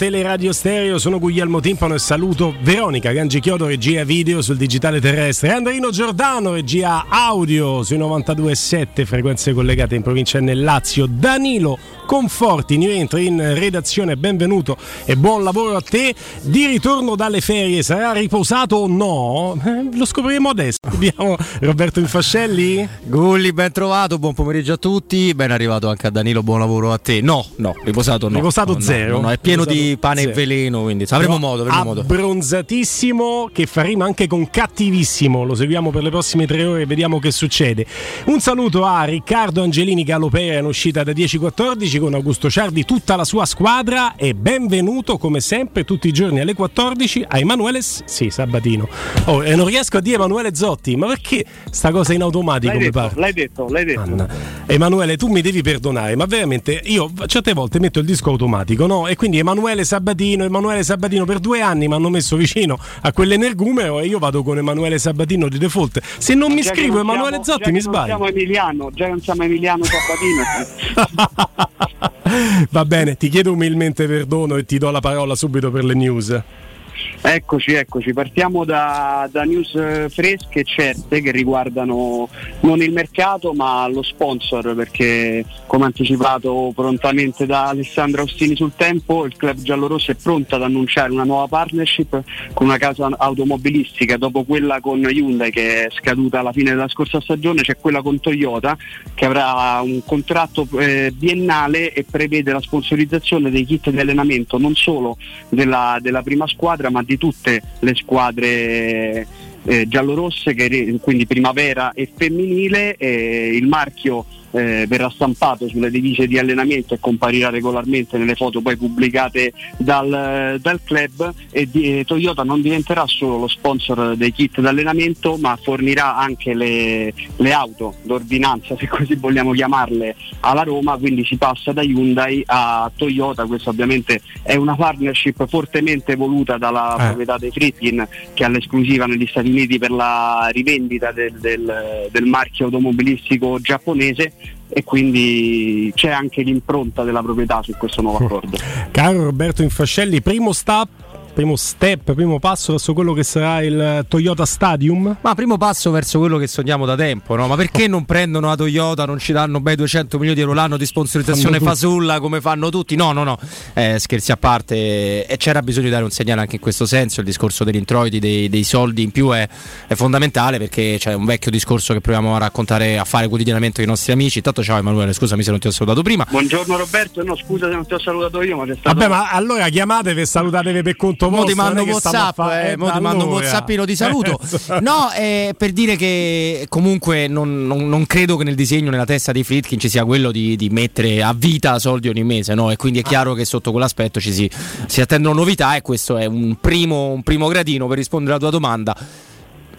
Teleradio Stereo, sono Guglielmo Timpano e saluto Veronica Gangichiodo, regia video sul digitale terrestre, Andrino Giordano, regia audio sui 92.7 frequenze collegate in provincia nel Lazio, Danilo Conforti, rientro in redazione, benvenuto e buon lavoro a te. Di ritorno dalle ferie, sarà riposato o no? Eh, lo scopriremo adesso. Abbiamo Roberto Infascelli. Gulli, ben trovato, buon pomeriggio a tutti, ben arrivato anche a Danilo, buon lavoro a te. No, no, riposato no. Riposato no, zero. No, no, è pieno riposato di pane zero. e veleno, quindi avremo modo, avremo modo. Abbronzatissimo che fa rima anche con cattivissimo. Lo seguiamo per le prossime tre ore e vediamo che succede. Un saluto a Riccardo Angelini Galopera in uscita da 10-14 con Augusto Ciardi, tutta la sua squadra e benvenuto come sempre tutti i giorni alle 14 a Emanuele sì, Sabatino. Oh, e non riesco a dire Emanuele Zotti, ma perché sta cosa in automatico L'hai mi detto, pare? l'hai detto, l'hai detto. Anna. Emanuele, tu mi devi perdonare, ma veramente io certe volte metto il disco automatico, no? E quindi Emanuele Sabatino, Emanuele Sabatino per due anni mi hanno messo vicino a quell'energumeno e io vado con Emanuele Sabatino di default. Se non mi Già scrivo non Emanuele siamo- Zotti mi sbaglio. siamo Emiliano, già non siamo Emiliano Sabatino. Va bene, ti chiedo umilmente perdono e ti do la parola subito per le news. Eccoci, eccoci. Partiamo da, da news eh, fresche e certe che riguardano non il mercato ma lo sponsor perché come anticipato prontamente da Alessandro Austini sul tempo il club giallorosso è pronto ad annunciare una nuova partnership con una casa automobilistica dopo quella con Hyundai che è scaduta alla fine della scorsa stagione c'è quella con Toyota che avrà un contratto eh, biennale e prevede la sponsorizzazione dei kit di allenamento non solo della, della prima squadra ma tutte le squadre eh, giallorosse, che, quindi primavera e femminile. eh, il marchio eh, verrà stampato sulle divise di allenamento e comparirà regolarmente nelle foto poi pubblicate dal, dal club e di- eh, Toyota non diventerà solo lo sponsor dei kit d'allenamento ma fornirà anche le, le auto d'ordinanza se così vogliamo chiamarle alla Roma. Quindi si passa da Hyundai a Toyota. Questa ovviamente è una partnership fortemente voluta dalla Eh. proprietà dei Friedkin che ha l'esclusiva negli Stati Uniti per la rivendita del, del- del marchio automobilistico giapponese e quindi c'è anche l'impronta della proprietà su questo nuovo accordo. Caro Roberto Infascelli, primo step, primo step, primo passo verso quello che sarà il Toyota Stadium. Ma primo passo verso quello che sogniamo da tempo, no? Ma perché non prendono la Toyota, non ci danno bei 200 milioni di euro l'anno di sponsorizzazione fasulla come fanno tutti? No, no, no, Eh, scherzi a parte, e c'era bisogno di dare un segnale anche in questo senso, il discorso degli introiti, dei, dei soldi in più è, è fondamentale perché c'è un vecchio discorso che proviamo a raccontare, a fare quotidianamente ai nostri amici. Intanto ciao Emanuele, scusami se non ti ho salutato prima. Buongiorno Roberto, no scusa se non ti ho salutato io ma c'è stato... Vabbè, ma allora chiamatevi e salutatevi per conto Mo ti mando WhatsApp, fa- eh, mo ti mando un. WhatsAppino di saluto. Esatto. No, eh, per dire che comunque non, non- non credo che nel disegno, nella testa di Fritkin ci sia quello di, di mettere a vita soldi ogni mese, no? E quindi è chiaro che sotto quell'aspetto ci si, si attendono novità e questo è un primo, un primo gradino per rispondere alla tua domanda.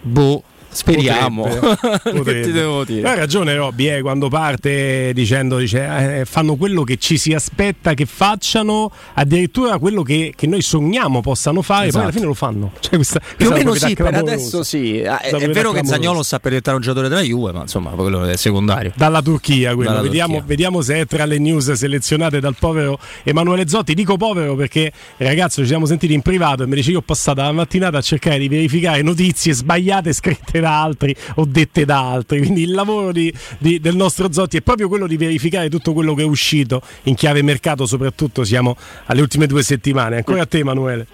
Boh, speriamo. Potrebbe, che potrebbe. ti devo dire? Hai ragione Robby, eh, quando parte dicendo dice, eh, fanno quello che ci si aspetta che facciano, addirittura quello che, che noi sogniamo possano fare, Esatto. poi alla fine lo fanno. Cioè, questa, Più o questa è meno sì, per adesso sì. Ah, È, Questa è proprietà vero che. Zagnolo sta per diventare un giocatore della Juve, ma insomma, quello è secondario. Dalla Turchia, quello. Dalla vediamo, Turchia. vediamo se è tra le news selezionate dal povero Emanuele Zotti. Dico povero perché, ragazzo, ci siamo sentiti in privato e mi dice: Io ho passato la mattinata a cercare di verificare notizie sbagliate scritte da altri o dette da altri. Quindi il lavoro di- di- del nostro Zotti è proprio quello di verificare tutto quello che è uscito in chiave mercato, soprattutto siamo alle ultime due settimane. Ancora a te, Emanuele.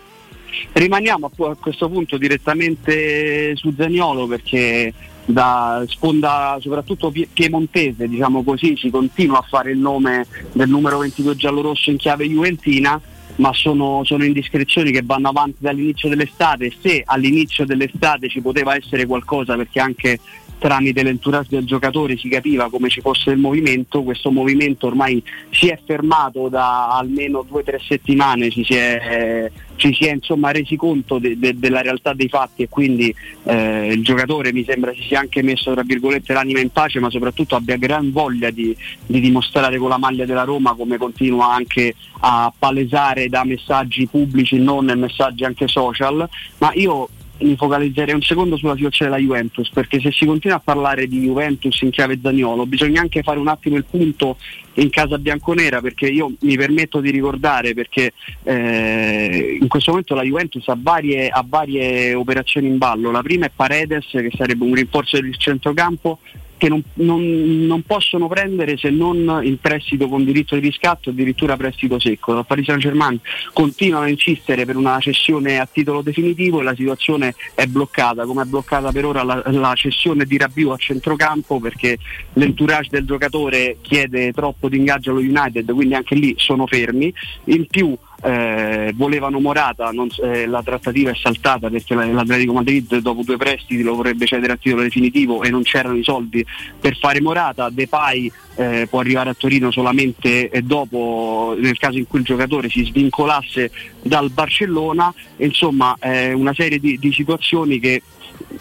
Rimaniamo a, questo punto direttamente su Zaniolo perché da sponda soprattutto pie- piemontese, diciamo così, si continua a fare il nome del numero 22 giallorosso in chiave juventina, ma sono, sono indiscrezioni che vanno avanti dall'inizio dell'estate. Se all'inizio dell'estate ci poteva essere qualcosa perché anche tramite l'entourage del giocatore si capiva come ci fosse il movimento, questo movimento ormai si è fermato da almeno due o tre settimane, ci si è, ci si è insomma resi conto de- de- della realtà dei fatti e quindi eh, il giocatore mi sembra si sia anche messo tra virgolette l'anima in pace ma soprattutto abbia gran voglia di, di dimostrare con la maglia della Roma come continua anche a palesare da messaggi pubblici non messaggi anche social. Ma io mi focalizzerei un secondo sulla situazione della Juventus, perché se si continua a parlare di Juventus in chiave Zagnolo bisogna anche fare un attimo il punto in casa bianconera, perché io mi permetto di ricordare, perché eh, in questo momento la Juventus ha varie, ha varie operazioni in ballo, la prima è Paredes che sarebbe un rinforzo del centrocampo che non, non, non, possono prendere se non in prestito con diritto di riscatto, addirittura prestito secco. La Paris Saint Germain continuano a insistere per una cessione a titolo definitivo e la situazione è bloccata, come è bloccata per ora la, la cessione di Rabiu a centrocampo perché l'entourage del giocatore chiede troppo di ingaggio allo United, quindi anche lì sono fermi. In più eh, volevano Morata, non, eh, la trattativa è saltata perché l'Atletico Madrid dopo due prestiti lo vorrebbe cedere a titolo definitivo e non c'erano i soldi per fare Morata, Depay eh, può arrivare a Torino solamente eh, dopo nel caso in cui il giocatore si svincolasse dal Barcellona, insomma una serie di, di situazioni che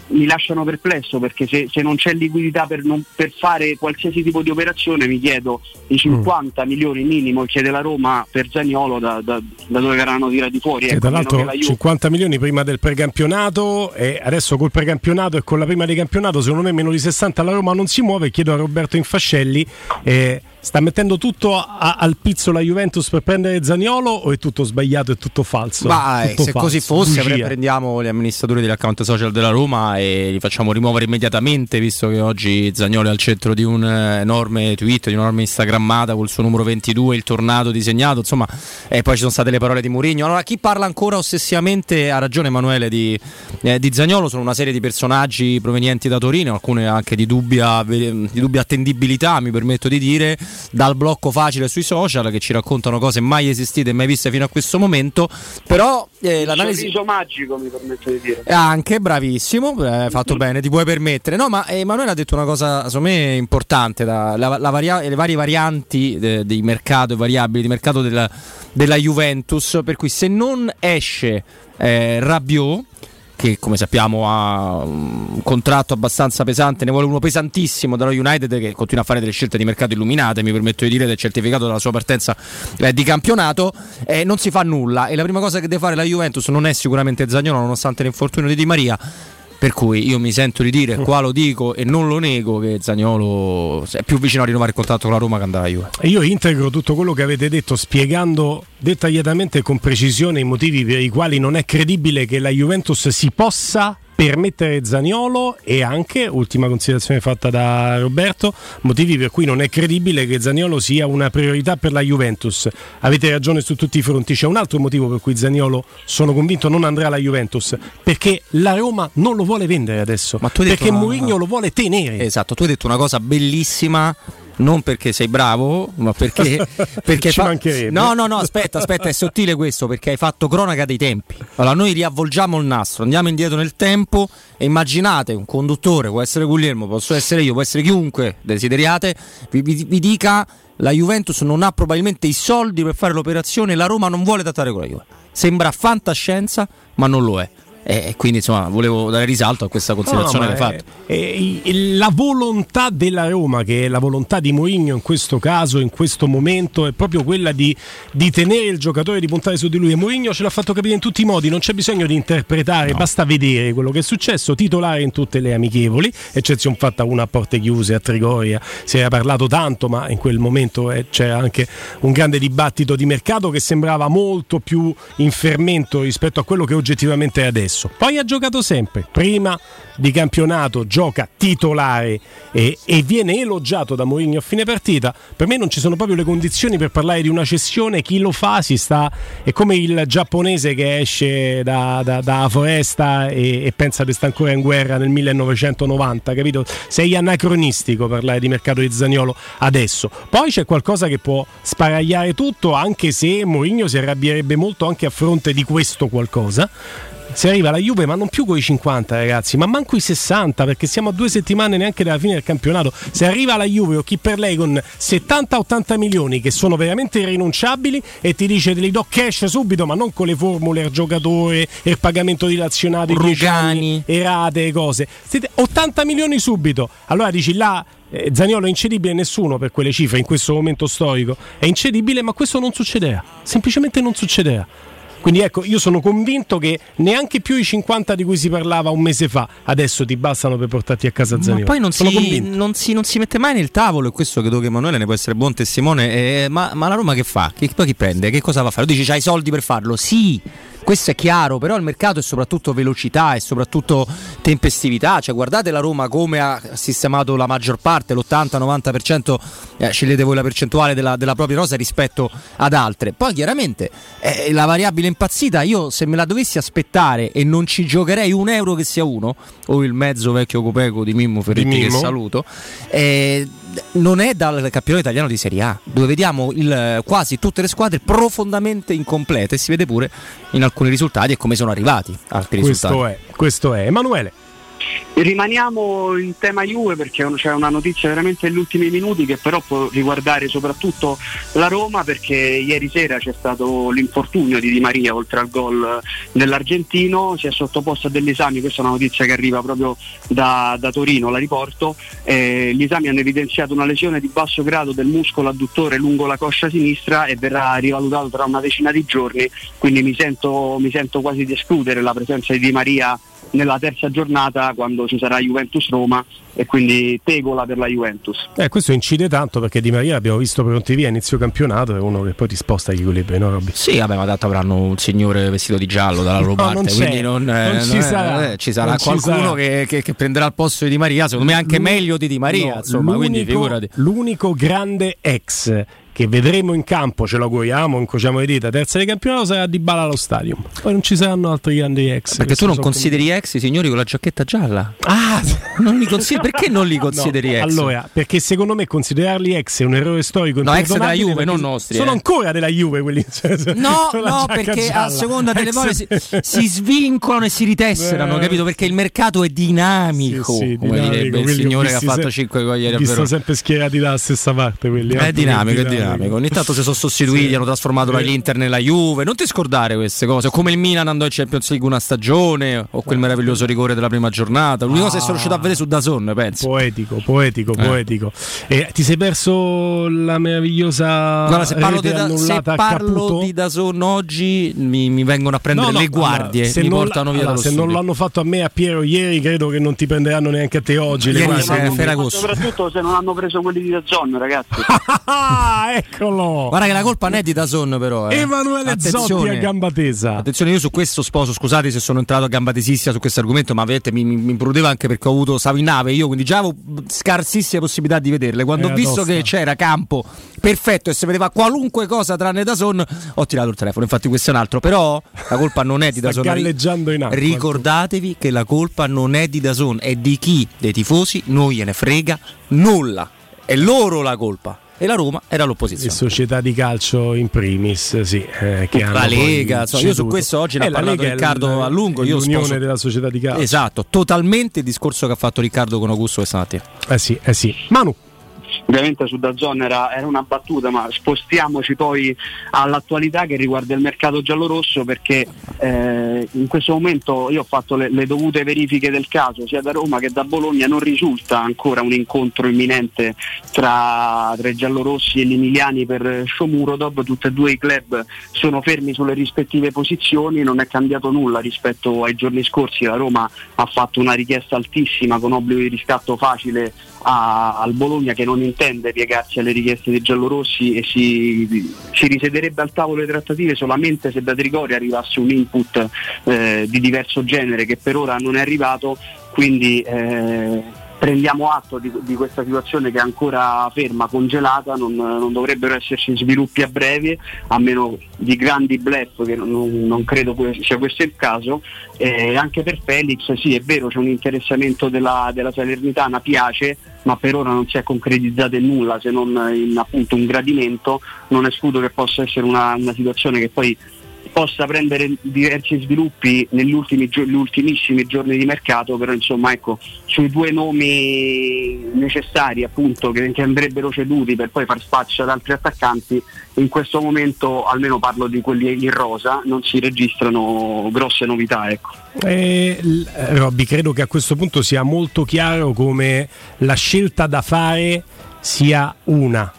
mi lasciano perplesso perché se, se non c'è liquidità per, non, per, fare qualsiasi tipo di operazione mi chiedo i 50 mm. milioni minimo che chiede la Roma per Zagnolo da, da, da dove verranno tirati fuori. Ecco, tra l'altro 50 milioni prima del precampionato e adesso col precampionato e con la prima di campionato secondo me meno di 60 la Roma non si muove. Chiedo a Roberto Infascelli. Eh, Sta mettendo tutto a, al pizzo la Juventus per prendere Zaniolo o è tutto sbagliato, è tutto falso? Beh, tutto se falso, così fosse, prendiamo gli amministratori degli account social della Roma e li facciamo rimuovere immediatamente, visto che oggi Zaniolo è al centro di un enorme tweet, di un'enorme instagrammata col suo numero 22, il tornado disegnato, insomma, e poi ci sono state le parole di Mourinho. Allora, chi parla ancora ossessivamente, ha ragione Emanuele, di, eh, di Zaniolo, sono una serie di personaggi provenienti da Torino, alcune anche di dubbia, di dubbia attendibilità, mi permetto di dire dal blocco facile sui social che ci raccontano cose mai esistite e mai viste fino a questo momento. Però eh, l'analisi. Un magico, mi permetto di dire. Anche bravissimo, hai eh, fatto bene, ti puoi permettere. No, ma Emanuele ha detto una cosa, secondo me, importante: la, la, la varia- le varie varianti de- di mercato e variabili di mercato della, della Juventus. Per cui se non esce eh, Rabiot che come sappiamo ha un contratto abbastanza pesante, ne vuole uno pesantissimo dallo United che continua a fare delle scelte di mercato illuminate, mi permetto di dire, del certificato della sua partenza eh, di campionato, eh, non si fa nulla. E la prima cosa che deve fare la Juventus non è sicuramente Zagnolo nonostante l'infortunio di Di Maria, per cui io mi sento di dire, qua lo dico e non lo nego, che Zagnolo è più vicino a rinnovare il contratto con la Roma che andare a Juve. Io integro tutto quello che avete detto spiegando dettagliatamente e con precisione i motivi per i quali non è credibile che la Juventus si possa per mettere Zaniolo e anche, ultima considerazione fatta da Roberto, motivi per cui non è credibile che Zaniolo sia una priorità per la Juventus. Avete ragione su tutti i fronti, c'è un altro motivo per cui Zaniolo sono convinto non andrà alla Juventus, perché la Roma non lo vuole vendere adesso, perché una... Mourinho lo vuole tenere. Esatto, tu hai detto una cosa bellissima non perché sei bravo, ma perché, perché ci fa... mancherebbe. No, no, no, aspetta, aspetta, è sottile questo perché hai fatto cronaca dei tempi. Allora noi riavvolgiamo il nastro, andiamo indietro nel tempo e immaginate un conduttore, può essere Guglielmo, posso essere io, può essere chiunque desideriate, vi, vi, vi dica la Juventus non ha probabilmente i soldi per fare l'operazione, la Roma non vuole trattare con la Juve. Sembra fantascienza, ma non lo è e quindi insomma volevo dare risalto a questa considerazione no, che hai fatto. È, è, la volontà della Roma, che è la volontà di Mourinho in questo caso, in questo momento, è proprio quella di, di tenere il giocatore, di puntare su di lui. E Mourinho ce l'ha fatto capire in tutti i modi, non c'è bisogno di interpretare, no. basta vedere quello che è successo, titolare in tutte le amichevoli, eccezione fatta una a porte chiuse a Trigoria, si era parlato tanto, ma in quel momento eh, c'era anche un grande dibattito di mercato che sembrava molto più in fermento rispetto a quello che oggettivamente è adesso successo. Poi ha giocato sempre, prima di campionato gioca titolare e, e, viene elogiato da Mourinho a fine partita. Per me non ci sono proprio le condizioni per parlare di una cessione, chi lo fa si sta... è come il giapponese che esce da, da, da foresta e, e, pensa di stare ancora in guerra nel 1990, capito? Sei anacronistico parlare di mercato di Zagnolo adesso. Poi c'è qualcosa che può sparagliare tutto, anche se Mourinho si arrabbierebbe molto anche a fronte di questo qualcosa si arriva alla Juve, ma non più con i 50 ragazzi, ma manco i 60, perché siamo a due settimane neanche dalla fine del campionato. Se arriva alla Juve o chi per lei con 70-80 milioni che sono veramente irrinunciabili e ti dice te li do cash subito, ma non con le formule al giocatore e il pagamento dilazionato, Rugani, e rate cose. 80 milioni subito. Allora dici là eh, Zaniolo è incedibile nessuno per quelle cifre in questo momento storico. È incedibile, ma questo non succederà. Semplicemente non succederà Quindi ecco, io sono convinto che neanche più i 50 di cui si parlava un mese fa adesso ti bastano per portarti a casa Zaniolo. Ma poi non si, non, si, non si, mette mai nel tavolo, e questo credo che Emanuele ne può essere buon testimone. Eh, ma, ma, la Roma che fa? Che, poi chi prende? Che cosa va a fare? Tu dici c'hai i soldi per farlo? Sì questo è chiaro, però il mercato è soprattutto velocità e soprattutto tempestività. Cioè, guardate la Roma come ha sistemato la maggior parte, l'80-90%, eh, scegliete voi la percentuale della, della, propria rosa rispetto ad altre. Poi chiaramente eh, la variabile impazzita, io se me la dovessi aspettare e non ci giocherei un euro che sia uno, o il mezzo vecchio Copeco di Mimmo Ferretti di Mimmo. che saluto, eh, non è dal campionato italiano di Serie A, dove vediamo il, quasi tutte le squadre profondamente incomplete e si vede pure in alcuni risultati e come sono arrivati altri questo risultati. È, questo è. Emanuele. Rimaniamo in tema Juve perché c'è una notizia veramente negli ultimi minuti che però può riguardare soprattutto la Roma perché ieri sera c'è stato l'infortunio di Di Maria oltre al gol dell'argentino, si è sottoposto a degli esami, questa è una notizia che arriva proprio da, da Torino, la riporto, eh, gli esami hanno evidenziato una lesione di basso grado del muscolo adduttore lungo la coscia sinistra e verrà rivalutato tra una decina di giorni, quindi mi sento, mi sento quasi di escludere la presenza di Di Maria nella terza giornata quando ci sarà Juventus-Roma e quindi tegola per la Juventus. Eh, questo incide tanto perché Di Maria abbiamo visto pronti via a inizio campionato è uno che poi ti sposta gli equilibri, no Robby? Sì, vabbè, ma tanto avranno un signore vestito di giallo dalla loro no, parte, non quindi non, non, eh, ci, sarà, eh, ci sarà non qualcuno ci sarà. Che, che, che, prenderà il posto di Di Maria, secondo me anche meglio di Di Maria, no, insomma, l'unico, quindi figurati. L'unico grande ex che vedremo in campo, ce lo auguriamo, incrociamo le dita, terza di campionato sarà di Bala allo stadio. Poi non ci saranno altri grandi ex. Perché tu non consideri ex i signori con la giacchetta gialla? Ah, non consider- perché non li consideri no, ex? Allora, perché secondo me considerarli ex è un errore storico. No, ex della Juve, non nostri. Sono eh. ancora della Juve quelli. Cioè, no, no, perché gialla. a seconda delle volte si, si, svincolano e si ritesserano, eh, capito? Perché il mercato è dinamico. Sì, sì, come dinamico, direbbe il signore che ha fatto 5 gol ieri. Sono sempre schierati dalla stessa parte quelli. È dinamico, è dinamico. Ogni tanto si sono sostituiti, sì. hanno trasformato sì. l'Inter nella Juve. Non ti scordare queste cose. Come il Milan andò in Champions League una stagione, o quel meraviglioso rigore della prima giornata. L'unica ah. cosa che sono riuscito a vedere su Dazon, penso. Poetico, poetico, eh. poetico. E ti sei perso la meravigliosa. Guarda, se parlo, di, da, se parlo di Dazon oggi mi, mi, vengono a prendere no, no, le guardie. Allora, se mi portano via allora, Se non l'hanno fatto a me a Piero ieri, credo che non ti prenderanno neanche a te oggi. Ieri le guardie. Soprattutto se non hanno preso quelli di Dazon, ragazzi. Eccolo! Guarda che la colpa non è di Dazon, però. Eh. Emanuele Zotti a gamba tesa. Attenzione, io su questo sposo, scusate se sono entrato a gamba tesissima su questo argomento, ma vedete, mi, mi, mi imprudeva anche perché ho avuto, stavo in nave, io quindi già avevo scarsissime possibilità di vederle. Quando eh, ho visto tosta. che c'era campo perfetto e si vedeva qualunque cosa tranne Dazon, ho tirato il telefono. Infatti, questo è un altro. Però la colpa non è di Dazon. galleggiando in acqua. Ricordatevi che la colpa non è di Dazon, è di chi? Dei tifosi, non gliene frega nulla. È loro la colpa e la Roma era l'opposizione. Le società di calcio in primis, sì, eh, che la Lega, insomma, io su questo oggi ne ho parlato Lega Riccardo a lungo. Io l'unione sposo... della società di calcio. Esatto, totalmente il discorso che ha fatto Riccardo con Augusto questa mattina. Eh sì, eh sì. Manu ovviamente su Dazzone era, era una battuta, ma spostiamoci poi all'attualità che riguarda il mercato giallorosso perché eh, in questo momento io ho fatto le, le, dovute verifiche del caso sia da Roma che da Bologna, non risulta ancora un incontro imminente tra, tra i giallorossi e gli emiliani per Shomurodov, tutti e due i club sono fermi sulle rispettive posizioni, non è cambiato nulla rispetto ai giorni scorsi, la Roma ha fatto una richiesta altissima con obbligo di riscatto facile a, al Bologna che non intende piegarsi alle richieste dei giallorossi e si, si risederebbe al tavolo delle trattative solamente se da Trigoria arrivasse un input eh, di diverso genere che per ora non è arrivato, quindi eh, prendiamo atto di, di, questa situazione che è ancora ferma, congelata, non, non, dovrebbero esserci sviluppi a breve, a meno di grandi blef, che non, non credo sia questo il caso. Eh, anche per Felix sì è vero c'è un interessamento della, della Salernitana, piace, ma per ora non si è concretizzato in nulla se non in appunto un gradimento, non escludo che possa essere una, una situazione che poi possa prendere diversi sviluppi negli ultimi, gli ultimissimi giorni di mercato, però insomma ecco, sui due nomi necessari appunto che, che, andrebbero ceduti per poi far spazio ad altri attaccanti, in questo momento almeno parlo di quelli in rosa, non si registrano grosse novità. Ecco. Eh, Robby, credo che a questo punto sia molto chiaro come la scelta da fare sia una.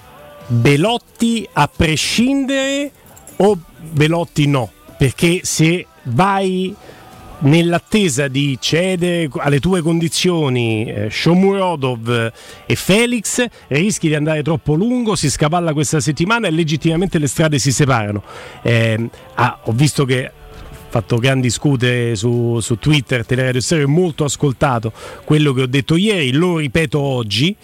Belotti a prescindere o Belotti no? perché se vai nell'attesa di cedere alle tue condizioni eh, Shomurodov e Felix rischi di andare troppo lungo, si scavalla questa settimana e legittimamente le strade si separano. Eh, ah, ho visto che fatto grandi scute su, su Twitter, Teleradio Stereo è molto ascoltato quello che ho detto ieri, lo ripeto oggi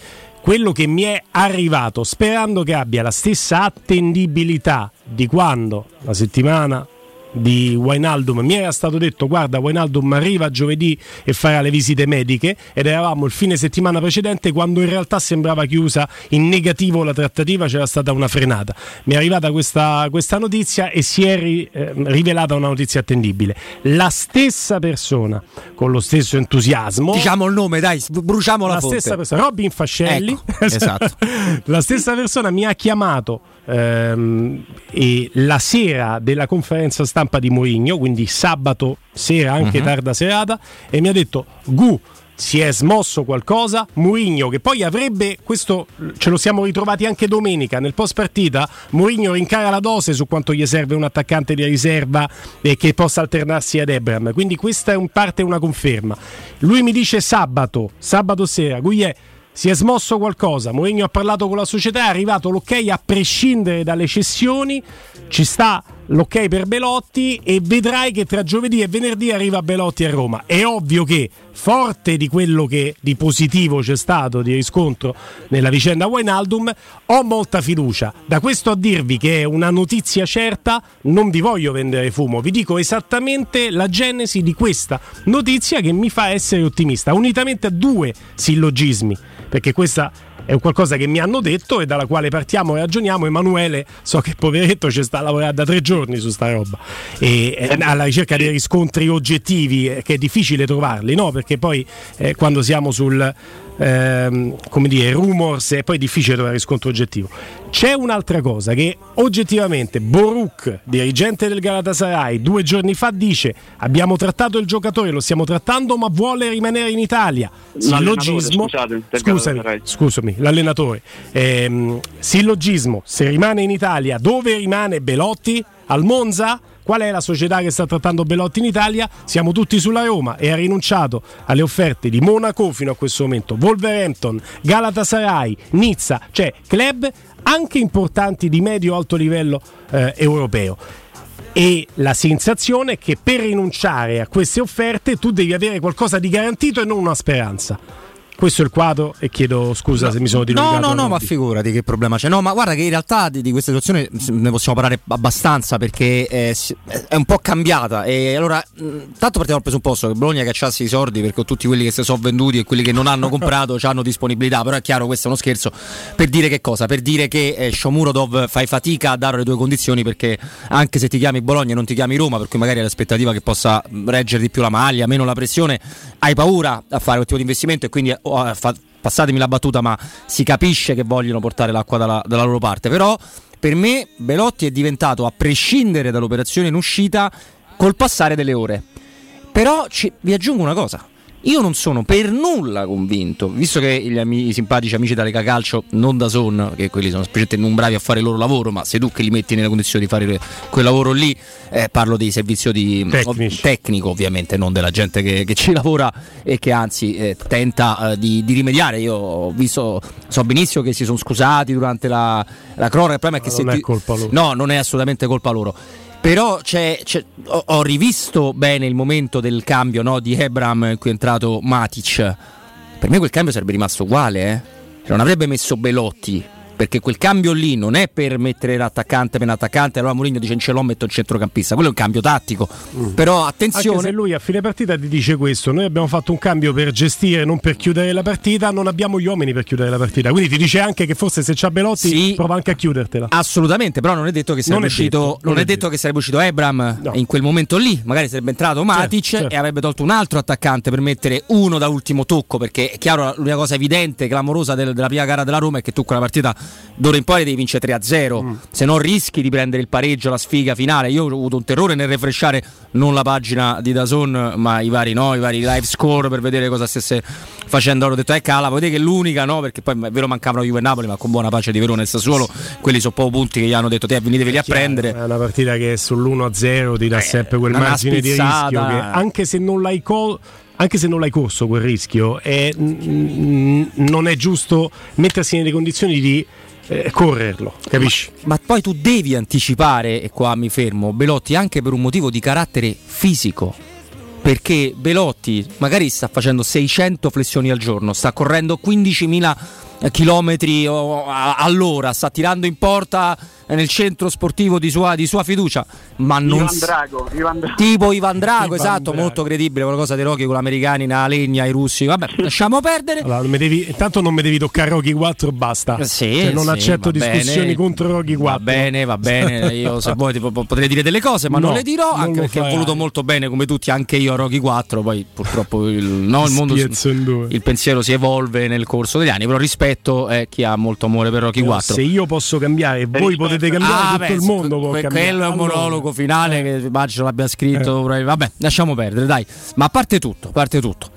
quello che mi è arrivato, sperando che abbia la stessa attendibilità di quando? La settimana di Wainaldum mi era stato detto guarda Wainaldum arriva giovedì e farà le visite mediche ed eravamo il fine settimana precedente quando in realtà sembrava chiusa in negativo la trattativa c'era stata una frenata. Mi è arrivata questa, questa notizia e si è ri, eh, rivelata una notizia attendibile. La stessa persona con lo stesso entusiasmo diciamo il nome dai bruciamo la, la fonte. stessa persona Robin Fascelli. Ecco, esatto. la stessa persona mi ha chiamato ehm, e la sera della conferenza stampa di Mourinho, quindi sabato sera, anche uh-huh. tarda serata, e mi ha detto Gu si è smosso qualcosa. Mourinho, che poi avrebbe questo ce lo siamo ritrovati anche domenica nel post partita. Mourinho rincara la dose su quanto gli serve un attaccante di riserva e che possa alternarsi ad Ebram. Quindi questa è in parte una conferma. Lui mi dice sabato, sabato sera, Gugliè si è smosso qualcosa. Mourinho ha parlato con la società, è arrivato l'ok a prescindere dalle cessioni. Ci sta l'ok per Belotti e vedrai che tra giovedì e venerdì arriva Belotti a Roma. È ovvio che, forte di quello che di positivo c'è stato di riscontro nella vicenda Wainaldum, ho molta fiducia. Da questo a dirvi che è una notizia certa, non vi voglio vendere fumo, vi dico esattamente la genesi di questa notizia che mi fa essere ottimista, unitamente a due sillogismi perché questa è un qualcosa che mi hanno detto e dalla quale partiamo e ragioniamo. Emanuele, so che poveretto ci sta lavorando da tre giorni su sta roba e eh, alla ricerca dei riscontri oggettivi, eh, che è difficile trovarli, no? Perché poi eh, quando siamo sul ehm, come dire, rumors e poi è difficile trovare riscontro oggettivo. C'è un'altra cosa che oggettivamente Boruk, dirigente del Galatasaray, due giorni fa dice abbiamo trattato il giocatore, lo stiamo trattando ma vuole rimanere in Italia. Sillogismo, scusami, scusami, l'allenatore. Ehm, sillogismo, se rimane in Italia, dove rimane Belotti? Al Monza? Qual è la società che sta trattando Belotti in Italia? Siamo tutti sulla Roma e ha rinunciato alle offerte di Monaco fino a questo momento, Wolverhampton, Galatasaray, Nizza, cioè club anche importanti di medio-alto livello eh, europeo e la sensazione è che per rinunciare a queste offerte tu devi avere qualcosa di garantito e non una speranza. Questo è il quadro e chiedo scusa no, se mi sono dilungato. No, no, no, ma figurati che problema c'è. No, ma guarda che in realtà di, di questa situazione ne possiamo parlare abbastanza perché è, è un po' cambiata. E allora, tanto partiamo dal presupposto che Bologna cacciassi i soldi perché tutti quelli che si sono venduti e quelli che non hanno comprato hanno disponibilità. Però è chiaro, questo è uno scherzo. Per dire che cosa? Per dire che eh, Shomurodov fai fatica a dare le tue condizioni perché anche se ti chiami Bologna e non ti chiami Roma, per cui magari hai l'aspettativa che possa reggere di più la maglia, meno la pressione, hai paura a fare quel tipo di investimento e quindi passatemi la battuta, ma si capisce che vogliono portare l'acqua dalla, dalla loro parte. Però per me Belotti è diventato, a prescindere dall'operazione in uscita, col passare delle ore. Però ci, vi aggiungo una cosa. Io non sono per nulla convinto, visto che gli amici, i simpatici amici da Lega Calcio, non da Son, che quelli sono specialmente non bravi a fare il loro lavoro, ma sei tu che li metti nella condizione di fare quel lavoro lì, eh, parlo dei servizi di, Tecnici. tecnico ovviamente, non della gente che, che ci lavora e che anzi eh, tenta eh, di, di, rimediare. Io ho visto, so benissimo che si sono scusati durante la, la cronaca, il problema è che non se è colpa loro. No, non è assolutamente colpa loro però c'è, c'è, ho, ho, rivisto bene il momento del cambio no, di Ebram in cui è entrato Matic. Per me quel cambio sarebbe rimasto uguale, eh? non avrebbe messo Belotti perché quel cambio lì non è per mettere l'attaccante per l'attaccante, allora Mourinho dice ce l'ho, metto il centrocampista, quello è un cambio tattico. Mm. Però attenzione. Anche se lui a fine partita ti dice questo, noi abbiamo fatto un cambio per gestire, non per chiudere la partita, non abbiamo gli uomini per chiudere la partita. Quindi ti dice anche che forse se c'ha Belotti sì, prova anche a chiudertela. Assolutamente, però non è detto che sarebbe, uscito, detto, non non è detto che sarebbe uscito Ebram no. in quel momento lì, magari sarebbe entrato certo, Matic certo, certo. e avrebbe tolto un altro attaccante per mettere uno da ultimo tocco, perché è chiaro l'unica cosa evidente, clamorosa del, della prima gara della Roma è che tu quella partita d'ora in poi devi vincere 3-0, mm. se no rischi di prendere il pareggio, la sfiga finale. Io ho avuto un terrore nel refresciare non la pagina di Dazon, ma i vari, no, i vari live score per vedere cosa stesse facendo. Ho detto, eh cala, dire che l'unica, no? Perché poi è vero mancavano Juve e Napoli, ma con buona pace di Verona e Sassuolo, quelli sono pochi punti che gli hanno detto, te veniteveli a prendere. È una partita che sull'1-0 ti dà eh, sempre quel margine di rischio che anche se non l'hai col anche se non l'hai corso quel rischio, è, non è giusto mettersi nelle condizioni di eh, correrlo, capisci? Ma, ma, poi tu devi anticipare, e qua mi fermo, Belotti anche per un motivo di carattere fisico. Perché Belotti magari sta facendo 600 flessioni al giorno, sta correndo 15.000 chilometri all'ora, sta tirando in porta nel centro sportivo di sua, di sua fiducia. Ma non Ivan Drago, Ivan Drago. tipo Ivan Drago, Ivan esatto, Drago. molto credibile, qualcosa di Rocky con gli americani, la legna, i russi. Vabbè, lasciamo perdere. Allora, devi, intanto non mi devi toccare Rocky 4 basta. Sì, cioè, non sì, accetto discussioni bene, contro Rocky 4. Va bene, va bene. Io se vuoi tipo, potrei dire delle cose, ma no, non le dirò, non anche perché ho voluto molto bene come tutti, anche io a Rocky 4, poi purtroppo il, no, il mondo il pensiero si evolve nel corso degli anni, però rispetto è chi ha molto amore per Rocky 4. Se io posso cambiare e voi potete cambiare ah, tutto beh, il mondo può que- quello è un monologo finale che immagino l'abbia scritto. Eh. Vabbè, lasciamo perdere, dai. Ma a parte tutto, a parte tutto.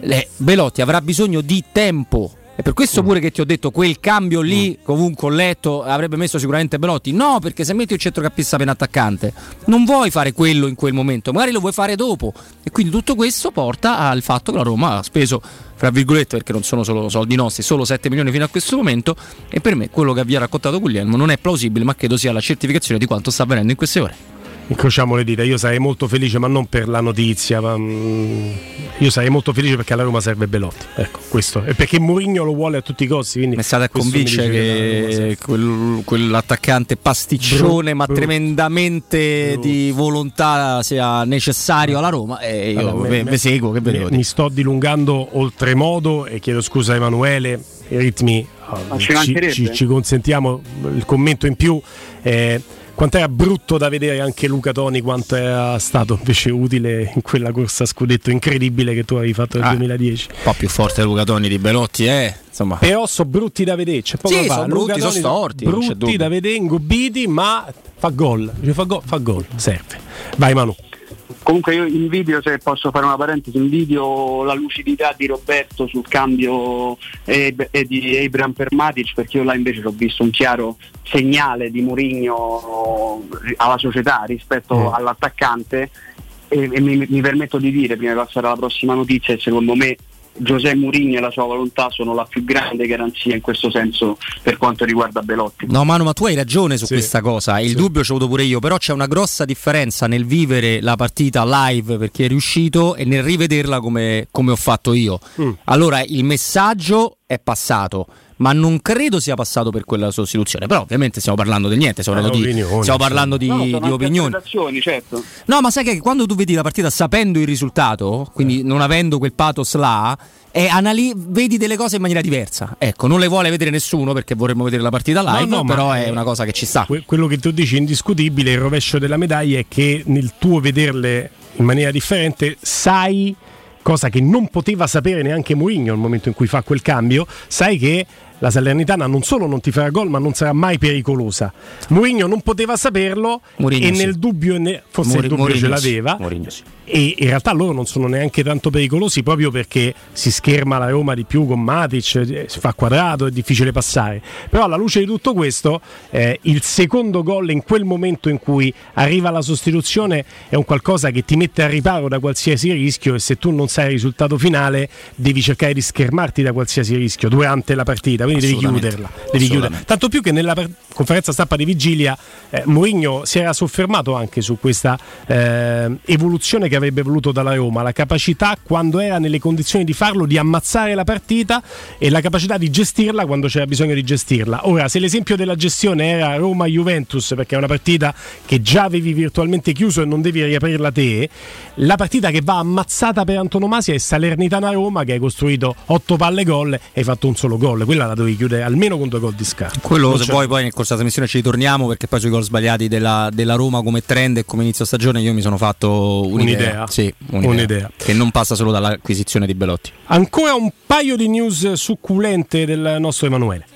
Le, Belotti avrà bisogno di tempo. E per questo mm. pure che ti ho detto quel cambio lì, mm. comunque ho letto, avrebbe messo sicuramente Belotti. No, perché se metti un centrocampista per attaccante, non vuoi fare quello in quel momento, magari lo vuoi fare dopo. E quindi tutto questo porta al fatto che la Roma ha speso fra virgolette perché non sono solo soldi nostri, solo 7 milioni fino a questo momento e per me quello che vi ha raccontato Guglielmo non è plausibile ma credo sia la certificazione di quanto sta avvenendo in queste ore incrociamo le dita. Io sarei molto felice, ma non per la notizia. Ma, mm, io sarei molto felice perché alla Roma serve Belotti. Ecco, questo. E perché Mourinho lo vuole a tutti i costi. Quindi mi è stato a convincere che, che quel, quell'attaccante pasticcione, bru, ma bru, tremendamente bru. di volontà sia necessario alla Roma. E io allora, ve, me, seguo. Che me, mi sto dilungando oltremodo e chiedo scusa a Emanuele. I ritmi uh, ci, ci, ci, consentiamo il commento in più. Eh, quanto era brutto da vedere anche Luca Toni, quanto era stato invece utile in quella corsa a scudetto incredibile che tu avevi fatto nel ah, 2010. Un po' più forte Luca Toni di Belotti, eh? Insomma. Però sono brutti da vedere, c'è poco sì, sono brutti, sono storti. Brutti da vedere, ingobiti, ma fa gol. Fa gol, fa gol, serve. Vai Manu. Comunque io invidio, se posso fare una parentesi, invidio la lucidità di Roberto sul cambio e, e di Abraham per Matic perché io là invece ho visto un chiaro segnale di Mourinho alla società rispetto mm. all'attaccante e, e mi, mi, permetto di dire, prima di passare alla prossima notizia, secondo me Giuseppe Mourinho e la sua volontà sono la più grande garanzia in questo senso per quanto riguarda Belotti. No Manu, ma tu hai ragione su sì. questa cosa, il sì. dubbio ce l'ho avuto pure io, però c'è una grossa differenza nel vivere la partita live per chi è riuscito e nel rivederla come, come ho fatto io. Mm. Allora il messaggio è passato ma non credo sia passato per quella sostituzione. Però ovviamente stiamo parlando del niente, stiamo parlando, eh, di, stiamo parlando di, no, di opinioni. Certo. No, ma sai che quando tu vedi la partita sapendo il risultato, quindi eh. non avendo quel pathos là, e anali- vedi delle cose in maniera diversa. Ecco, non le vuole vedere nessuno perché vorremmo vedere la partita live, no, no, però è una cosa che ci sta. quello che tu dici indiscutibile, il rovescio della medaglia è che nel tuo vederle in maniera differente sai cosa che non poteva sapere neanche Mourinho nel momento in cui fa quel cambio, sai che la Salernitana non solo non ti farà gol, ma non sarà mai pericolosa. Mourinho non poteva saperlo Mourinho e nel sì. dubbio, forse Mourinho, il dubbio Mourinho ce l'aveva. Sì e in realtà loro non sono neanche tanto pericolosi proprio perché si scherma la Roma di più con Matic, eh, si fa quadrato, è difficile passare. Però alla luce di tutto questo, eh, il secondo gol in quel momento in cui arriva la sostituzione è un qualcosa che ti mette a riparo da qualsiasi rischio e se tu non sai il risultato finale devi cercare di schermarti da qualsiasi rischio durante la partita, quindi devi chiuderla. Devi chiuderla. Tanto più che nella conferenza stampa di vigilia eh, Mourinho si era soffermato anche su questa eh, evoluzione che avrebbe voluto dalla Roma, la capacità quando era nelle condizioni di farlo di ammazzare la partita e la capacità di gestirla quando c'era bisogno di gestirla. Ora, se l'esempio della gestione era Roma-Juventus, perché è una partita che già avevi virtualmente chiuso e non devi riaprirla te, la partita che va ammazzata per antonomasia è Salernitana-Roma che hai costruito 8 palle gol e hai fatto un solo gol, quella la dovevi chiudere almeno con due gol di scarto. Quello se vuoi poi nel corso della trasmissione ci ritorniamo perché poi sui gol sbagliati della, della Roma come trend e come inizio stagione io mi sono fatto un'idea. un'idea. Sì, un'idea, un'idea. Che non passa solo dall'acquisizione di Belotti. Ancora un paio di news succulente del nostro Emanuele.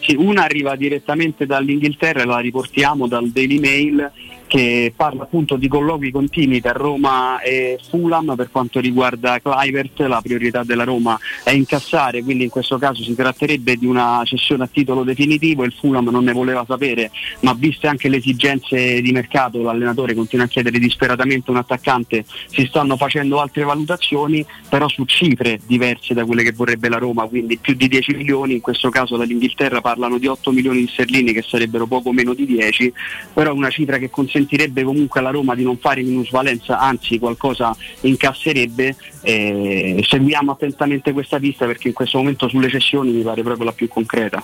Sì, una arriva direttamente dall'Inghilterra e la riportiamo dal Daily Mail che parla appunto di colloqui continui tra Roma e Fulham per quanto riguarda Clivert, la priorità della Roma è incassare, quindi in questo caso si tratterebbe di una cessione a titolo definitivo, il Fulham non ne voleva sapere, ma viste anche le esigenze di mercato, l'allenatore continua a chiedere disperatamente un attaccante, si stanno facendo altre valutazioni, però su cifre diverse da quelle che vorrebbe la Roma, quindi più di 10 milioni, in questo caso dall'Inghilterra parlano di 8 milioni di sterline che sarebbero poco meno di 10, però una cifra che consente consentirebbe comunque alla Roma di non fare minusvalenza, anzi qualcosa incasserebbe. Eh, seguiamo attentamente questa pista perché in questo momento sulle cessioni mi pare proprio la più concreta.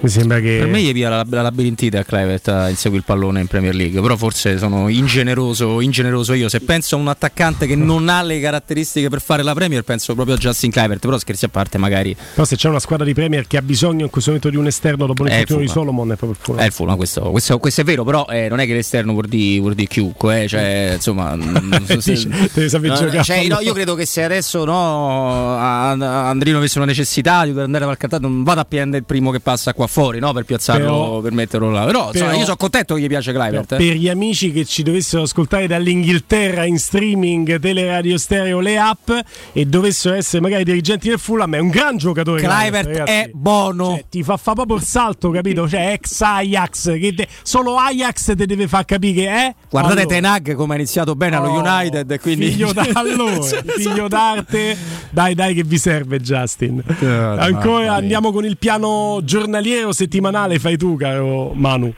Mi sembra che. Per me gli via la, la labirintite a Clivet a inseguire il pallone in Premier League. Però forse sono ingeneroso, ingeneroso io. Se penso a un attaccante che non ha le caratteristiche per fare la Premier, penso proprio a Justin Clivert. Però scherzi a parte, magari. Però se c'è una squadra di Premier che ha bisogno in questo momento di un esterno dopo l'infortunio di Solomon, è proprio il Fulham. È il Fulham, questo, questo, questo, è vero, però eh, non è che l'esterno vuol dire, vuol dire chiunque. Eh, cioè, insomma, se, no, cioè, no, io credo che se adesso no, Andrino avesse una necessità di andare dal cartato, non vado a prendere il primo che passa qua fuori, no? Per piazzarlo, però, per metterlo là. Però, però insomma, io sono contento che gli piace Clivert. Eh. Per gli amici che ci dovessero ascoltare dall'Inghilterra in streaming, teleradio stereo, le app e dovessero essere magari dirigenti del Fulham, è un gran giocatore. Clivert è buono. Cioè, ti fa, fa proprio il salto, capito? Cioè, ex Ajax, che te, solo Ajax ti deve far capire che è. Guardate allora. Tenag come ha iniziato bene allo oh, United. Quindi... Figlio, d'allora, figlio d'arte, dai, dai, che vi serve, Justin. Ancora andiamo con il piano giornaliero settimanale, fai tu, caro Manu.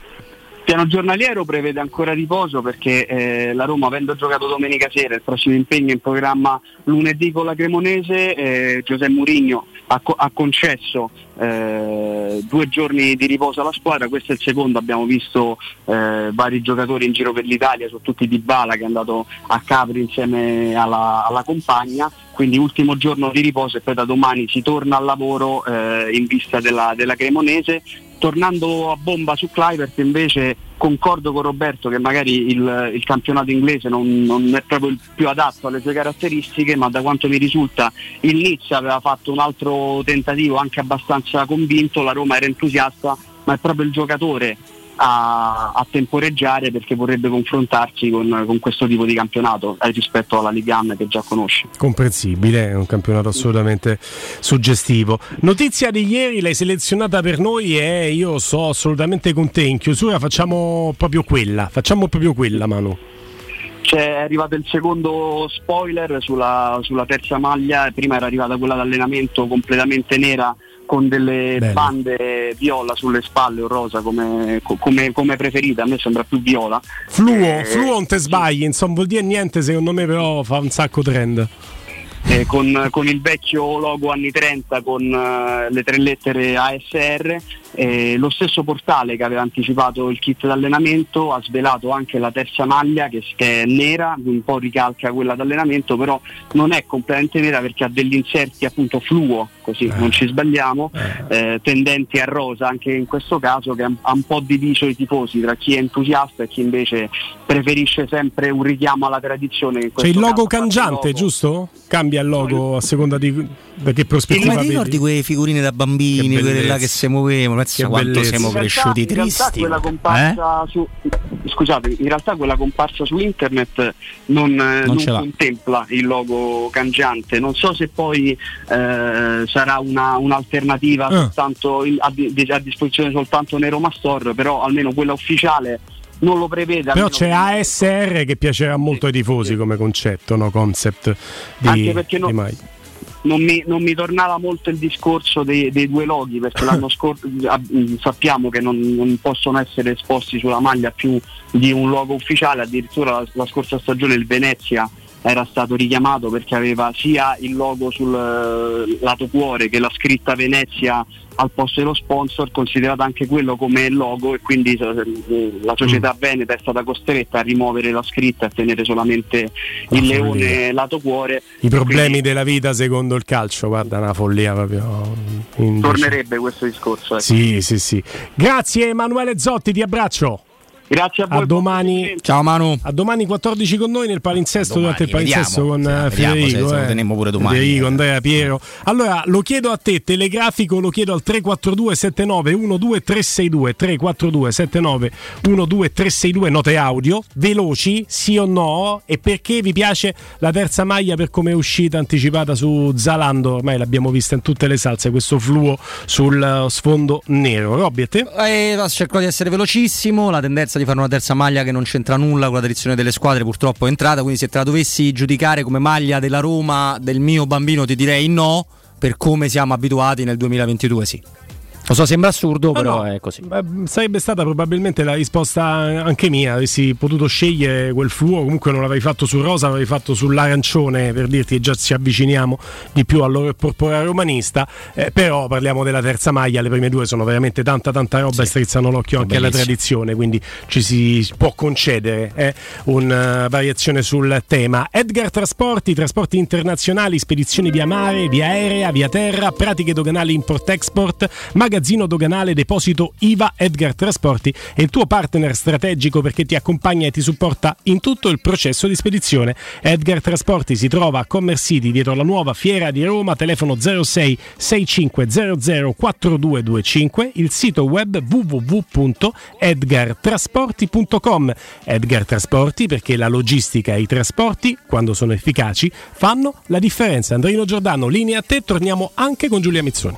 Piano giornaliero prevede ancora riposo perché eh, la Roma, avendo giocato domenica sera, il prossimo impegno in programma lunedì con la Cremonese, eh, Giuseppe Murigno ha, co- ha concesso eh, due giorni di riposo alla squadra, questo è il secondo, abbiamo visto eh, vari giocatori in giro per l'Italia, soprattutto Di Bala che è andato a Capri insieme alla, alla compagna, quindi ultimo giorno di riposo e poi da domani si torna al lavoro eh, in vista della, della Cremonese tornando a bomba su Clivert invece concordo con Roberto che magari il, il campionato inglese non, non, è proprio il più adatto alle sue caratteristiche, ma da quanto mi risulta il Nizza aveva fatto un altro tentativo anche abbastanza convinto, la Roma era entusiasta, ma è proprio il giocatore a, a, temporeggiare perché vorrebbe confrontarsi con, con, questo tipo di campionato eh, rispetto alla Liga Am che già conosce. Comprensibile, è un campionato assolutamente suggestivo. Notizia di ieri, l'hai selezionata per noi e io so assolutamente con te. In chiusura facciamo proprio quella, facciamo proprio quella Manu. C'è arrivato il secondo spoiler sulla, sulla terza maglia, prima era arrivata quella d'allenamento completamente nera con delle Bene. bande viola sulle spalle o rosa come, come, come, preferita, a me sembra più viola. Fluo, eh, fluo non te sbagli, insomma vuol dire niente secondo me però fa un sacco trend. Eh, con, con, il vecchio logo anni 30 con uh, le tre lettere ASR eh, lo stesso portale che aveva anticipato il kit d'allenamento ha svelato anche la terza maglia che, che, è nera, un po' ricalca quella d'allenamento, però non è completamente nera perché ha degli inserti appunto fluo, così eh. non ci sbagliamo, eh. eh, tendenti a rosa anche in questo caso che ha un po' diviso i tifosi tra chi è entusiasta e chi invece preferisce sempre un richiamo alla tradizione. C'è il logo cangiante, logo. giusto? Cambia il logo a seconda di che prospettiva. Ma ti ricordi quelle figurine da bambini, quelle là che si muovevano? Pensa quanto bellezza. siamo cresciuti in tristi. quella comparsa eh? su, scusate, in realtà quella comparsa su internet non, non, non contempla il logo cangiante. Non so se poi eh, sarà una, un'alternativa ah. soltanto in, a, a, disposizione soltanto Nero Mastor, però almeno quella ufficiale non lo prevede. Però c'è ASR che piacerà molto ai tifosi come concetto, no? concept di, Anche perché no, non mi, non mi, tornava molto il discorso dei, dei due loghi perché l'anno scorso mm, sappiamo che non, non, possono essere esposti sulla maglia più di un logo ufficiale, addirittura la, la scorsa stagione il Venezia era stato richiamato perché aveva sia il logo sul eh, lato cuore che la scritta Venezia al posto dello sponsor, considerato anche quello come logo e quindi eh, la società mm. Veneta è stata costretta a rimuovere la scritta e a tenere solamente il leone lato cuore. I problemi quindi, della vita secondo il calcio, guarda, una follia proprio. Tornerebbe questo discorso. Eh. Sì, sì, sì. Grazie Emanuele Zotti, ti abbraccio. Grazie a voi. A domani. Ciao Manu. A domani 14 con noi nel palinsesto Domani, durante il palinsesto con eh, vediamo se- Federico. se lo eh. teniamo pure domani. Federico, Andrea, Piero. Allora, lo chiedo a te, telegrafico, lo chiedo al 342 79 12362 342 79 12362 note audio, veloci, sì o no, e perché vi piace la terza maglia per come è uscita anticipata su Zalando, ormai l'abbiamo vista in tutte le salse, questo fluo sul eh, sfondo nero. Robby, a te? Eh, cerco di essere velocissimo. La tendenza di fare una terza maglia che non c'entra nulla con la tradizione delle squadre purtroppo è entrata. Quindi, se te la dovessi giudicare come maglia della Roma del mio bambino, ti direi no. Per come siamo abituati nel 2022, sì. Lo so, sembra assurdo, però no, è così. Sarebbe stata probabilmente la risposta anche mia. Avessi potuto scegliere quel fluo. Comunque non l'avrei fatto sul rosa, l'avrei fatto sull'arancione per dirti che già ci avviciniamo di più all'oro porpora romanista. Eh, però parliamo della terza maglia. Le prime due sono veramente tanta, tanta roba e strizzano l'occhio anche alla tradizione. Quindi ci si può concedere eh, una variazione sul tema. Edgar Trasporti, trasporti internazionali, spedizioni via mare, via aerea, via terra, pratiche doganali import-export, magazzino doganale, deposito IVA. Edgar Trasporti è il tuo partner strategico perché ti accompagna e ti supporta in tutto il processo di spedizione. Edgar Trasporti si trova a Commerce City dietro la nuova fiera di Roma, telefono 06 6500 4225, il sito web www.edgartrasporti.com. Edgar Trasporti perché la logistica e i trasporti, quando sono efficaci, fanno la differenza. Andrino Giordano, linea a te, torniamo anche con Giulia Mizzoni.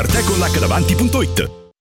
www.artecollacdavanti.it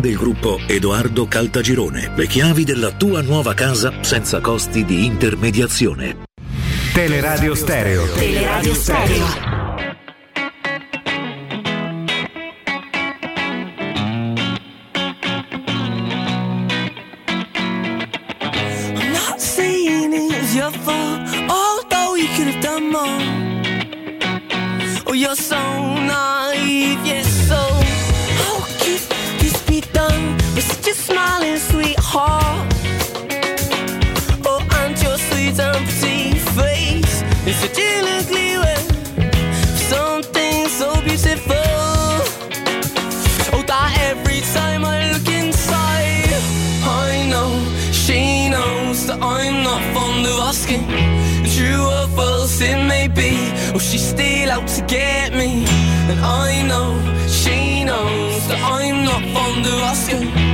del gruppo Edoardo Caltagirone. Le chiavi della tua nuova casa senza costi di intermediazione. Teleradio Stereo. Teleradio Stereo. I'm not saying it's your fault, although you could have done more. Oh, you're so naive, sweetheart? Oh, and your sweet pretty face is an ugly way. Something so beautiful. Oh, that every time I look inside, I know she knows that I'm not fond of asking. True or false it may be, oh, she's still out to get me. And I know she knows that I'm not fond of asking.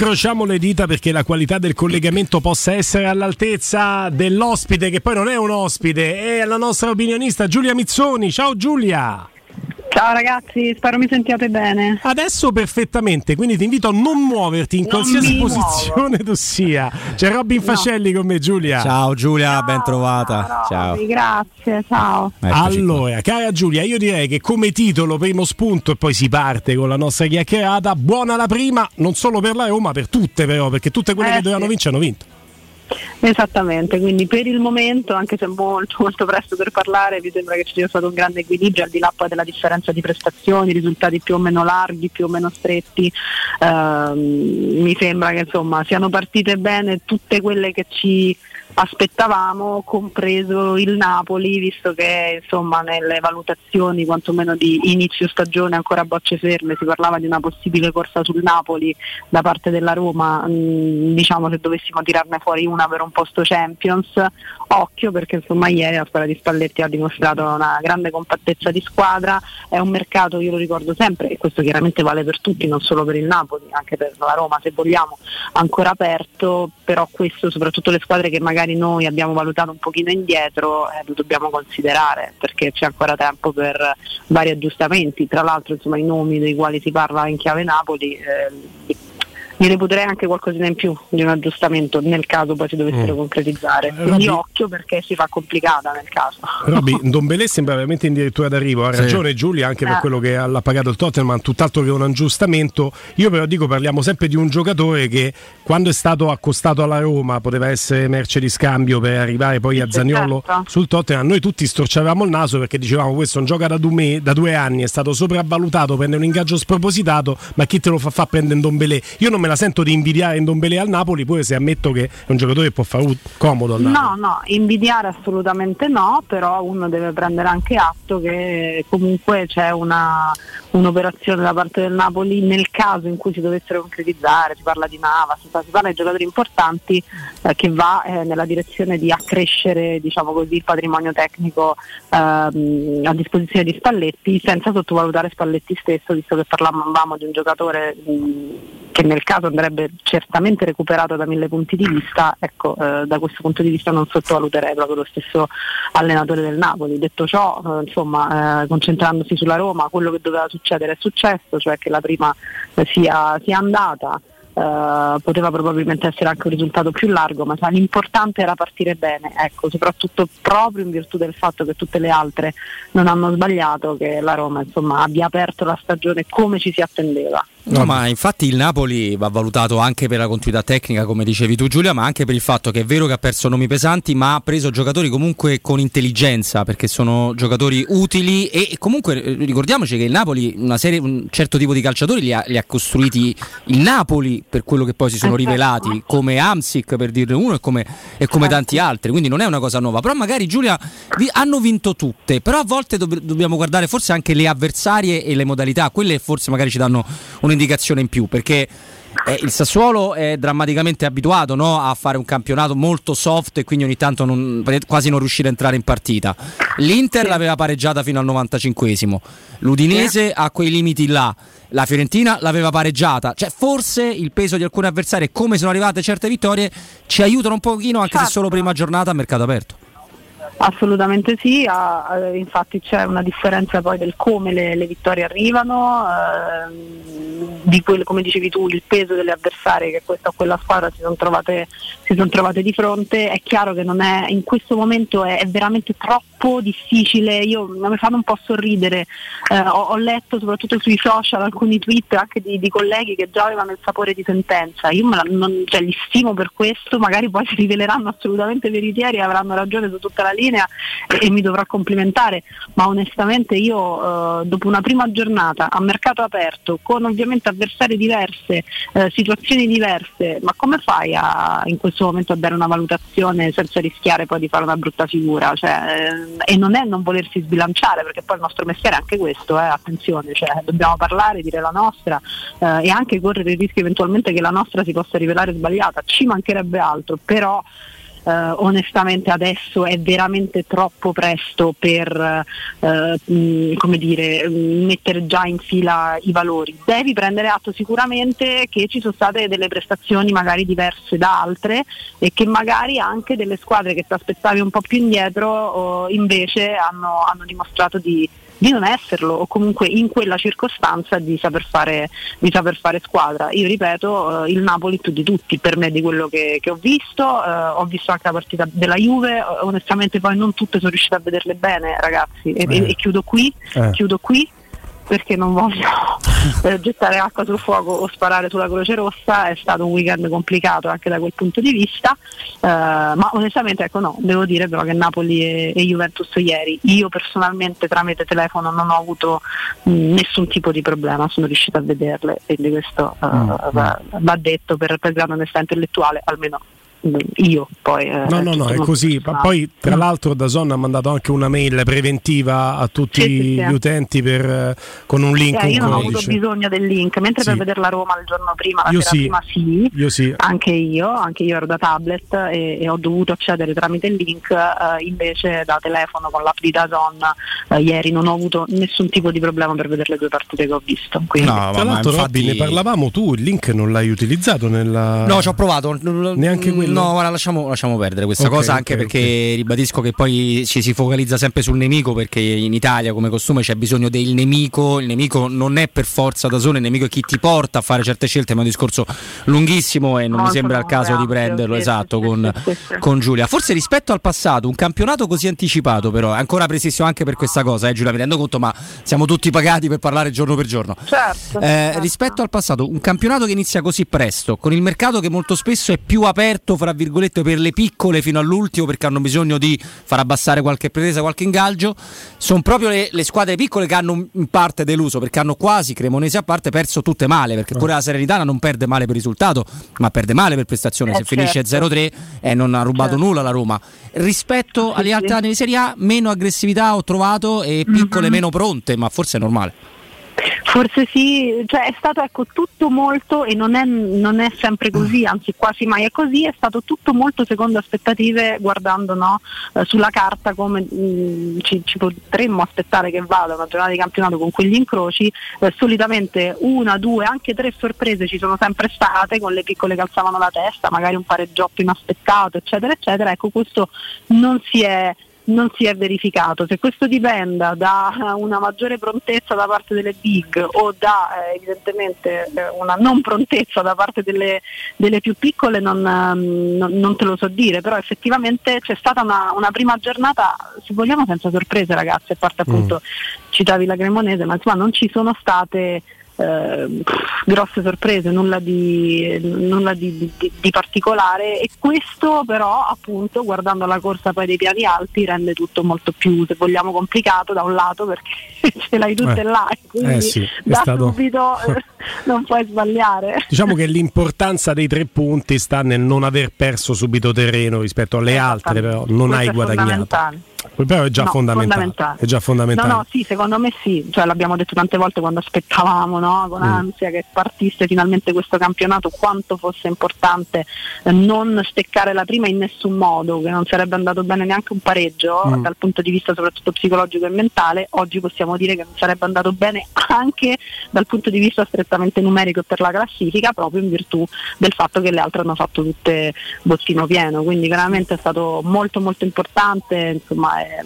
Incrociamo le dita perché la qualità del collegamento possa essere all'altezza dell'ospite, che poi non è un ospite, è la nostra opinionista Giulia Mizzoni. Ciao Giulia! Ciao ragazzi, spero mi sentiate bene. Adesso perfettamente, quindi ti invito a non muoverti in Non qualsiasi posizione tu sia. C'è Robin Fascelli con me, Giulia. Ciao Giulia, ben trovata. Ciao. Sì, grazie, ciao. Allora, cara Giulia, io direi che come titolo, primo spunto e poi si parte con la nostra chiacchierata, buona la prima, non solo per la Roma, per tutte però, perché tutte quelle Eh, che dovevano sì. vincere hanno vinto. Esattamente, quindi per il momento, anche se molto molto presto per parlare, mi sembra che ci sia stato un grande equilibrio al di là poi della differenza di prestazioni, risultati più o meno larghi, più o meno stretti. Ehm, mi sembra che insomma siano partite bene tutte quelle che ci aspettavamo, compreso il Napoli, visto che insomma nelle valutazioni quantomeno di inizio stagione ancora a bocce ferme si parlava di una possibile corsa sul Napoli da parte della Roma, mh, diciamo se dovessimo tirarne fuori una per un posto Champions, occhio perché insomma ieri la squadra di Spalletti ha dimostrato una grande compattezza di squadra, è un mercato, io lo ricordo sempre, e questo chiaramente vale per tutti, non solo per il Napoli, anche per la Roma se vogliamo, ancora aperto, però questo soprattutto le squadre che magari noi abbiamo valutato un pochino indietro eh, lo dobbiamo considerare perché c'è ancora tempo per vari aggiustamenti, tra l'altro insomma i nomi dei quali si parla in chiave Napoli eh, mi reputerei anche qualcosina in più di un aggiustamento nel caso poi si dovessero Mm. concretizzare. Quindi Robby- occhio perché si fa complicata nel caso. Robby, Dombelé sembra veramente addirittura d'arrivo. Ha Sì. ragione Giulia anche per Eh. quello che l'ha pagato il Tottenham, tutt'altro che un aggiustamento. Io però dico parliamo sempre di un giocatore che quando è stato accostato alla Roma poteva essere merce di scambio per arrivare poi a Sì, Zaniolo certo. sul Tottenham. Noi tutti storciavamo il naso perché dicevamo questo non gioca da due, me- da due anni, è stato sopravvalutato, prende un ingaggio spropositato, ma chi te lo fa fa prendere in Dombelé? Io non me la sento di invidiare in Dombelé al Napoli, pure se ammetto che è un giocatore che può fare comodo al. No, no, invidiare assolutamente no, però uno deve prendere anche atto che comunque c'è una, un'operazione da parte del Napoli nel caso in cui si dovessero concretizzare, si parla di Nava, si parla, si parla di giocatori importanti eh, che va eh, nella direzione di accrescere diciamo così, il patrimonio tecnico ehm, a disposizione di Spalletti senza sottovalutare Spalletti stesso, visto che parlavamo di un giocatore mh, che nel caso andrebbe certamente recuperato da mille punti di vista, ecco, eh, da questo punto di vista non sottovaluterei proprio lo stesso allenatore del Napoli. Detto ciò, eh, insomma, eh, concentrandosi sulla Roma, quello che doveva succedere è successo, cioè che la prima eh, sia, sia andata. Uh, poteva probabilmente essere anche un risultato più largo, ma sa, l'importante era partire bene, ecco, soprattutto proprio in virtù del fatto che tutte le altre non hanno sbagliato, che la Roma insomma, abbia aperto la stagione come ci si attendeva. No, ma infatti il Napoli va valutato anche per la continuità tecnica, come dicevi tu Giulia, ma anche per il fatto che è vero che ha perso nomi pesanti, ma ha preso giocatori comunque con intelligenza, perché sono giocatori utili e comunque eh, ricordiamoci che il Napoli una serie, un certo tipo di calciatori li ha, li ha costruiti il Napoli per quello che poi si sono rivelati, come Amsic per dirne uno e come, e come tanti altri, quindi non è una cosa nuova, però magari Giulia vi- hanno vinto tutte, però a volte dobb- dobbiamo guardare forse anche le avversarie e le modalità, quelle forse magari ci danno un'indicazione in più perché eh, il Sassuolo è drammaticamente abituato no, a fare un campionato molto soft e quindi ogni tanto non- quasi non riuscire a entrare in partita. L'Inter l'aveva pareggiata fino al 95esimo, l'Udinese ha quei limiti là, la Fiorentina l'aveva pareggiata. Cioè, forse il peso di alcune avversarie e come sono arrivate certe vittorie ci aiutano un pochino, anche se solo prima giornata a mercato aperto. Assolutamente sì, ah, infatti c'è una differenza poi del come le, le vittorie arrivano, ehm, di quel, come dicevi tu, il peso delle avversarie che questa o quella squadra si sono trovate, son trovate di fronte. È chiaro che è, in questo momento è, è veramente troppo difficile, io mi fanno un po' sorridere, eh, ho, ho letto soprattutto sui social alcuni tweet anche di, di colleghi che già avevano il sapore di sentenza, io la- non- cioè, li stimo per questo, magari poi si riveleranno assolutamente veritieri e avranno ragione su tutta la linea e, e mi dovrò complimentare, ma onestamente io eh, dopo una prima giornata a mercato aperto, con ovviamente avversari diverse, eh, situazioni diverse, ma come fai a, in questo momento a dare una valutazione senza rischiare poi di fare una brutta figura? Cioè, eh, e non è non volersi sbilanciare, perché poi il nostro mestiere è anche questo, eh, attenzione, cioè, dobbiamo parlare, dire la nostra eh, e anche correre il rischio eventualmente che la nostra si possa rivelare sbagliata, ci mancherebbe altro, però eh, onestamente adesso è veramente troppo presto per eh, mh, come dire, mh, mettere già in fila i valori. Devi prendere atto sicuramente che ci sono state delle prestazioni magari diverse da altre e che magari anche delle squadre che ti aspettavi un po' più indietro oh, invece hanno, hanno dimostrato di, di non esserlo o comunque in quella circostanza di saper fare, di saper fare squadra. Io ripeto, eh, il Napoli più di tutti per me di quello che, che ho visto, eh, ho visto anche la partita della Juve, eh, onestamente poi non tutte sono riuscita a vederle bene ragazzi e, Eh. e- e chiudo qui, Eh. chiudo qui perché non voglio eh, gettare acqua sul fuoco o sparare sulla Croce Rossa, è stato un weekend complicato anche da quel punto di vista, eh, ma onestamente ecco no, devo dire però che Napoli e, e Juventus ieri, io personalmente tramite telefono non ho avuto mh, nessun tipo di problema, sono riuscita a vederle, quindi questo eh, Mm, va, va detto per, per grande onestà intellettuale, almeno io poi. eh, No, no, no, è così. Ma poi, tra l'altro, Dazon ha mandato anche una mail preventiva a tutti Sì, sì, sì. gli utenti per, eh, con un link, Eh, io non ho avuto bisogno del link, mentre Sì. per vedere la Roma il giorno prima, la Io sera sì. prima sì, Io sì. anche io, anche io ero da tablet e, e ho dovuto accedere tramite il link, eh, invece da telefono con l'app di Dazon eh, ieri non ho avuto nessun tipo di problema per vedere le due partite che ho visto. Quindi. Tra l'altro, Robby, ne parlavamo tu, il link non l'hai utilizzato nella. No, ci ho provato. Neanche quello? No, guarda, lasciamo, lasciamo perdere questa Ok, cosa anche ok, perché ribadisco che poi ci si focalizza sempre sul nemico perché in Italia come costume c'è bisogno del nemico. Il nemico non è per forza da solo, il nemico è chi ti porta a fare certe scelte, ma è un discorso lunghissimo e non mi Molto sembra il caso di prenderlo esatto sì, con, con Giulia. Forse rispetto al passato, un campionato così anticipato però è ancora prestissimo anche per questa cosa, eh, Giulia, mi rendo conto, ma siamo tutti pagati per parlare giorno per giorno. Certo, Eh, certo. rispetto al passato, un campionato che inizia così presto, con il mercato che molto spesso è più aperto, fra virgolette, per le piccole fino all'ultimo, perché hanno bisogno di far abbassare qualche pretesa, qualche ingaggio, sono proprio le, le squadre piccole che hanno in parte deluso, perché hanno quasi, Cremonese a parte, perso tutte male, perché pure la Serenitana non perde male per risultato, ma perde male per prestazione. Eh, Se finisce certo. 0-3 eh, non ha rubato Certo. nulla la Roma. Rispetto agli altri anni di Serie A, meno aggressività ho trovato e piccole Mhm. meno pronte, ma forse è normale. Forse sì, cioè è stato ecco, tutto molto e non è, non è, sempre così, anzi quasi mai è così, è stato tutto molto secondo aspettative guardando no, eh, sulla carta come mh, ci, ci, potremmo aspettare che vada una giornata di campionato con quegli incroci, eh, solitamente una, due, anche tre sorprese ci sono sempre state con le piccole che alzavano la testa, magari un pareggiotto inaspettato eccetera eccetera, ecco questo non si è non si è verificato. Se questo dipenda da una maggiore prontezza da parte delle big o da eh, evidentemente eh, una non prontezza da parte delle, delle più piccole non, um, non, non, te lo so dire, però effettivamente c'è stata una, una, prima giornata, se vogliamo senza sorprese ragazzi, a parte appunto mm. citavi la Cremonese, ma insomma non ci sono state eh, grosse sorprese, nulla, di, nulla di, di, di, particolare e questo però appunto guardando la corsa poi dei piani alti rende tutto molto più se vogliamo complicato da un lato perché ce l'hai tutte eh, là quindi eh sì, da stato... subito eh, non puoi sbagliare. Diciamo che l'importanza dei tre punti sta nel non aver perso subito terreno rispetto alle altre, però non Questo hai guadagnato. Però è già, No, fondamentale. fondamentale. è già fondamentale. No, no, sì, secondo me sì, cioè, l'abbiamo detto tante volte quando aspettavamo no? con Mm. ansia che partisse finalmente questo campionato, quanto fosse importante eh, non steccare la prima in nessun modo, che non sarebbe andato bene neanche un pareggio Mm. dal punto di vista soprattutto psicologico e mentale, oggi possiamo dire che non sarebbe andato bene anche dal punto di vista strettamente numerico per la classifica, proprio in virtù del fatto che le altre hanno fatto tutte bottino pieno, quindi veramente è stato molto molto importante, insomma, è-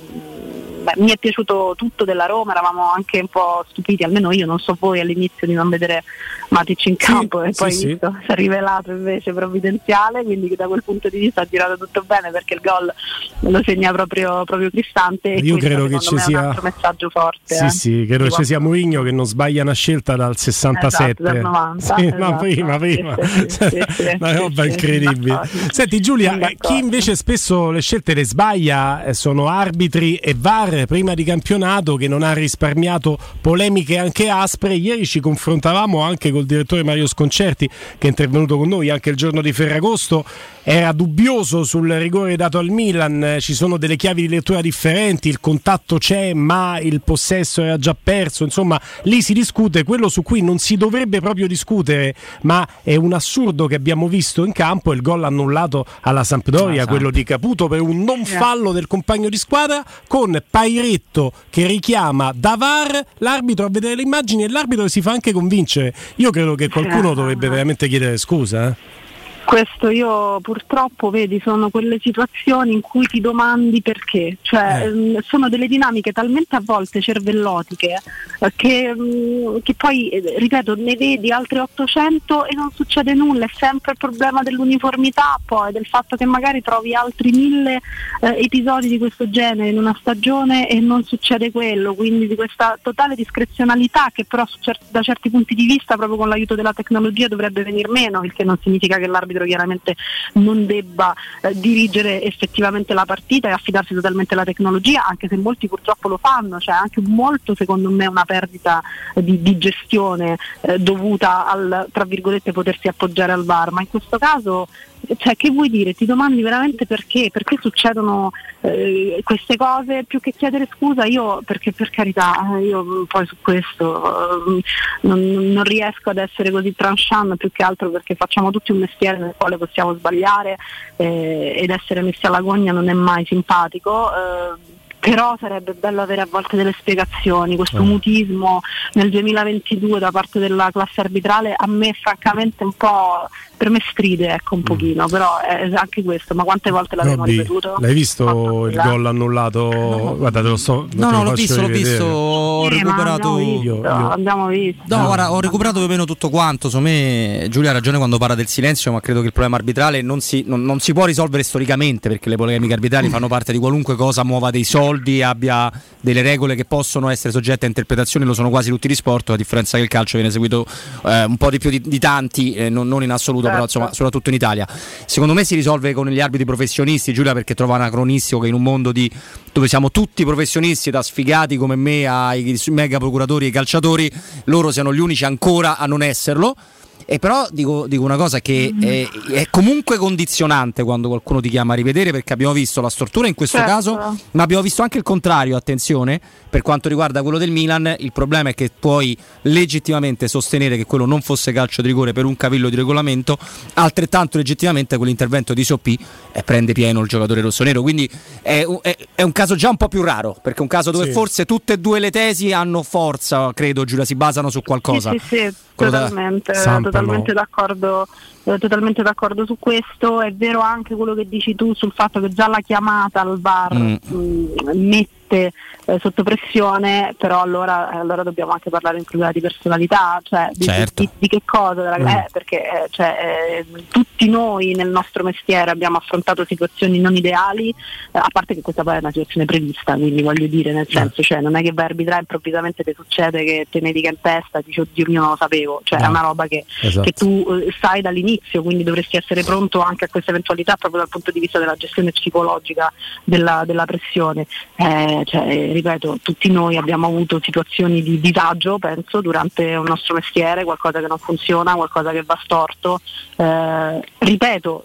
beh, mi è piaciuto tutto della Roma, eravamo anche un po' stupiti, almeno io non so voi all'inizio di non vedere Matic in campo e sì, poi sì. visto, si è rivelato invece provvidenziale, quindi da quel punto di vista ha girato tutto bene perché il gol lo segna proprio, proprio Cristante e Io credo che ci è un sia- altro messaggio forte. Sì, eh. sì, credo ci sia Mourinho che non sbaglia una scelta dal 67. Esatto, dal 90, Sì, ma esatto. prima, prima. Sì, sì, sì, sì, una sì, roba sì, incredibile. Senti Giulia, chi invece spesso le scelte le sbaglia eh, sono arbitri e VAR prima di campionato che non ha risparmiato polemiche anche aspre. Ieri ci confrontavamo anche col direttore Mario Sconcerti che è intervenuto con noi anche il giorno di Ferragosto. Era dubbioso sul rigore dato al Milan, ci sono delle chiavi di lettura differenti, il contatto c'è ma il possesso era già perso, insomma lì si discute quello su cui non si dovrebbe proprio discutere, ma è un assurdo che abbiamo visto in campo, il gol annullato alla Sampdoria, Ah, quello di Caputo per un non fallo del compagno di squadra con Pairetto che richiama da VAR l'arbitro a vedere le immagini e l'arbitro si fa anche convincere. Io credo che qualcuno dovrebbe veramente chiedere scusa. eh. Questo io purtroppo vedi sono quelle situazioni in cui ti domandi perché, cioè ehm, sono delle dinamiche talmente a volte cervellotiche eh, che, mm, che poi, eh, ripeto, ne vedi altre 800 e non succede nulla, è sempre il problema dell'uniformità poi, del fatto che magari trovi altri mille eh, episodi di questo genere in una stagione e non succede quello, quindi di questa totale discrezionalità che però cer- da certi punti di vista proprio con l'aiuto della tecnologia dovrebbe venir meno, il che non significa che l'arbitro chiaramente non debba eh, dirigere effettivamente la partita e affidarsi totalmente alla tecnologia, anche se molti purtroppo lo fanno, c'è anche molto secondo me una perdita di, di gestione eh, dovuta al potersi appoggiare al VAR, ma in questo caso cioè, che vuoi dire? Ti domandi veramente perché? Perché succedono eh, queste cose? Più che chiedere scusa, io perché per carità, eh, io poi su questo eh, non, non riesco ad essere così tranchant più che altro perché facciamo tutti un mestiere nel quale possiamo sbagliare eh, ed essere messi alla gogna non è mai simpatico. eh, però sarebbe bello avere a volte delle spiegazioni, questo Eh. mutismo nel 2022 da parte della classe arbitrale a me francamente un po' per me stride ecco un Mm. pochino, però è anche questo, ma quante volte l'avremo Robby, ripetuto? l'hai visto il gol annullato? Guarda, te lo te No, no, l'ho visto, l'ho visto, ho ma recuperato. abbiamo visto, Io- io- abbiamo visto. No, guarda, ho recuperato più o meno tutto quanto. Secondo me Giulia ha ragione quando parla del silenzio, ma credo che il problema arbitrale non si, non- non si può risolvere storicamente perché le polemiche arbitrali fanno parte di qualunque cosa muova dei soldi, abbia delle regole che possono essere soggette a interpretazioni, lo sono quasi tutti gli sport, a differenza che il calcio viene seguito eh, un po' di più di, di tanti, eh, non, non in assoluto, però insomma, soprattutto in Italia. Secondo me si risolve con gli arbitri professionisti, Giulia, perché trova anacronistico che in un mondo di- dove siamo tutti professionisti, da sfigati come me ai mega procuratori e calciatori, loro siano gli unici ancora a non esserlo. E però dico, dico una cosa che è, è comunque condizionante quando qualcuno ti chiama a rivedere perché abbiamo visto la stortura in questo Certo. caso, ma abbiamo visto anche il contrario, attenzione, per quanto riguarda quello del Milan, il problema è che puoi legittimamente sostenere che quello non fosse calcio di rigore per un cavillo di regolamento, altrettanto legittimamente quell'intervento di Soppi eh, prende pieno il giocatore rossonero, quindi è, un- è- è un caso già un po' più raro, perché è un caso dove Sì. forse tutte e due le tesi hanno forza, credo Giulia, si basano su qualcosa. Sì, sì, sì, da- totalmente, Sampa, totalmente d'accordo, eh, totalmente d'accordo su questo. È vero anche quello che dici tu sul fatto che già la chiamata al VAR Mm. mh, mette eh, sotto pressione, però allora, allora dobbiamo anche parlare in di personalità, cioè di, Certo. di- di che cosa, della- Mm. eh, perché eh, cioè, eh, tutti noi nel nostro mestiere abbiamo affrontato situazioni non ideali, eh, a parte che questa poi è una situazione prevista, quindi voglio dire, nel senso, cioè, non è che vai a arbitrare improvvisamente ti succede che te ne dica in testa, dici oddio io non lo sapevo, cioè è No. una roba che, Esatto. che tu eh, sai dall'inizio, quindi dovresti essere pronto anche a questa eventualità proprio dal punto di vista della gestione psicologica della, della pressione. Eh, cioè, eh, ripeto, tutti noi abbiamo avuto situazioni di disagio, penso, durante il nostro mestiere, qualcosa che non funziona, qualcosa che va storto. Eh, ripeto,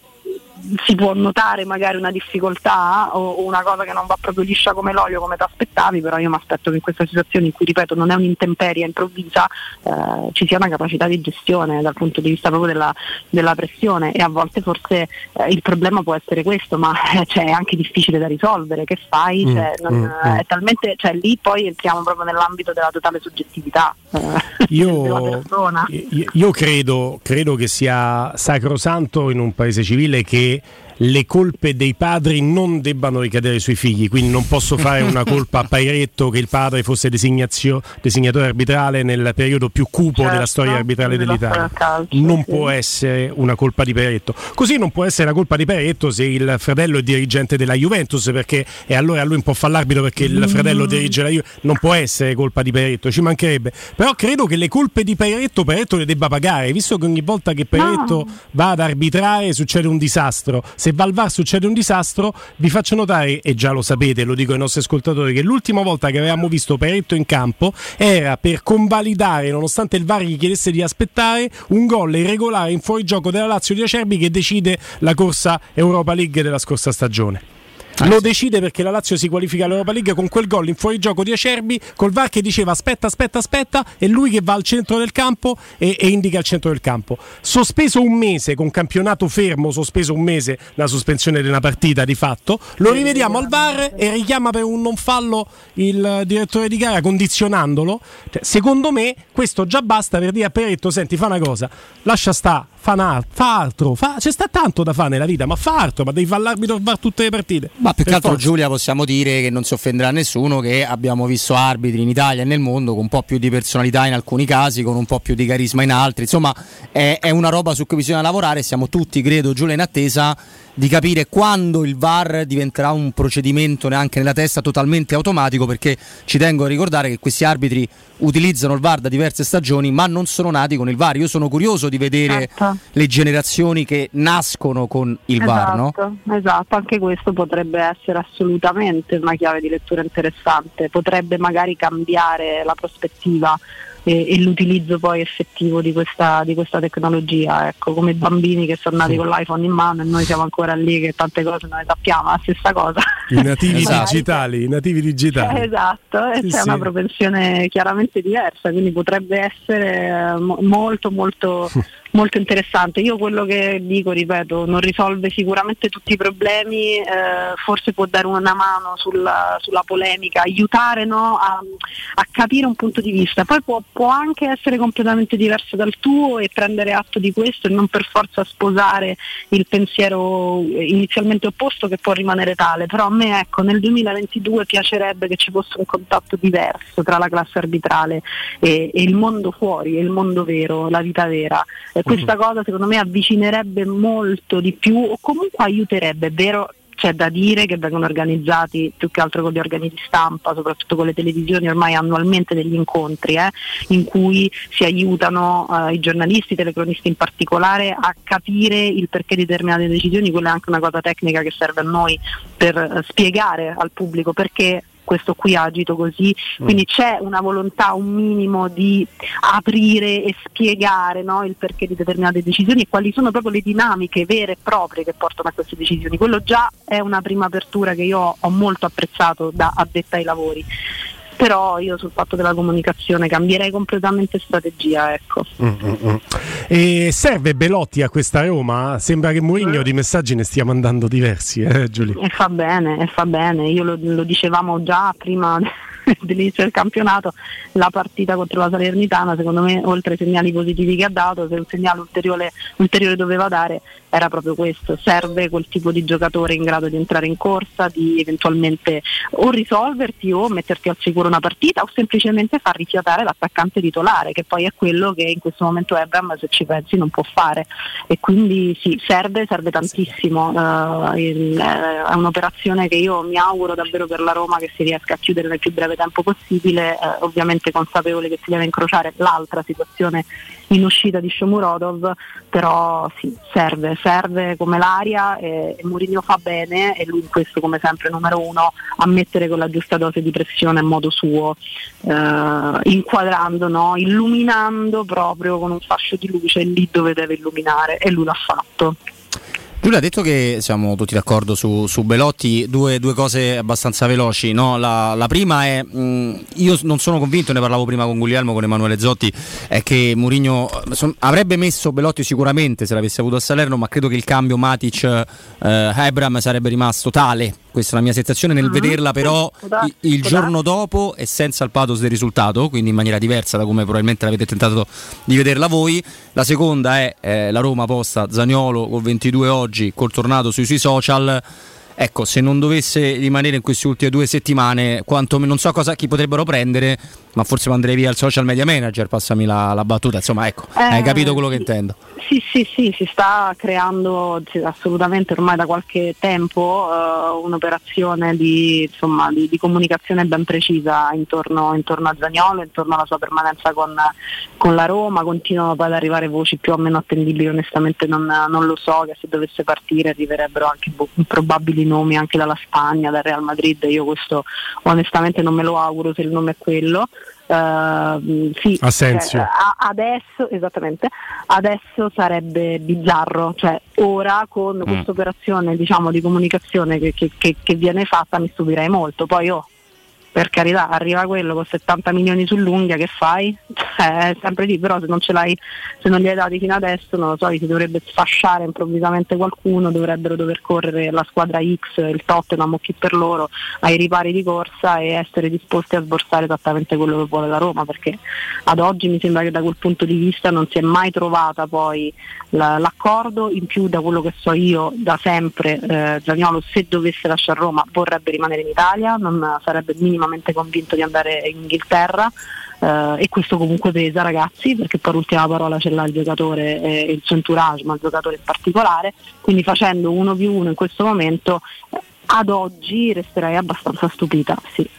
si può notare magari una difficoltà o, una cosa che non va proprio liscia come l'olio come ti aspettavi, però io mi aspetto che in questa situazione in cui ripeto non è un'intemperia improvvisa eh, ci sia una capacità di gestione dal punto di vista proprio della, della pressione e a volte forse eh, il problema può essere questo, ma eh, cioè, è anche difficile da risolvere, che fai? Mm, Cioè, non- mm, mm. È talmente, cioè, lì poi entriamo proprio nell'ambito della totale soggettività eh, della Io, persona. io- io credo, credo che sia sacrosanto in un paese civile che que le colpe dei padri non debbano ricadere sui figli, quindi non posso fare una colpa a Pairetto che il padre fosse designazio- designatore arbitrale nel periodo più cupo Certo, della storia arbitrale dell'Italia. calcio, Non sì. può essere una colpa di Pairetto. Così non può essere la colpa di Pairetto se il fratello è dirigente della Juventus, perché e allora lui un po' fa l'arbitro perché il fratello dirige la Juventus. Non può essere colpa di Pairetto, ci mancherebbe. Però credo che le colpe di Pairetto Pairetto le debba pagare, visto che ogni volta che Pairetto va ad arbitrare succede un disastro. Se va al VAR succede un disastro, vi faccio notare, e già lo sapete, lo dico ai nostri ascoltatori, che l'ultima volta che avevamo visto Pairetto in campo era per convalidare, nonostante il VAR gli chiedesse di aspettare, un gol irregolare in fuorigioco della Lazio di Acerbi che decide la corsa Europa League della scorsa stagione. Lo decide perché la Lazio si qualifica all'Europa League con quel gol in fuorigioco di Acerbi, col VAR che diceva aspetta, aspetta, aspetta, e lui che va al centro del campo e, e indica il centro del campo. Sospeso un mese, con campionato fermo, sospeso un mese la sospensione di una partita di fatto, lo rivediamo al VAR e richiama per un non fallo il direttore di gara condizionandolo. Cioè, secondo me questo già basta per dire a Peretto, senti, fa una cosa, lascia sta, fa, altro, fa- c'è sta tanto da fare nella vita, ma fa altro, ma devi fare l'arbitro a VAR tutte le partite. Ma più che altro forza. Giulia possiamo dire che non si offenderà nessuno che abbiamo visto arbitri in Italia e nel mondo con un po' più di personalità in alcuni casi, con un po' più di carisma in altri. Insomma, è, è una roba su cui bisogna lavorare. Siamo tutti, credo, Giulia, in attesa di capire quando il VAR diventerà un procedimento neanche nella testa totalmente automatico, perché ci tengo a ricordare che questi arbitri utilizzano il VAR da diverse stagioni, ma non sono nati con il VAR. Io sono curioso di vedere Certo. le generazioni che nascono con il VAR, no? esatto, esatto, anche questo potrebbe essere assolutamente una chiave di lettura interessante, potrebbe magari cambiare la prospettiva e, e l'utilizzo poi effettivo di questa, di questa tecnologia, ecco, come i bambini che sono nati con l'iPhone in mano e noi siamo ancora lì che tante cose non le sappiamo, la stessa cosa. I nativi Esatto. digitali, i nativi digitali. Eh, Esatto, Sì, c'è sì. una propensione chiaramente diversa, quindi potrebbe essere eh, mo- molto molto molto interessante. Io quello che dico, ripeto, non risolve sicuramente tutti i problemi, eh, forse può dare una mano sulla, sulla polemica, aiutare no, a, a capire un punto di vista. Poi può, può anche essere completamente diverso dal tuo e prendere atto di questo e non per forza sposare il pensiero inizialmente opposto che può rimanere tale, però a me ecco nel 2022 piacerebbe che ci fosse un contatto diverso tra la classe arbitrale e, e il mondo fuori, e il mondo vero, la vita vera. E questa cosa secondo me avvicinerebbe molto di più o comunque aiuterebbe, è vero? C'è da dire che vengono organizzati più che altro con gli organi di stampa, soprattutto con le televisioni, ormai annualmente degli incontri eh, in cui si aiutano eh, i giornalisti, i telecronisti in particolare, a capire il perché di determinate decisioni, quella è anche una cosa tecnica che serve a noi per eh, spiegare al pubblico perché questo qui agito così, quindi c'è una volontà, un minimo di aprire e spiegare no, il perché di determinate decisioni e quali sono proprio le dinamiche vere e proprie che portano a queste decisioni. Quello già è una prima apertura che io ho molto apprezzato da addetta ai lavori però io sul fatto della comunicazione cambierei completamente strategia. Ecco. Mm, mm, mm. E serve Belotti a questa Roma? Sembra che Mourinho di messaggi ne stia mandando diversi, eh, Giulia? E fa bene, e fa bene. Io lo, lo dicevamo già prima dell'inizio del campionato, la partita contro la Salernitana, secondo me, oltre ai segnali positivi che ha dato, se un segnale ulteriore, ulteriore doveva dare era proprio questo, serve quel tipo di giocatore in grado di entrare in corsa, di eventualmente o risolverti o metterti al sicuro una partita o semplicemente far rifiatare l'attaccante titolare, che poi è quello che in questo momento Ebram, se ci pensi, non può fare. E quindi sì, serve, serve tantissimo. Uh, il, è un'operazione che io mi auguro davvero per la Roma che si riesca a chiudere nel più breve tempo possibile, eh, ovviamente consapevole che si deve incrociare l'altra situazione in uscita di Shomurodov, però sì, serve, serve come l'aria e, e Mourinho fa bene e lui in questo come sempre numero uno a mettere con la giusta dose di pressione a modo suo, eh, inquadrando, no? illuminando proprio con un fascio di luce lì dove deve illuminare e lui l'ha fatto. Giulia ha detto che siamo tutti d'accordo su, su Belotti, due, due, cose abbastanza veloci. No? La, la, prima è, mh, io non sono convinto, ne parlavo prima con Guglielmo, con Emanuele Zotti, è che Mourinho son, avrebbe messo Belotti sicuramente se l'avesse avuto a Salerno, ma credo che il cambio Matic-Ebram eh, sarebbe rimasto tale questa è la mia sensazione nel uh-huh. vederla però il, il giorno dopo e senza il pathos del risultato, quindi in maniera diversa da come probabilmente l'avete tentato di vederla voi. La seconda è eh, la Roma posta Zaniolo con 22 oggi, col tornato sui suoi social ecco, se non dovesse rimanere in queste ultime due settimane, quanto, non so cosa, chi potrebbero prendere, ma forse manderei via il social media manager, passami la, la battuta, insomma, ecco, eh, hai capito quello che intendo. Sì, sì, sì, si sta creando assolutamente ormai da qualche tempo uh, un'operazione di, insomma, di, di, comunicazione ben precisa intorno, intorno, a Zagnolo, intorno alla sua permanenza con, con, la Roma, continuano poi ad arrivare voci più o meno attendibili, onestamente non, non lo so, che se dovesse partire arriverebbero anche boh, probabili nomi anche dalla Spagna, dal Real Madrid, io questo onestamente non me lo auguro se il nome è quello. Uh, sì, Asensio. Cioè, adesso, esattamente, adesso sarebbe bizzarro, cioè ora con mm. questa operazione diciamo, di comunicazione che, che, che, che, viene fatta mi stupirei molto, poi oh, per carità arriva quello con 70 milioni sull'unghia che fai? Eh, è sempre lì, però se non se non li hai dati fino adesso, non lo so, si dovrebbe sfasciare improvvisamente qualcuno, dovrebbero dover correre la squadra X, il Tottenham o chi per loro ai ripari di corsa e essere disposti a sborsare esattamente quello che vuole la Roma, perché ad oggi mi sembra che da quel punto di vista non si è mai trovata poi la, l'accordo, in più da quello che so io da sempre eh, Zagnolo se dovesse lasciare Roma vorrebbe rimanere in Italia, non sarebbe minimamente minimamente convinto di andare in Inghilterra. Uh, e questo comunque pesa ragazzi perché poi l'ultima parola ce l'ha il giocatore e il suo entourage ma il giocatore in particolare quindi facendo uno più uno in questo momento eh, ad oggi resterei abbastanza stupita sì.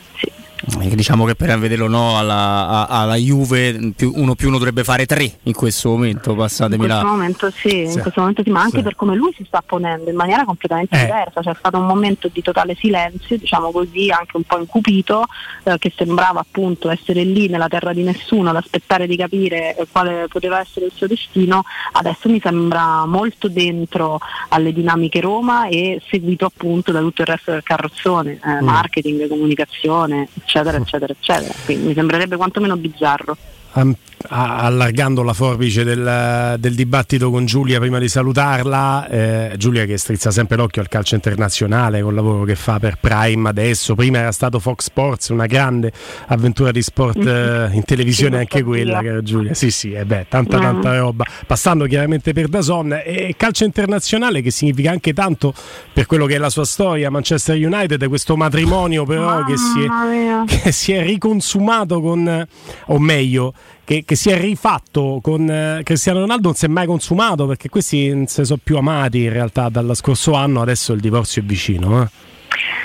Eh, diciamo che per vederlo no alla, alla, Juve più, uno più uno dovrebbe fare tre in questo momento, passatemi in questo la... momento sì, sì, in questo momento sì, ma anche sì. per come lui si sta ponendo in maniera completamente eh. diversa, c'è stato un momento di totale silenzio, diciamo così, anche un po' incupito, eh, che sembrava appunto essere lì nella terra di nessuno ad aspettare di capire eh, quale poteva essere il suo destino, adesso mi sembra molto dentro alle dinamiche Roma e seguito appunto da tutto il resto del carrozzone, eh, mm. marketing, comunicazione, eccetera, eccetera, eccetera. Quindi mi sembrerebbe quantomeno bizzarro allargando la forbice del, del, dibattito con Giulia prima di salutarla, eh, Giulia che strizza sempre l'occhio al calcio internazionale con il lavoro che fa per Prime adesso, prima era stato Fox Sports, una grande avventura di sport eh, in televisione anche quella che era Giulia, sì sì, eh beh, tanta tanta roba, passando chiaramente per Dazon e calcio internazionale che significa anche tanto per quello che è la sua storia, Manchester United, questo matrimonio però che si, è, che si è riconsumato con, o meglio, che, che, si è rifatto con eh, Cristiano Ronaldo non si è mai consumato perché questi non si sono più amati in realtà dallo scorso anno, adesso il divorzio è vicino. Eh.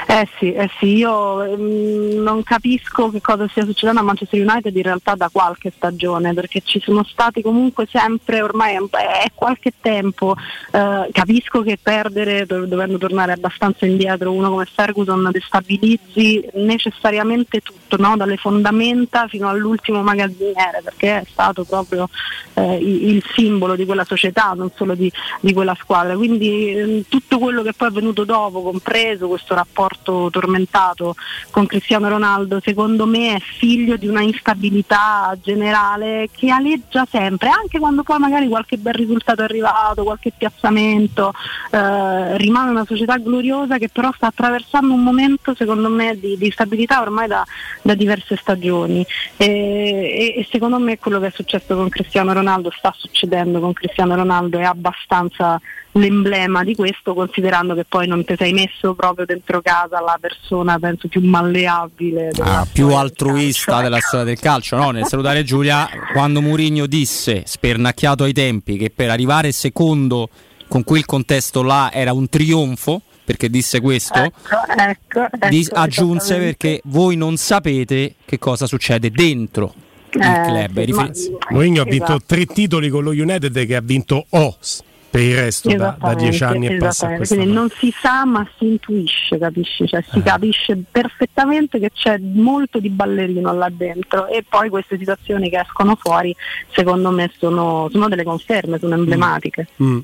Eh sì, eh sì, io mm, non capisco che cosa stia succedendo a Manchester United in realtà da qualche stagione, perché ci sono stati comunque sempre, ormai è, qualche tempo, eh, capisco che perdere, do- dovendo tornare abbastanza indietro, uno come Ferguson destabilizzi necessariamente tutto, no? dalle fondamenta fino all'ultimo magazziniere, perché è stato proprio eh, il, simbolo di quella società, non solo di, di quella squadra. Quindi ehm, tutto quello che poi è venuto dopo, compreso questo rapporto tormentato con Cristiano Ronaldo, secondo me è figlio di una instabilità generale che aleggia sempre, anche quando poi magari qualche bel risultato è arrivato, qualche piazzamento, eh, rimane una società gloriosa che però sta attraversando un momento secondo me di, di stabilità ormai da, da diverse stagioni. E, e- e secondo me quello che è successo con Cristiano Ronaldo sta succedendo con Cristiano Ronaldo è abbastanza l'emblema di questo considerando che poi non ti sei messo proprio dentro casa la persona penso più malleabile della Ah, più altruista della storia del calcio. No? Nel salutare Giulia, quando Mourinho disse, spernacchiato ai tempi, che per arrivare secondo con quel contesto là era un trionfo, perché disse questo, ecco, ecco, ecco, aggiunse esattamente. perché voi non sapete che cosa succede dentro il Eh, club. E rifer- Mourinho ha vinto Esatto. tre titoli con lo United che ha vinto OS per il resto da, da dieci anni e passa a esattamente. questa Quindi parte. non si sa ma si intuisce, capisci? Cioè, Eh. si capisce perfettamente che c'è molto di ballerino là dentro e poi queste situazioni che escono fuori secondo me sono, sono delle conferme, sono emblematiche. Mm.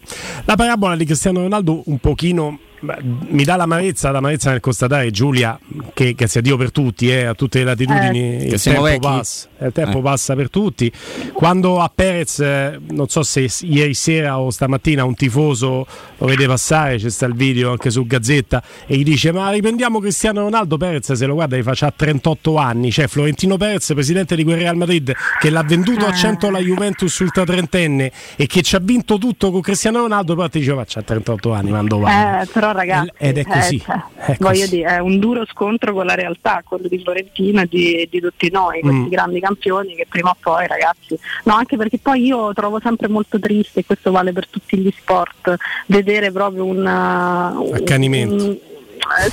La parabola di Cristiano Ronaldo un pochino mi dà l'amarezza, l'amarezza nel constatare Giulia che, che sia Dio per tutti, eh, a tutte le latitudini, Eh. il, tempo passa, il tempo Eh. passa per tutti. Quando a Perez, eh, non so se ieri sera o stamattina un tifoso lo vede passare, c'è sta il video anche su Gazzetta e gli dice ma riprendiamo Cristiano Ronaldo, Perez se lo guarda gli faccia 38 anni, cioè Florentino Perez, presidente di quel Real Madrid che l'ha venduto a 100 alla Juventus ultra trentenne e che ci ha vinto tutto con Cristiano Ronaldo, però ti dice ma c'ha 38 anni, mando va. Eh, però ragazzi, Ed è così, eh, cioè, è voglio così. dire, è un duro scontro con la realtà, quello di Florentino e di, di tutti noi, questi Mm. grandi campioni che prima o poi ragazzi, no anche perché poi io trovo sempre molto triste, e questo vale per tutti gli sport, vedere proprio un... un- Accanimento. un- eh,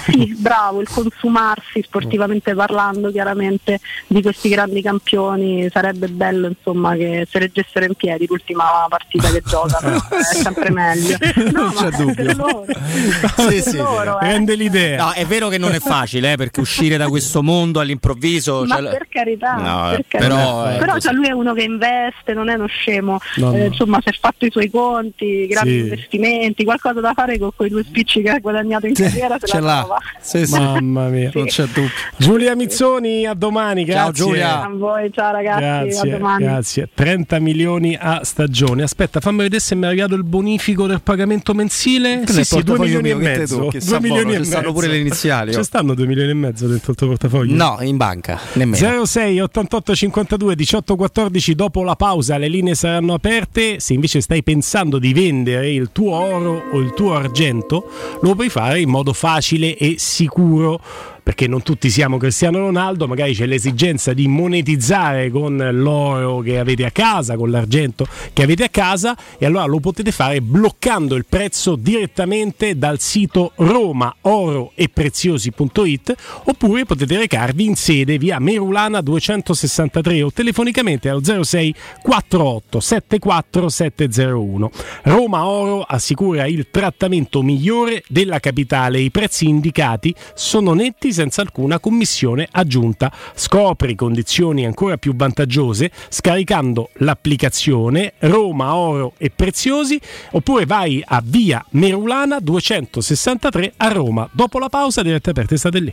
sì, bravo, il consumarsi sportivamente parlando chiaramente di questi grandi campioni sarebbe bello insomma che se reggessero in piedi l'ultima partita che giocano, è sempre meglio. No, Non c'è ma dubbio. loro. Sì, sì, loro, eh. Rende l'idea. No, è vero che non è facile, eh, perché uscire da questo mondo all'improvviso. Ma cioè- per carità, No, per eh, carità. però, eh, Però cioè, lui è uno che investe, non è uno scemo, No, Eh, no. insomma si è fatto i suoi conti, grandi Sì. investimenti, qualcosa da fare con quei due spicci che ha guadagnato in carriera se ce l'ha. Sì, sì. Mamma mia. Non c'è dubbio. Giulia Mizzoni, a domani, grazie. Ciao, Giulia. A voi, ciao ragazzi, Grazie, a domani. grazie. 30 milioni a stagione. Aspetta, fammi vedere se mi è arrivato il bonifico del pagamento mensile. Sì, sì, 2 portafoglio milioni e mezzo. tocchi? 2 Sta milioni buono, e ci stanno mezzo. pure le iniziali, Ci oh. stanno 2 milioni e mezzo dentro il tuo portafoglio? No, in banca, nemmeno. 06 88 52 18 14 dopo la pausa le linee saranno aperte se invece stai pensando di vendere il tuo oro o il tuo argento lo puoi fare in modo facile e sicuro perché non tutti siamo Cristiano Ronaldo, magari c'è l'esigenza di monetizzare con l'oro che avete a casa, con l'argento che avete a casa e allora lo potete fare bloccando il prezzo direttamente dal sito romaoroepreziosi.it oppure potete recarvi in sede via Merulana 263 o telefonicamente allo 06 48 74 701. Roma Oro assicura il trattamento migliore della capitale. I prezzi indicati sono netti senza alcuna commissione aggiunta. Scopri condizioni ancora più vantaggiose scaricando l'applicazione Roma Oro e Preziosi oppure vai a via Merulana 263 a Roma. Dopo la pausa dirette aperte state lì.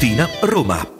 Tiburtina, Roma.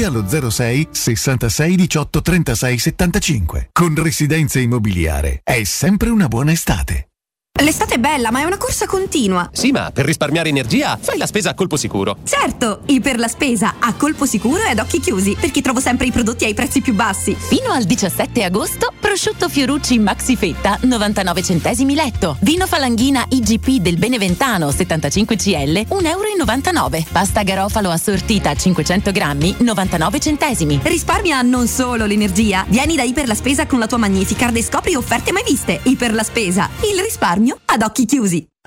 allo 06 66 18 36 75. Con Residenze Immobiliare è sempre una buona estate. L'estate è bella, ma è una corsa continua. Sì, ma per risparmiare energia fai la spesa a colpo sicuro. Certo, i per la spesa a colpo sicuro e ad occhi chiusi, perché trovo sempre i prodotti ai prezzi più bassi. Fino al 17 agosto, prosciutto Fiorucci Maxi Fetta 99 centesimi letto. Vino Falanghina IGP del Beneventano 75 CL 1,99 euro. Pasta garofalo assortita 500 grammi 99 centesimi. Risparmia non solo l'energia. Vieni da Iper la Spesa con la tua Magnificard e scopri offerte mai viste. Iper la Spesa, il risparmio ad occhi chiusi.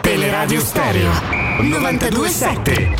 Teleradio Stereo 927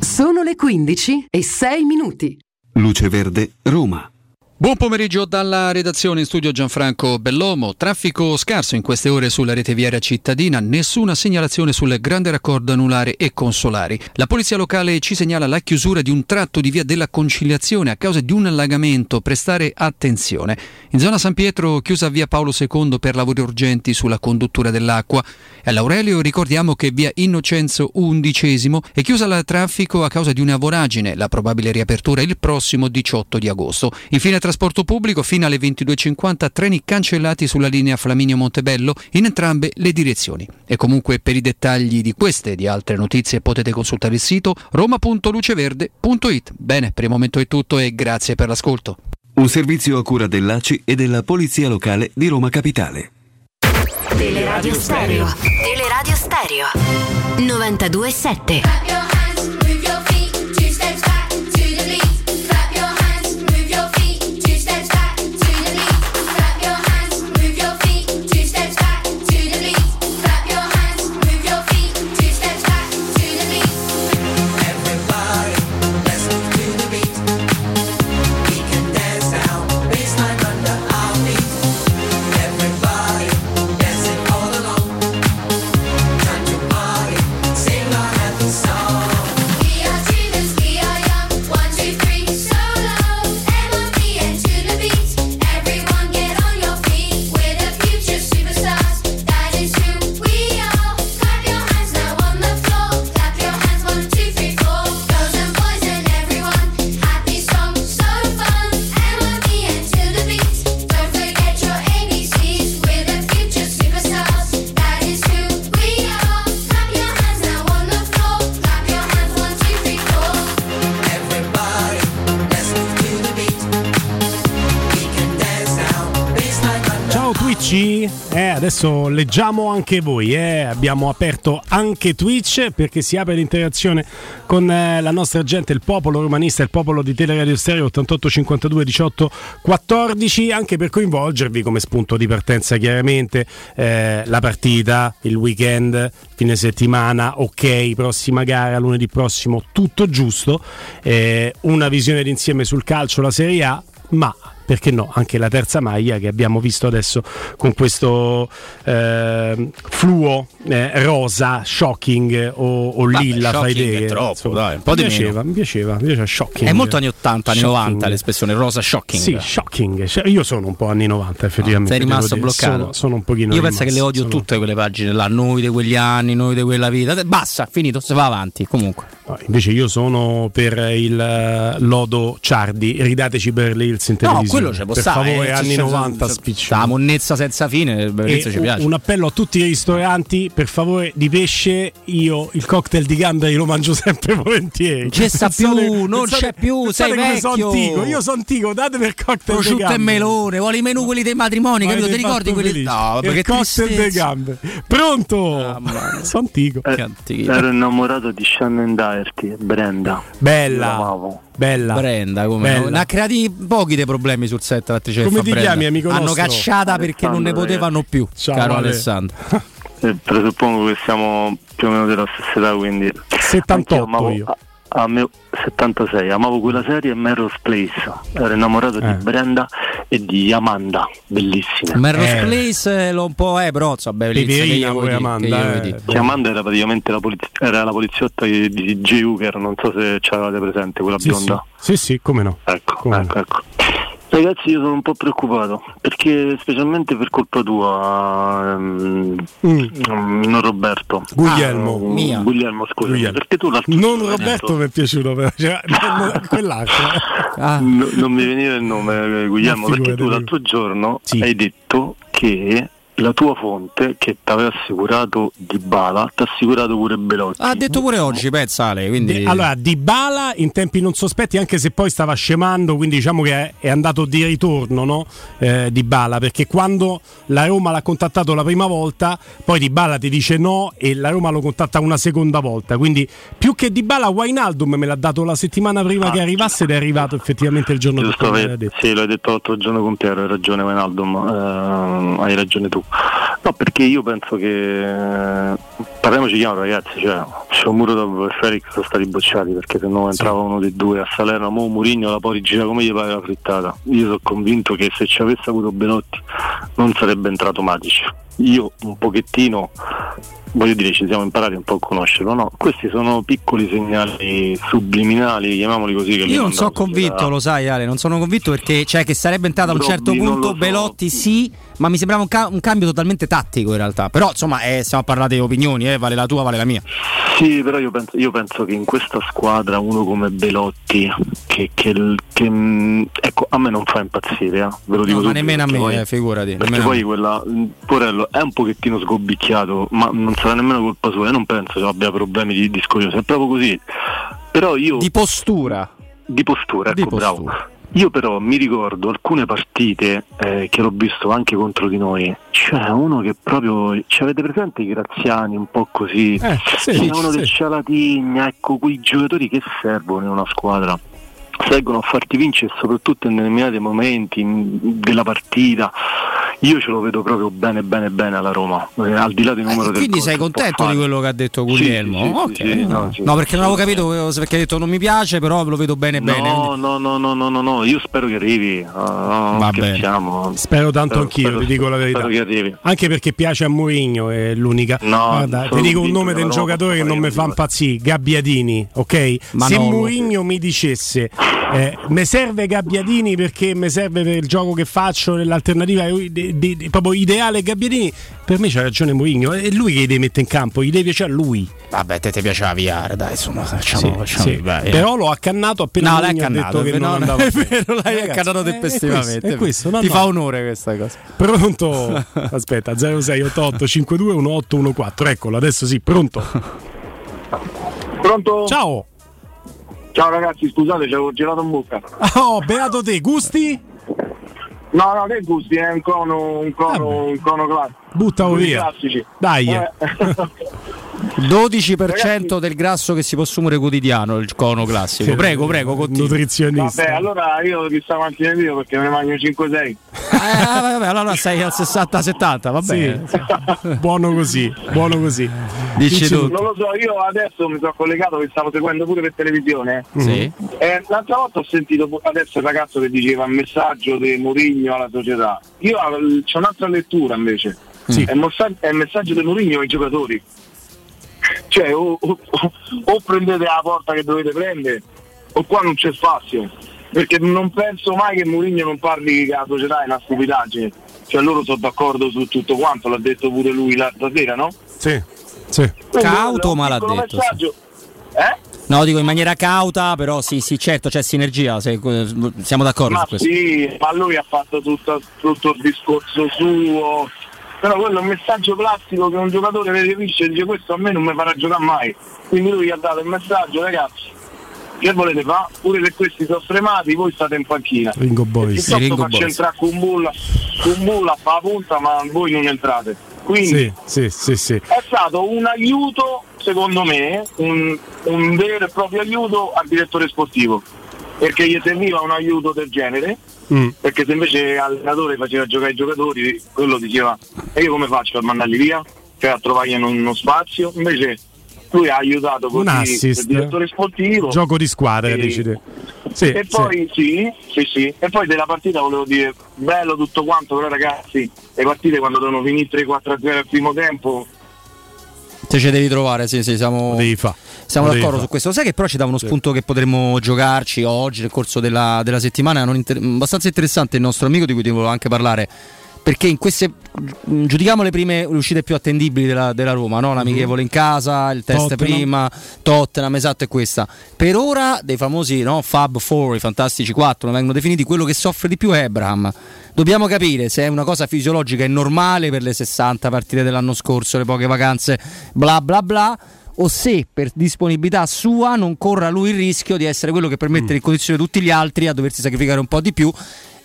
Sono le 15 e 6 minuti. Luce Verde, Roma. Buon pomeriggio dalla redazione in studio Gianfranco Bellomo. Traffico scarso in queste ore sulla rete viaria cittadina, nessuna segnalazione sul grande raccordo anulare e consolari. La polizia locale ci segnala la chiusura di un tratto di via della conciliazione a causa di un allagamento. Prestare attenzione. In zona San Pietro chiusa via Paolo II per lavori urgenti sulla conduttura dell'acqua. E all'Aurelio ricordiamo che via Innocenzo XI è chiusa al traffico a causa di una voragine. La probabile riapertura il prossimo 18 di agosto. Infine trasporto pubblico fino alle 22.50 treni cancellati sulla linea Flaminio-Montebello in entrambe le direzioni. E comunque per i dettagli di queste e di altre notizie potete consultare il sito roma.luceverde.it. Bene, per il momento è tutto e grazie per l'ascolto. Un servizio a cura dell'ACI e della Polizia Locale di Roma Capitale. Teleradio Stereo. Teleradio Stereo 927. Twitch, eh, adesso leggiamo anche voi, eh. abbiamo aperto anche Twitch perché si apre l'interazione con eh, la nostra gente, il popolo romanista, il popolo di Teleradio Stereo 88 52 18 14, anche per coinvolgervi come spunto di partenza chiaramente. Eh, la partita, il weekend, fine settimana, ok, prossima gara, lunedì prossimo, tutto giusto, eh, una visione d'insieme sul calcio, la Serie A, ma perché no, anche la terza maglia che abbiamo visto adesso con questo eh, fluo eh, rosa, shocking o, o lilla, Vabbè, fai shocking idea. troppo, Insomma, dai, un po' di mi piaceva, meno. mi piaceva, mi piaceva shocking. È molto anni 80, anni Shocking. 90 l'espressione rosa shocking. Sì, shocking. Cioè, io sono un po' anni 90 effettivamente. Sei rimasto devo dire. bloccato. Sono, sono un pochino Io penso che rimasto, le odio sono- tutte quelle pagine là, noi di quegli anni, noi di quella vita. Basta, finito, si va avanti. Comunque. No, invece io sono per il eh, lodo Ciardi, ridateci Beverly Hills in No, televisione. Quello ci può Per stare, favore, eh, anni c'è- 90 c'è- spicciano. La monnezza senza fine, E ci un- piace. un appello a tutti i ristoranti, per favore, di pesce. Io il cocktail di gamberi lo mangio sempre volentieri. C'è sta Pensate- più, non pensate- c'è più, sei come sono vecchio. antico. Io sono antico, datemi il cocktail di Prosciutto e gamberi. melone, vuole i menù quelli dei matrimoni, Ma capito? Ti ricordi quelli? felice. No, il perché cocktail dei gamberi. Pronto? sono antico. Ero innamorato di Shannon Doherty, Brenda. Bella. L'amavo. Bella. Brenda, come Bella. no? Ne ha creati pochi dei problemi sul set l'attrice Come ti Brenda. chiami, amico Hanno nostro? cacciata perché non ne potevano più, Ciao, caro Ale. Alessandro. Eh, presuppongo che siamo più o meno della stessa età, quindi... 78 amavo, io. A- me- 76, amavo quella serie e Melrose Place. Ero innamorato Eh. di Brenda e di Amanda, bellissima. Place eh, lo un po' è brozza, Hills, che Amanda, che io vuoi eh. Che Amanda era praticamente la, poliz- era la poliziotta di, di Jay Hooker, non so se ce l'avete presente, quella Sì, bionda. Sì, sì, come no. Ecco, Come ecco, ecco. Ragazzi, io sono un po' preoccupato perché, specialmente per colpa tua, ehm, mm, non Roberto, Guglielmo. Ah, Mia. Guglielmo, scusa, Guglielmo. perché tu l'altro Non Roberto mi è piaciuto, però. Cioè, non- quell'altro. No, non mi veniva il nome, eh, Guglielmo, Ma perché tu l'altro giorno hai detto che la tua fonte che ti aveva assicurato Di Bala ti ha assicurato pure Belotti. Ha detto pure oggi, pensa Ale, quindi... Di- allora, Di Bala in tempi non sospetti, anche se poi stava scemando, quindi diciamo che è, andato di ritorno no? eh, Di Bala, perché quando la Roma l'ha contattato la prima volta, poi Di Bala ti dice no e la Roma lo contatta una seconda volta. Quindi più che Di Bala, Wainaldum me l'ha dato la settimana prima che arrivasse ed è arrivato effettivamente il giorno dopo. sì, l'hai detto l'altro giorno con Piero, hai ragione Wijnaldum, ehm, hai ragione tu. No, perché io penso che eh, parliamoci chiaro ragazzi, cioè Shomurodov e Felix sono stati bocciati perché se no entrava uno dei due a Salerno, mo Murigno la poi rigira come gli pare la frittata. Io sono convinto che se ci avesse avuto Belotti non sarebbe entrato Matic. Io un pochettino voglio dire ci siamo imparati un po' a conoscerlo, no? Questi sono piccoli segnali subliminali, chiamiamoli così. Io non sono convinto, sulla- lo sai Ale, non sono convinto perché cioè, che sarebbe entrato a un certo punto so. Belotti sì, ma mi sembrava un, ca- un cambio totalmente tattico in realtà. Però insomma eh, stiamo a parlare di opinioni, eh, vale la tua, vale la mia. Sì, però io penso, io penso che in questa squadra uno come Belotti, che, che- che, mh, ecco, a me non fa impazzire, eh, ve lo dico No, ma nemmeno a me, poi- eh, figurati. Perché poi quella Porello è un pochettino sgobbicchiato, ma non sarà nemmeno colpa sua, io non penso che abbia problemi di, di scoliosi, è proprio così. Però io. Di postura. Di postura, ecco, Di bravo. Io però mi ricordo alcune partite eh, che l'ho visto anche contro di noi, c'è uno che proprio, ci avete presente i graziani un po' così, Eh, sì, c'è sì, uno sì. del Cialatigna, ecco quei giocatori che servono in una squadra, servono a farti vincere soprattutto in determinati momenti in- della partita. Io ce lo vedo proprio bene bene bene alla Roma, eh, al di là del numero del Quindi sei contento di quello che ha detto Guglielmo? sì, sì, Ok. sì, sì, no, sì. no, perché non avevo capito eh, perché ha detto non mi piace, però lo vedo bene bene. quindi- No, no, no, no, no, no, no, io spero che arrivi. Ah, no, Va scherziamo. Spero tanto Spero- anch'io, spero- ti dico la verità. Spero che arrivi. Anche perché piace a Mourinho, è l'unica. No, Guarda, ti dico un nome di un Roma giocatore che non mi fa impazzire, Gabbiadini, ok? Ma Se no, Mourinho mi dicesse eh, mi serve Gabbiadini perché mi serve per il gioco che faccio, l'alternativa è di- di- di- proprio ideale Gabbiadini, per me c'ha ragione Mourinho, è lui che li deve mettere in campo, gli deve piacere a lui. Vabbè, te ti piaceva Viare, dai, insomma, facciamo, Sì, facciamo sì. vai, eh. Però l'ho accannato appena No, l'hai Mourinho ha accannato, detto che no, non no, andava è vero, l'hai Ragazzi, accannato è- è tempestivamente. questo, è questo, no, Ti no. fa onore questa cosa. Pronto? Aspetta, 0688 52 1814. Eccolo, adesso sì, pronto. Pronto? Ciao. Ciao ragazzi, scusate, c'avevo gelato in bocca. Oh, beato te, gusti? No, no, che gusti, è un cono, un cono, un cono classico. Buttalo via. classici. Dai. Eh. 12% del grasso che si può assumere quotidiano, il cono classico. Prego, prego, continua. Nutrizionista. Vabbè, allora io chissà quanti ne vedo perché me ne mangio 5-6. Eh, vabbè, allora sei al 60-70, va bene. buono così, buono così. Dici tu. Non lo so, io adesso mi sono collegato che stavo seguendo pure per televisione. Sì. E l'altra volta ho sentito adesso il ragazzo che diceva il messaggio di Mourinho alla società. Io eh, c'è un'altra lettura invece. Sì. È, il mossa- è il messaggio di Mourinho ai giocatori. Cioè o, o- o prendete la porta che dovete prendere o qua non c'è spazio. Perché non penso mai che Mourinho non parli che la società è una stupidaggine. Cioè loro sono d'accordo su tutto quanto, l'ha detto pure lui l'altra sera, no? Sì. sì. Quindi, Cauto, ma l'ha detto, sì. Eh? No, dico in maniera cauta, però sì, sì, certo, c'è sinergia, se- siamo d'accordo Ma su questo. sì, ma lui ha fatto tutto, tutto il discorso suo. Però quello è un messaggio classico che un giocatore recepisce e dice questo a me non mi farà giocare mai. Quindi lui ha dato il messaggio, ragazzi, che volete fare? Pure se questi sono stremati, voi state in panchina. Ringo Boys. Piuttosto Ringo faccio Boys. entrare con bulla, con bulla fa la punta, ma voi non entrate. Quindi Sì, sì, sì, sì. è stato un aiuto, secondo me, un, un vero e proprio aiuto al direttore sportivo, perché gli serviva un aiuto del genere, Mm. perché se invece l'allenatore faceva giocare i giocatori, quello diceva e io come faccio a mandarli via? Cioè a trovargli uno, uno spazio, invece lui ha aiutato Un così assist. il direttore sportivo. Gioco di squadra, E- dici te. Sì, e poi sì, sì, sì. E poi della partita volevo dire bello tutto quanto, però ragazzi, le partite quando devono finire 3-4-0 al primo tempo, Se ci devi trovare, sì, sì, siamo, Lo devi d'accordo fa. su questo. Sai che però ci dà uno Sì. spunto che potremmo giocarci oggi nel corso della, della settimana. Inter- abbastanza interessante il nostro amico di cui ti volevo anche parlare. Perché in queste mh, giudichiamo le prime le uscite più attendibili della, della Roma, no? l'amichevole in casa, il test. Tottenham. prima, Tottenham, esatto, è questa. Per ora dei famosi no, Fab 4, i fantastici 4, vengono definiti, quello che soffre di più è Abraham. Dobbiamo capire se è una cosa fisiologica e normale per le 60 partite dell'anno scorso, le poche vacanze, bla bla bla, o se per disponibilità sua non corra lui il rischio di essere quello che per mettere in condizione tutti gli altri a doversi sacrificare un po' di più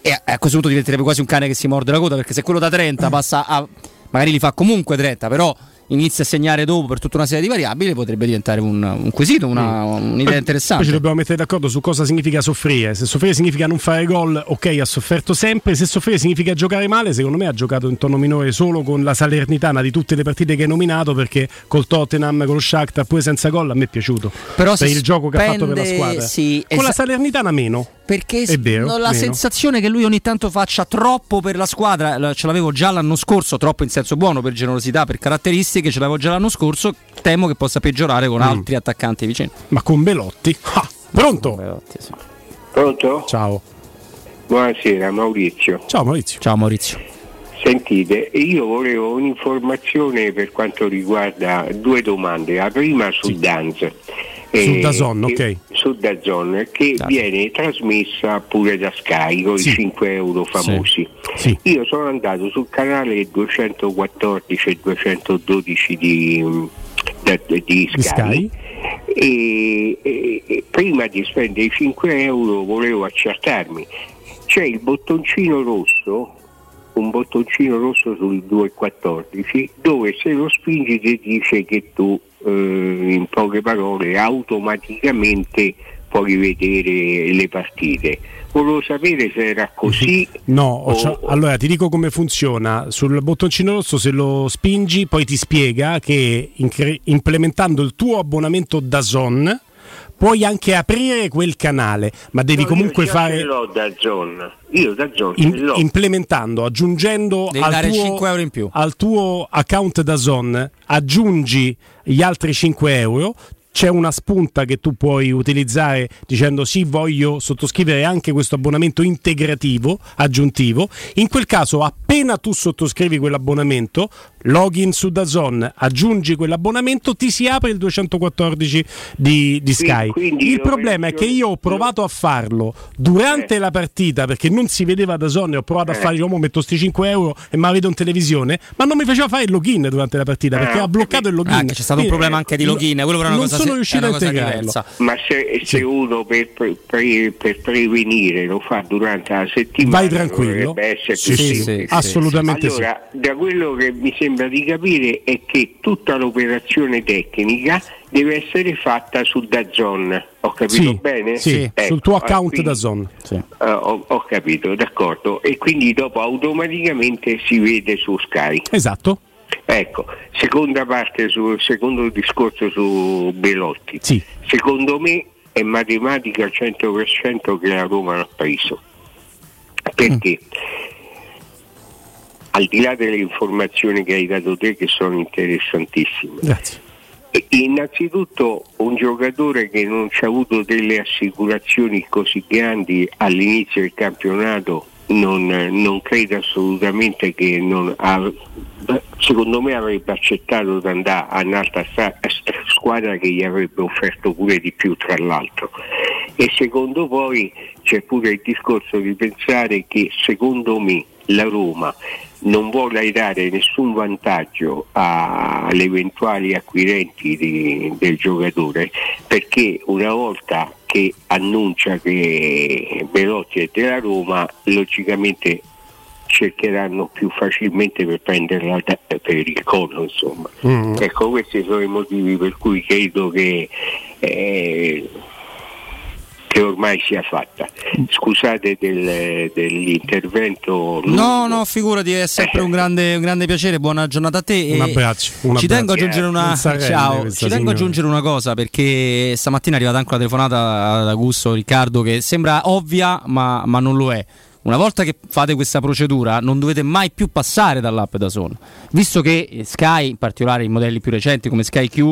e a a questo punto diventerebbe quasi un cane che si morde la coda perché se quello da 30 passa a magari li fa comunque 30 però inizia a segnare dopo per tutta una serie di variabili potrebbe diventare un, un quesito una- un'idea Poi ci interessante dobbiamo mettere d'accordo su cosa significa soffrire. Se soffrire significa non fare gol, ok, ha sofferto sempre. Se soffrire significa giocare male, secondo me ha giocato in tono minore solo con la Salernitana di tutte le partite che hai nominato, perché col Tottenham, con lo Shakhtar, pure senza gol, a me è piaciuto. Però per il gioco che ha fatto per la spende- squadra. sì, con la esa- Salernitana meno. Perché vero, ho la meno. sensazione che lui ogni tanto faccia troppo per la squadra, ce l'avevo già l'anno scorso, troppo in senso buono per generosità, per caratteristiche, ce l'avevo già l'anno scorso, temo che possa peggiorare con Mm. altri attaccanti vicini. Ma con Belotti. Ah, pronto? Pronto? Ciao. Buonasera Maurizio. Ciao Maurizio. Ciao Maurizio. Sentite, io volevo un'informazione per quanto riguarda due domande. La prima su Danz. Su DAZN, che- Su Dazon, che viene trasmessa pure da Sky con Sì. i 5 euro famosi. Io sono andato sul canale 214 e 212 di, da- di Sky. Sky. E, e- e prima di spendere i 5 euro volevo accertarmi. C'è il bottoncino rosso, un bottoncino rosso sul 214, dove se lo spingi ti dice che tu, eh, in poche parole, automaticamente puoi vedere le partite. Volevo sapere se era così. No, o- c'ho- allora ti dico come funziona. Sul bottoncino rosso, se lo spingi, poi ti spiega che incre- implementando il tuo abbonamento da Zon puoi anche aprire quel canale, ma devi No, comunque io fare l'ho da zona. Io da zona in- implementando, aggiungendo Devi al dare tuo, 5 euro in più. al tuo account da Zon, aggiungi gli altri 5 euro. C'è una spunta che tu puoi utilizzare dicendo sì, voglio sottoscrivere anche questo abbonamento integrativo aggiuntivo. In quel caso, appena tu sottoscrivi quell'abbonamento, login su Dazon, aggiungi quell'abbonamento, ti si apre il 214 di, di Sky. quindi il io problema è che io ho provato a farlo durante la partita perché non si vedeva Dazon e ho provato a Eh. fare, io metto sti 5 euro e mi vedo in televisione, ma non mi faceva fare il login durante la partita perché Ah, ha bloccato il login. Ah, c'è stato un problema anche di login, quello però non cosa sono se- riuscito a integrarlo. Ma se, se uno per, per- per- prevenire lo fa durante la settimana, Vai tranquillo. Sì, sì, sì, assolutamente allora, da quello che mi sembra di capire è che tutta l'operazione tecnica deve essere fatta su Dazon. Ho capito Sì, bene? sì, Ecco, sul tuo account quindi- Dazon. eh, ho, ho capito, d'accordo. E quindi dopo automaticamente si vede su Sky. Esatto. Ecco, seconda parte sul secondo discorso su Belotti. Sì. Secondo me è matematica al 100% che la Roma l'ha preso. Perché? Al di là delle informazioni che hai dato te che sono interessantissime. Grazie. E- Innanzitutto un giocatore che non ci ha avuto delle assicurazioni così grandi all'inizio del campionato non, non credo assolutamente che non ha- secondo me avrebbe accettato di andare a un'altra squadra che gli avrebbe offerto pure di più tra l'altro e secondo poi c'è pure il discorso di pensare che secondo me la Roma non vuole dare nessun vantaggio a- alle eventuali acquirenti di- del giocatore perché una volta che annuncia che Belotti è della Roma logicamente cercheranno più facilmente per prenderla da- per il collo insomma Mm. ecco questi sono i motivi per cui credo che eh, che ormai sia fatta scusate del- dell'intervento No, no, figurati, è sempre un grande, un grande piacere. Buona giornata a te. Un abbraccio, un ci abbraccio. tengo ad aggiungere una, ciao, ci tengo aggiungere una cosa perché stamattina è arrivata anche una telefonata ad Augusto Riccardo che sembra ovvia, ma, ma non lo è. Una volta che fate questa procedura, non dovete mai più passare dall'app da Zone. Visto che Sky, in particolare i modelli più recenti come Sky Q,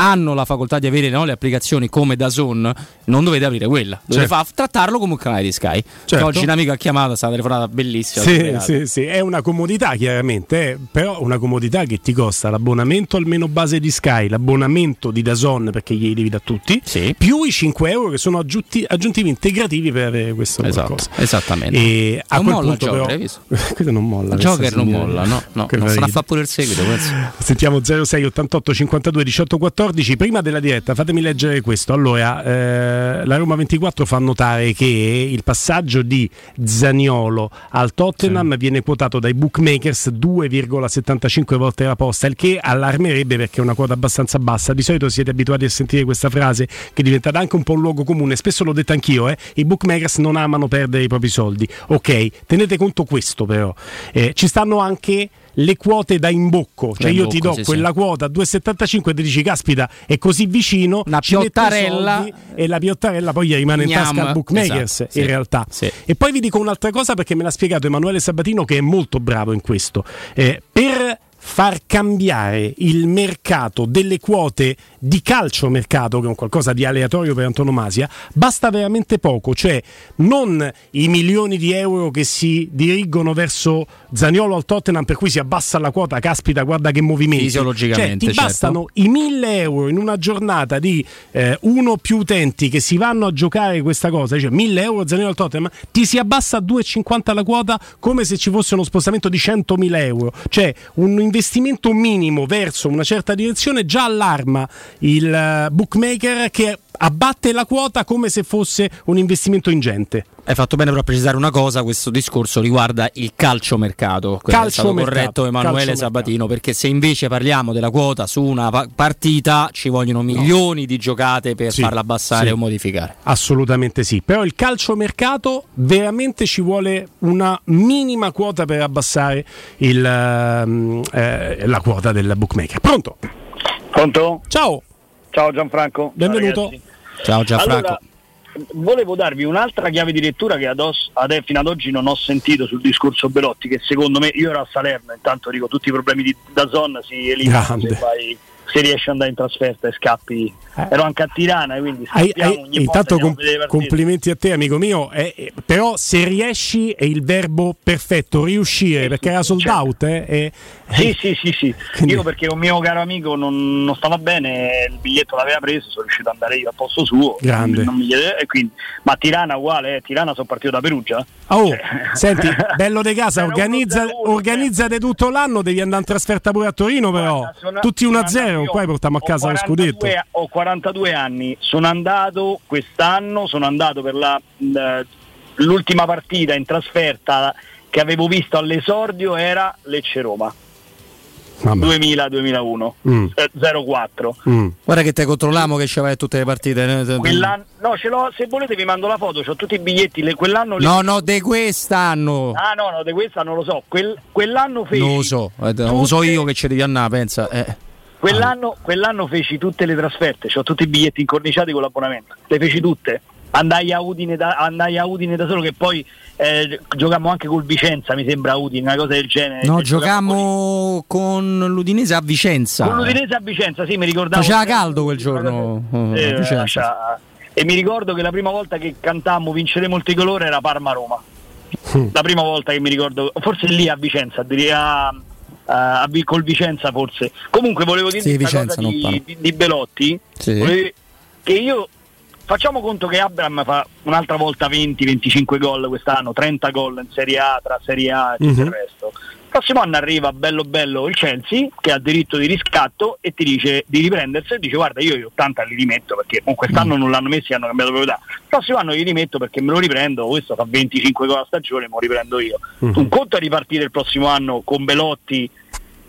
hanno la facoltà di avere no, le applicazioni come da Zone, non dovete aprire quella. Dovete Certo. fa- trattarlo come un canale di Sky. Certo. Oggi un amico ha chiamato, stata telefonata bellissima. Sì, sì, sì, è una comodità chiaramente, eh, però una comodità che ti costa l'abbonamento almeno base di Sky, l'abbonamento di Dazon perché glieli devi da tutti, più i 5 euro che sono aggiunti- aggiuntivi integrativi per avere questo Esatto, qualcosa. esattamente. E a Non quel molla punto Joker, però, hai visto? questo non molla. Joker non molla, no, no, non sarà fa pure il seguito. penso. Sentiamo 06 88 52 18 14. Prima della diretta, fatemi leggere questo. Allora, eh, la Roma 24 fa notare che il passaggio di Zaniolo al Tottenham viene quotato dai bookmakers 2,75 volte la posta, il che allarmerebbe perché è una quota abbastanza bassa. Di solito siete abituati a sentire questa frase che è diventata anche un po' un luogo comune. Spesso l'ho detto anch'io, eh, i bookmakers non amano perdere i propri soldi. Ok, tenete conto questo però. Eh, ci stanno anche le quote da imbocco, cioè Da io ti do sì, quella quota a 2,75 e ti dici caspita è così vicino Una piottarella. e la piottarella poi gli rimane in Gnam. tasca al bookmakers Esatto, sì, in realtà sì. e poi vi dico un'altra cosa perché me l'ha spiegato Emanuele Sabatino che è molto bravo in questo Eh, per far cambiare il mercato delle quote di calcio mercato, che è un qualcosa di aleatorio per antonomasia, basta veramente poco, cioè non i milioni di euro che si dirigono verso Zaniolo al Tottenham per cui si abbassa la quota, caspita, guarda che movimenti. Fisiologicamente, Cioè, ti certo. bastano i 1000 euro in una giornata di eh, uno o più utenti che si vanno a giocare questa cosa, cioè 1000 euro Zaniolo al Tottenham, ti si abbassa a 2,50 la quota come se ci fosse uno spostamento di 100.000 euro. Cioè un investimento minimo verso una certa direzione già allarma il eh, bookmaker che abbatte la quota come se fosse un investimento ingente. Hai fatto bene però a precisare una cosa, questo discorso riguarda il calciomercato. Quello è stato Calciomercato, corretto Emanuele. Sabatino, perché se invece parliamo della quota su una pa- partita ci vogliono milioni di giocate per Sì, farla abbassare sì. o modificare. Assolutamente sì, però il calciomercato veramente ci vuole una minima quota per abbassare il, ehm, eh, la quota del bookmaker. Pronto? Pronto? Ciao. Ciao Gianfranco. Benvenuto. Ciao. Ciao Gianfranco. Allora, volevo darvi un'altra chiave di lettura che ad os- ad- fino ad oggi non ho sentito sul discorso Belotti, che secondo me io ero a Salerno, intanto dico tutti i problemi di Dazon si eliminano se vai se riesci ad andare in trasferta e scappi. Ero anche a Tirana, quindi Eh. Hai- scappiamo hai- ogni intanto com- a complimenti a te amico mio eh, eh, però se riesci è il verbo perfetto riuscire perché era sold out eh, Sì, sì, sì, sì. Quindi- Io perché un mio caro amico non, non stava bene, il biglietto l'aveva preso, sono riuscito ad andare io al posto suo. Grande. Chiede- e quindi- ma Tirana uguale, eh, Tirana sono partito da Perugia. Oh, senti, bello de casa, organizza, organizzate tutto l'anno, devi andare in trasferta pure a Torino però. sono- Tutti sono 1-0, andato- qua portiamo a casa lo 42 scudetto. Ho 42 anni, sono andato quest'anno, sono andato per la, l'ultima partita in trasferta che avevo visto all'esordio era Lecce-Roma. 2000-2001 Mm. eh, 04 Guarda che te controlliamo che ci vai a tutte le partite. eh, Quell'anno, no, ce l'ho, se volete vi mando la foto, ho tutti i biglietti, le- quell'anno li- No, no, de quest'anno. Ah no, no, di questa non lo so. Quel- quell'anno feci Non lo so, eh, non lo so io che ci devi andare, pensa. eh. Quell'anno, quell'anno feci tutte le trasferte, ho tutti i biglietti incorniciati con l'abbonamento, le feci tutte. Andai a Udine da, andai a Udine da solo che poi eh, giocammo anche col Vicenza, mi sembra Udine, una cosa del genere. No, Che giocammo con l'Udinese a Vicenza. Con l'Udinese a Vicenza, sì, mi ricordavo. Faceva caldo quel giorno. eh, Eh, Vicenza. E mi ricordo che la prima volta che cantammo Vinceremo il tricolore era Parma-Roma. La prima volta che mi ricordo, forse lì a Vicenza, direi a, a- a col Vicenza forse. Comunque volevo dire Sì, una Vicenza, di, di- di Belotti, Sì. volevo che io facciamo conto che Abram fa un'altra volta 20-25 gol quest'anno, 30 gol in Serie A, tra Serie A e tutto il Mhm. resto. Il prossimo anno arriva bello bello il Chelsea che ha diritto di riscatto e ti dice di riprendersi e dice guarda io gli 80 li rimetto perché con quest'anno Mm. non l'hanno messi hanno cambiato proprietà il prossimo anno li rimetto perché me lo riprendo questo fa 25 gol a stagione me lo riprendo io Mm. un conto è ripartire il prossimo anno con Belotti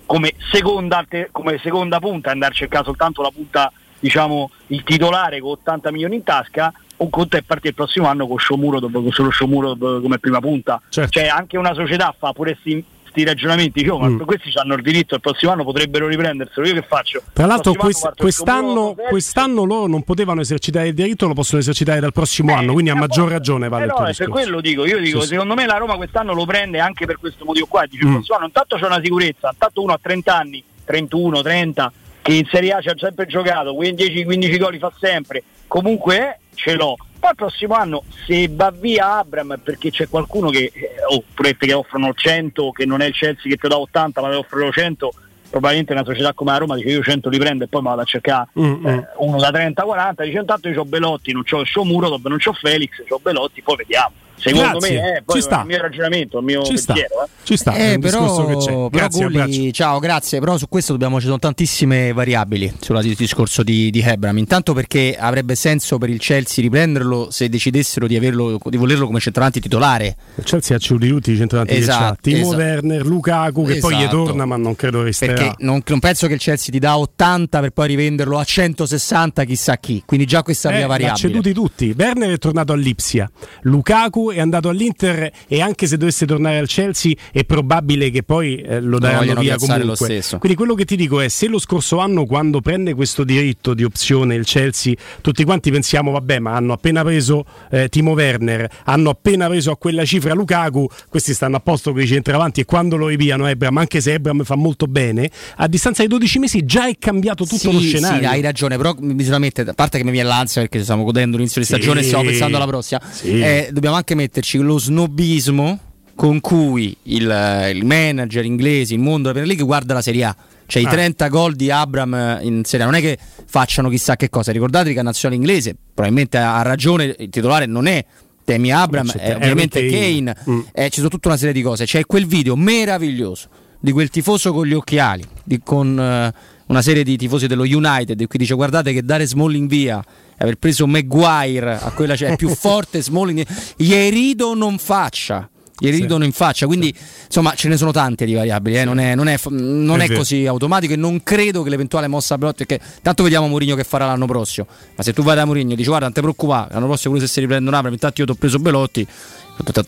come seconda, come seconda punta andare a cercare soltanto la punta diciamo il titolare con 80 milioni in tasca un conto è partire il prossimo anno con Sciomuro dopo con solo Sciomuro dopo- come prima punta. Cioè anche una società fa pure questi ragionamenti. Oh, ma Mm. questi hanno il diritto il prossimo anno potrebbero riprenderselo. Io che faccio? Tra l'altro Il quest- quest'anno, quest'anno loro non potevano esercitare il diritto, lo possono esercitare dal prossimo anno, quindi a maggior ragione vale Eh il no, per quello dico, io dico, Sì, secondo me la Roma quest'anno lo prende anche per questo motivo qua, dice il Mm. prossimo anno intanto c'è una sicurezza, intanto uno a 30 anni, 31, 30, che in Serie A ci ha sempre giocato, 10-15 gol fa sempre, comunque eh, ce l'ho. Poi il prossimo anno se va via Abram perché c'è qualcuno che, eh, oh, che offrono 100, che non è il Chelsea che ti dà 80 ma ti offrono 100, probabilmente una società come la Roma dice io 100 li prendo e poi vado a cercare Mm, eh, uno da 30-40 dice intanto io ho Belotti non ho Sciomuro non ho Felix ho Belotti poi vediamo secondo Grazie, me eh, poi ci sta. il mio ragionamento il mio Ci sta. pensiero eh. Ci sta, è Eh, un però, discorso che c'è. però Grazie, Gulli, ciao, grazie. Però su questo dobbiamo, ci sono tantissime variabili sul discorso di, di Hebram. Intanto perché avrebbe senso per il Chelsea riprenderlo se decidessero di, averlo, di volerlo come centravanti titolare. Il Chelsea ha Ciuliuti, centravanti che Esatto, c'ha, Timo esatto. Werner, Lukaku che poi gli Esatto. torna ma non credo resterà. Perché non, non penso che il Chelsea ti dà 80 per poi rivenderlo a 160 chissà chi. Quindi già questa è Eh, la mia li ha variabile. ceduti tutti. Werner è tornato all'Ipsia, Lukaku è andato all'Inter e anche se dovesse tornare al Chelsea è probabile che poi eh, lo daranno via comunque. Quindi quello che ti dico è se lo scorso anno quando prende questo diritto di opzione il Chelsea tutti quanti pensiamo vabbè ma hanno appena preso eh, Timo Werner, hanno appena preso a quella cifra Lukaku, questi stanno a posto con i centravanti e quando lo ripiano Ebram, anche se Ebram fa molto bene, a distanza di 12 mesi già è cambiato tutto sì, lo scenario. Sì, hai ragione, però bisogna mettere, a parte che mi viene l'ansia perché stiamo godendo l'inizio di Sì. stagione e stiamo pensando alla prossima, Sì. eh, dobbiamo anche metterci lo snobismo con cui il, il manager inglese, il mondo della Premier League guarda la Serie A. Cioè Ah. i 30 gol di Abram eh, in Serie A non è che facciano chissà che cosa. Ricordatevi che la nazionale inglese probabilmente ha ragione, il titolare non è Temi Abram, è ovviamente Kane. Mm. eh, c'è tutta una serie di cose. C'è quel video meraviglioso di quel tifoso con gli occhiali, di- con eh, una serie di tifosi dello United, cui dice guardate che dare Smalling via aver preso Maguire a quella cioè, è più forte Smalling, gli rido non faccia. Gli ridono in faccia, quindi insomma ce ne sono tante di variabili, eh, non è, non è non È è così automatico e non credo che l'eventuale mossa Belotti, perché tanto vediamo Mourinho che farà l'anno prossimo, ma se tu vai da Mourinho e dici guarda non ti preoccupare, l'anno prossimo pure se si riprendono Abram, intanto io ti ho preso Belotti,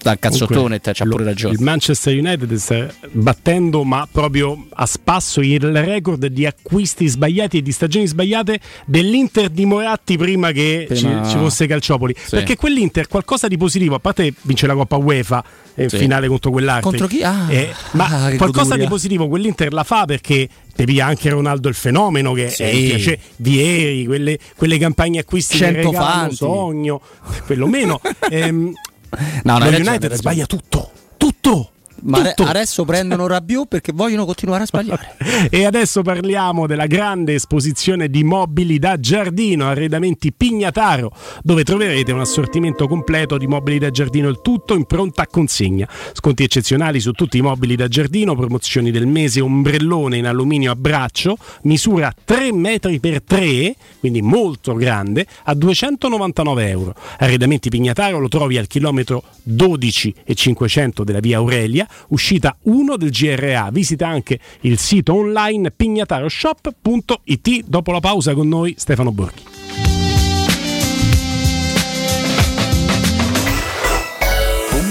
dal cazzottone c'ha pure ragione. Il Manchester United sta battendo, ma proprio a spasso, il record di acquisti sbagliati e di stagioni sbagliate dell'Inter di Moratti prima che Prima- Ci, ci fosse Calciopoli. Sì. Perché quell'Inter qualcosa di positivo, a parte vince la Coppa UEFA in Sì. finale contro quell'Arte. Contro chi? Ah, Eh, ma ah, che qualcosa goduria. di positivo quell'Inter la fa perché te via anche Ronaldo il fenomeno che Sì. è piace- Vieri, quelle, quelle campagne acquisti che Cento regalano fanti. sogno, quello meno. Ehm, No, no, lo United sbaglia tutto, tutto. Ma tutto. adesso prendono Rabiot perché vogliono continuare a sbagliare. E adesso parliamo della grande esposizione di mobili da giardino, arredamenti Pignataro, dove troverete un assortimento completo di mobili da giardino, il tutto in pronta consegna. Sconti eccezionali su tutti i mobili da giardino, promozioni del mese, ombrellone in alluminio a braccio, misura 3 metri per 3, quindi molto grande, a 299 euro. Arredamenti Pignataro lo trovi al chilometro 12 e 500 della via Aurelia, uscita 1 del GRA. Visita anche il sito online pignataroshop.it. Dopo la pausa con noi Stefano Borghi.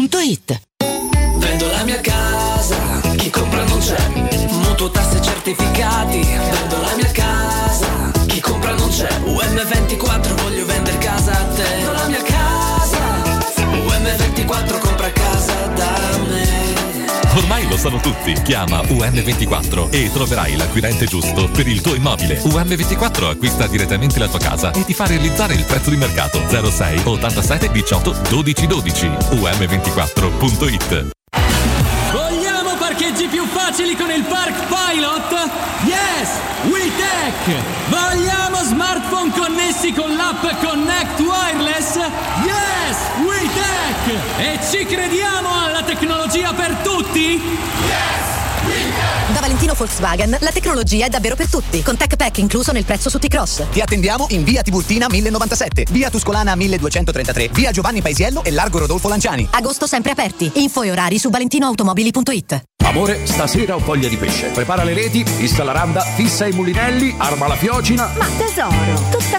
otticasalvagente.it. Vendo la mia casa, chi compra non c'è. Mutuo tasse certificati, vendo la mia Ormai lo sanno tutti. Chiama UM24 e troverai l'acquirente giusto per il tuo immobile. UM24 acquista direttamente la tua casa e ti fa realizzare il prezzo di mercato 06 87 18 12 12. UM24.it Vogliamo parcheggi più facili con il Park Pilot? Yes! WeTech! Vogliamo smartphone connessi con l'app Connect Wireless? Yes! WeTech! E ci crediamo alla tecnologia per tutti? Da Valentino Volkswagen la tecnologia è davvero per tutti, con Tech Pack incluso nel prezzo su T-Cross. Ti attendiamo in via Tiburtina 1097, via Tuscolana 1233, via Giovanni Paisiello e largo Rodolfo Lanciani. Agosto sempre aperti. Info e orari su valentinoautomobili.it. Amore, stasera ho voglia di pesce. Prepara le reti, fissa la randa, fissa i mulinelli, arma la fiocina. Ma tesoro, tutta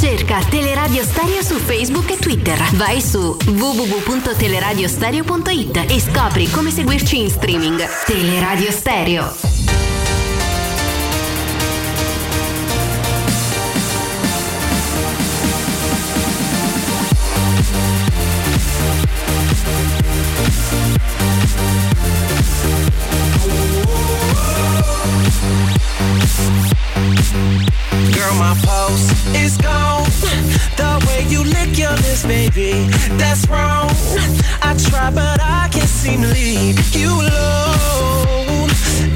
Cerca Teleradio Stereo su Facebook e Twitter. Vai su www.teleradiostereo.it e scopri come seguirci in streaming. Teleradio Stereo. Girl, my pulse is gone. You lick your lips, baby, that's wrong. I try, but I can't seem to leave you alone.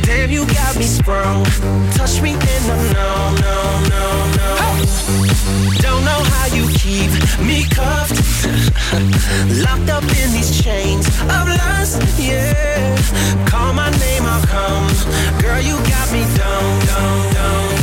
Damn, you got me sprung. Touch me and no, no, no, no, no. Don't know how you keep me cuffed. Locked up in these chains of lust, yeah. Call my name, I'll come. Girl, you got me down, down, down,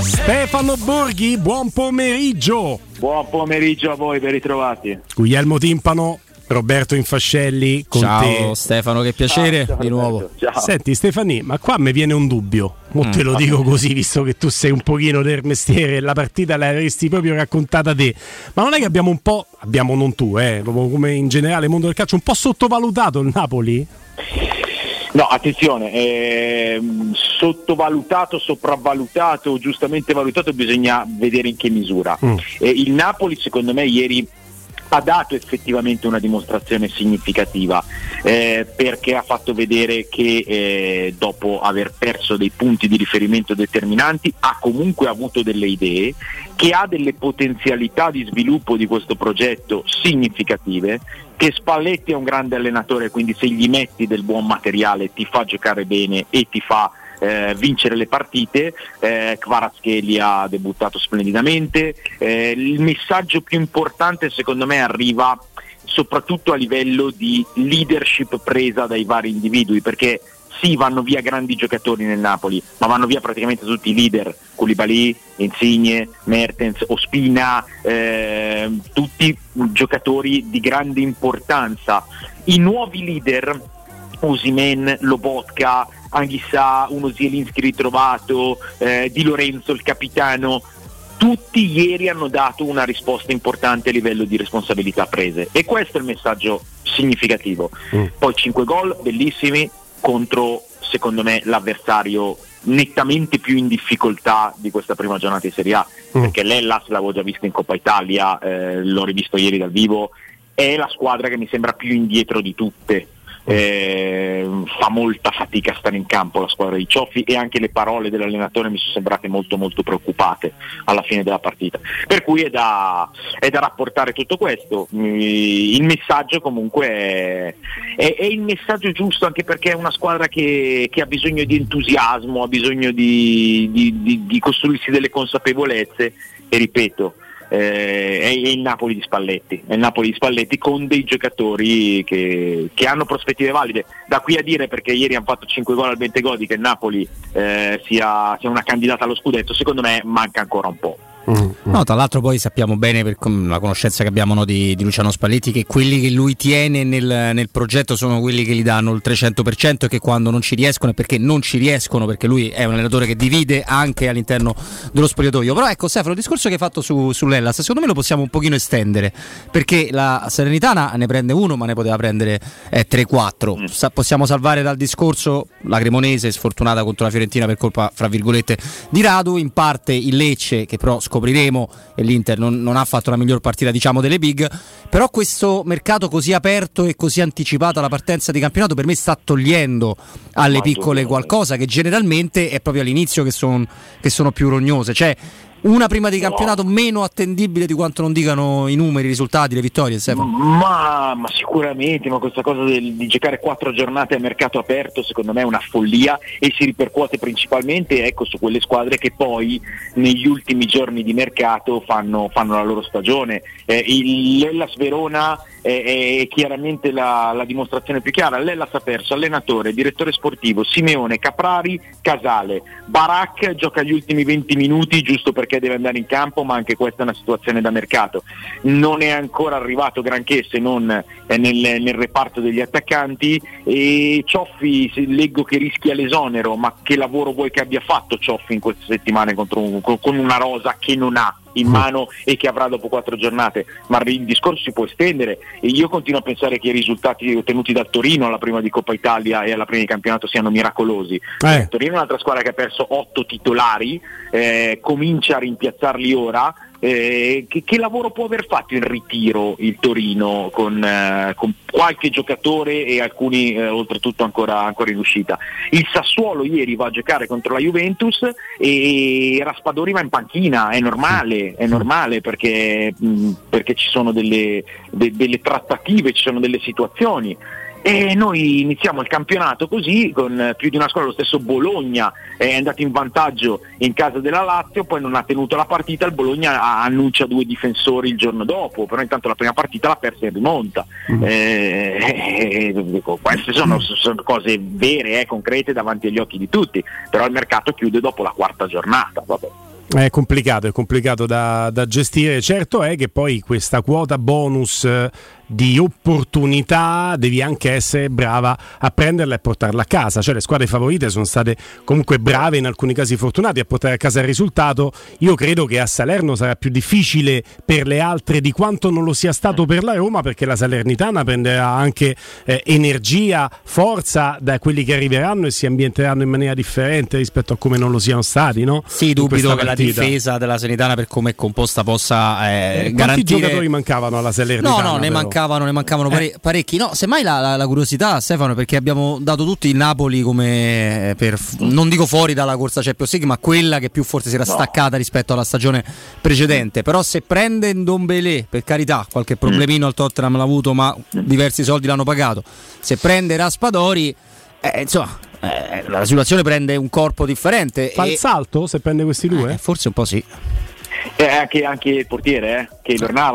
Stefano Borghi, buon pomeriggio. Buon pomeriggio a voi, ben ritrovati. Guglielmo Timpano, Roberto Infascelli con Ciao te. Stefano, che piacere di nuovo. Senti Stefani, ma qua mi viene un dubbio. Mo te Mm. lo dico così, visto che tu sei un pochino del mestiere e la partita l'avresti proprio raccontata te. Ma non è che abbiamo un po', abbiamo non tu, eh, come in generale il mondo del calcio, un po' sottovalutato il Napoli? No, attenzione, ehm, sottovalutato, sopravvalutato, giustamente valutato, bisogna vedere in che misura. Eh, il Napoli secondo me ieri ha dato effettivamente una dimostrazione significativa eh, perché ha fatto vedere che eh, dopo aver perso dei punti di riferimento determinanti ha comunque avuto delle idee, che ha delle potenzialità di sviluppo di questo progetto significative, che Spalletti è un grande allenatore, quindi se gli metti del buon materiale ti fa giocare bene e ti fa eh, vincere le partite, eh, Kvaratskhelia ha debuttato splendidamente, eh, il messaggio più importante secondo me arriva soprattutto a livello di leadership presa dai vari individui, perché sì, vanno via grandi giocatori nel Napoli, ma vanno via praticamente tutti i leader, Koulibaly, Insigne, Mertens, Ospina, ehm, tutti giocatori di grande importanza. I nuovi leader, Usimen, Lobotka, Anghissà, uno Zielinski ritrovato, eh, Di Lorenzo, il capitano, tutti ieri hanno dato una risposta importante a livello di responsabilità prese. E questo è il messaggio significativo. Poi 5 gol bellissimi contro secondo me l'avversario nettamente più in difficoltà di questa prima giornata di Serie A, perché l'Ellas l'avevo già visto in Coppa Italia, eh, l'ho rivisto ieri dal vivo, è la squadra che mi sembra più indietro di tutte. Eh, fa molta fatica a stare in campo la squadra di Cioffi e anche le parole dell'allenatore mi sono sembrate molto molto preoccupate alla fine della partita. Per cui è da, è da rapportare tutto questo. Mm, il messaggio comunque è, è- è il messaggio giusto anche perché è una squadra che, che ha bisogno di entusiasmo ha bisogno di, di- di- di costruirsi delle consapevolezze e ripeto eh, è, il Napoli di Spalletti, è il Napoli di Spalletti con dei giocatori che, che hanno prospettive valide. Da qui a dire perché ieri hanno fatto 5 gol al Bentegodi che il Napoli eh, sia, sia una candidata allo scudetto, secondo me manca ancora un po'. No, tra l'altro poi sappiamo bene per la conoscenza che abbiamo no, di, di Luciano Spalletti che quelli che lui tiene nel, nel progetto sono quelli che gli danno il 300% e che quando non ci riescono è perché non ci riescono perché lui è un allenatore che divide anche all'interno dello spogliatoio. Però ecco Stefano, il discorso che hai fatto su, sull'Ellas secondo me lo possiamo un pochino estendere perché la Serenitana ne prende uno ma ne poteva prendere eh, 3-4. Sa- possiamo salvare dal discorso la Cremonese sfortunata contro la Fiorentina per colpa fra virgolette di Radu, in parte il Lecce che però scopriremo e l'Inter non, non ha fatto la miglior partita diciamo delle big, però questo mercato così aperto e così anticipato alla partenza di campionato per me sta togliendo alle piccole qualcosa che generalmente è proprio all'inizio che, son- che sono più rognose, cioè una prima di campionato meno attendibile di quanto non dicano i numeri, i risultati, le vittorie, Stefano. Ma, ma sicuramente, ma questa cosa del- di giocare quattro giornate a mercato aperto secondo me è una follia e si ripercuote principalmente ecco, su quelle squadre che poi negli ultimi giorni di mercato fanno, fanno la loro stagione. Eh, il- L'Ellas Verona è, è chiaramente la, la dimostrazione più chiara. L'Ellas ha perso allenatore, direttore sportivo, Simeone, Caprari, Casale. Barak gioca gli ultimi 20 minuti giusto perché deve andare in campo, ma anche questa è una situazione da mercato. Non è ancora arrivato granché se non eh, nel, nel reparto degli attaccanti e Cioffi leggo che rischia l'esonero, ma che lavoro vuoi che abbia fatto Cioffi in queste settimane contro con una rosa che non ha in mano e che avrà dopo quattro giornate, ma il discorso si può estendere e io continuo a pensare che i risultati ottenuti dal Torino alla prima di Coppa Italia e alla prima di campionato siano miracolosi. Il Torino è un'altra squadra che ha perso otto titolari, eh, comincia a rimpiazzarli ora. Eh, che, che lavoro può aver fatto in ritiro il Torino con, eh, con qualche giocatore e alcuni eh, oltretutto ancora, ancora in uscita? Il Sassuolo ieri va a giocare contro la Juventus e Raspadori va in panchina, è normale, è normale perché, mh, perché ci sono delle, de- delle trattative, ci sono delle situazioni. E noi iniziamo il campionato così, con eh, più di una squadra, lo stesso Bologna è andato in vantaggio in casa della Lazio, poi non ha tenuto la partita, il Bologna annuncia due difensori il giorno dopo, però intanto la prima partita l'ha persa in rimonta. Eh, eh, dico, queste sono, sono cose vere, eh, concrete davanti agli occhi di tutti, però il mercato chiude dopo la quarta giornata. Vabbè. È complicato, è complicato da, da gestire. Certo è che poi questa quota bonus eh, di opportunità devi anche essere brava a prenderla e portarla a casa. Cioè le squadre favorite sono state comunque brave, in alcuni casi fortunate a portare a casa il risultato. Io credo che a Salerno sarà più difficile per le altre di quanto non lo sia stato per la Roma, perché la Salernitana prenderà anche eh, energia, forza da quelli che arriveranno e si ambienteranno in maniera differente rispetto a come non lo siano stati. No? Sì, dubito che la difesa della Sanitana per come è composta possa eh, Eh, Quanti garantire giocatori mancavano alla Salernitana? No, no, ne però? Mancavano, ne mancavano pare- parecchi. No, semmai la, la- la curiosità, Stefano, perché abbiamo dato tutti il Napoli come eh, per, non dico fuori dalla corsa Champions League, ma quella che più forse si era staccata rispetto alla stagione precedente. Però se prende Ndombele, per carità, qualche problemino al Tottenham l'ha avuto, ma diversi soldi l'hanno pagato. Se prende Raspadori, eh, insomma, eh, la situazione prende un corpo differente. Fa il salto se prende questi due? forse un po' sì. E anche, anche il portiere, eh, che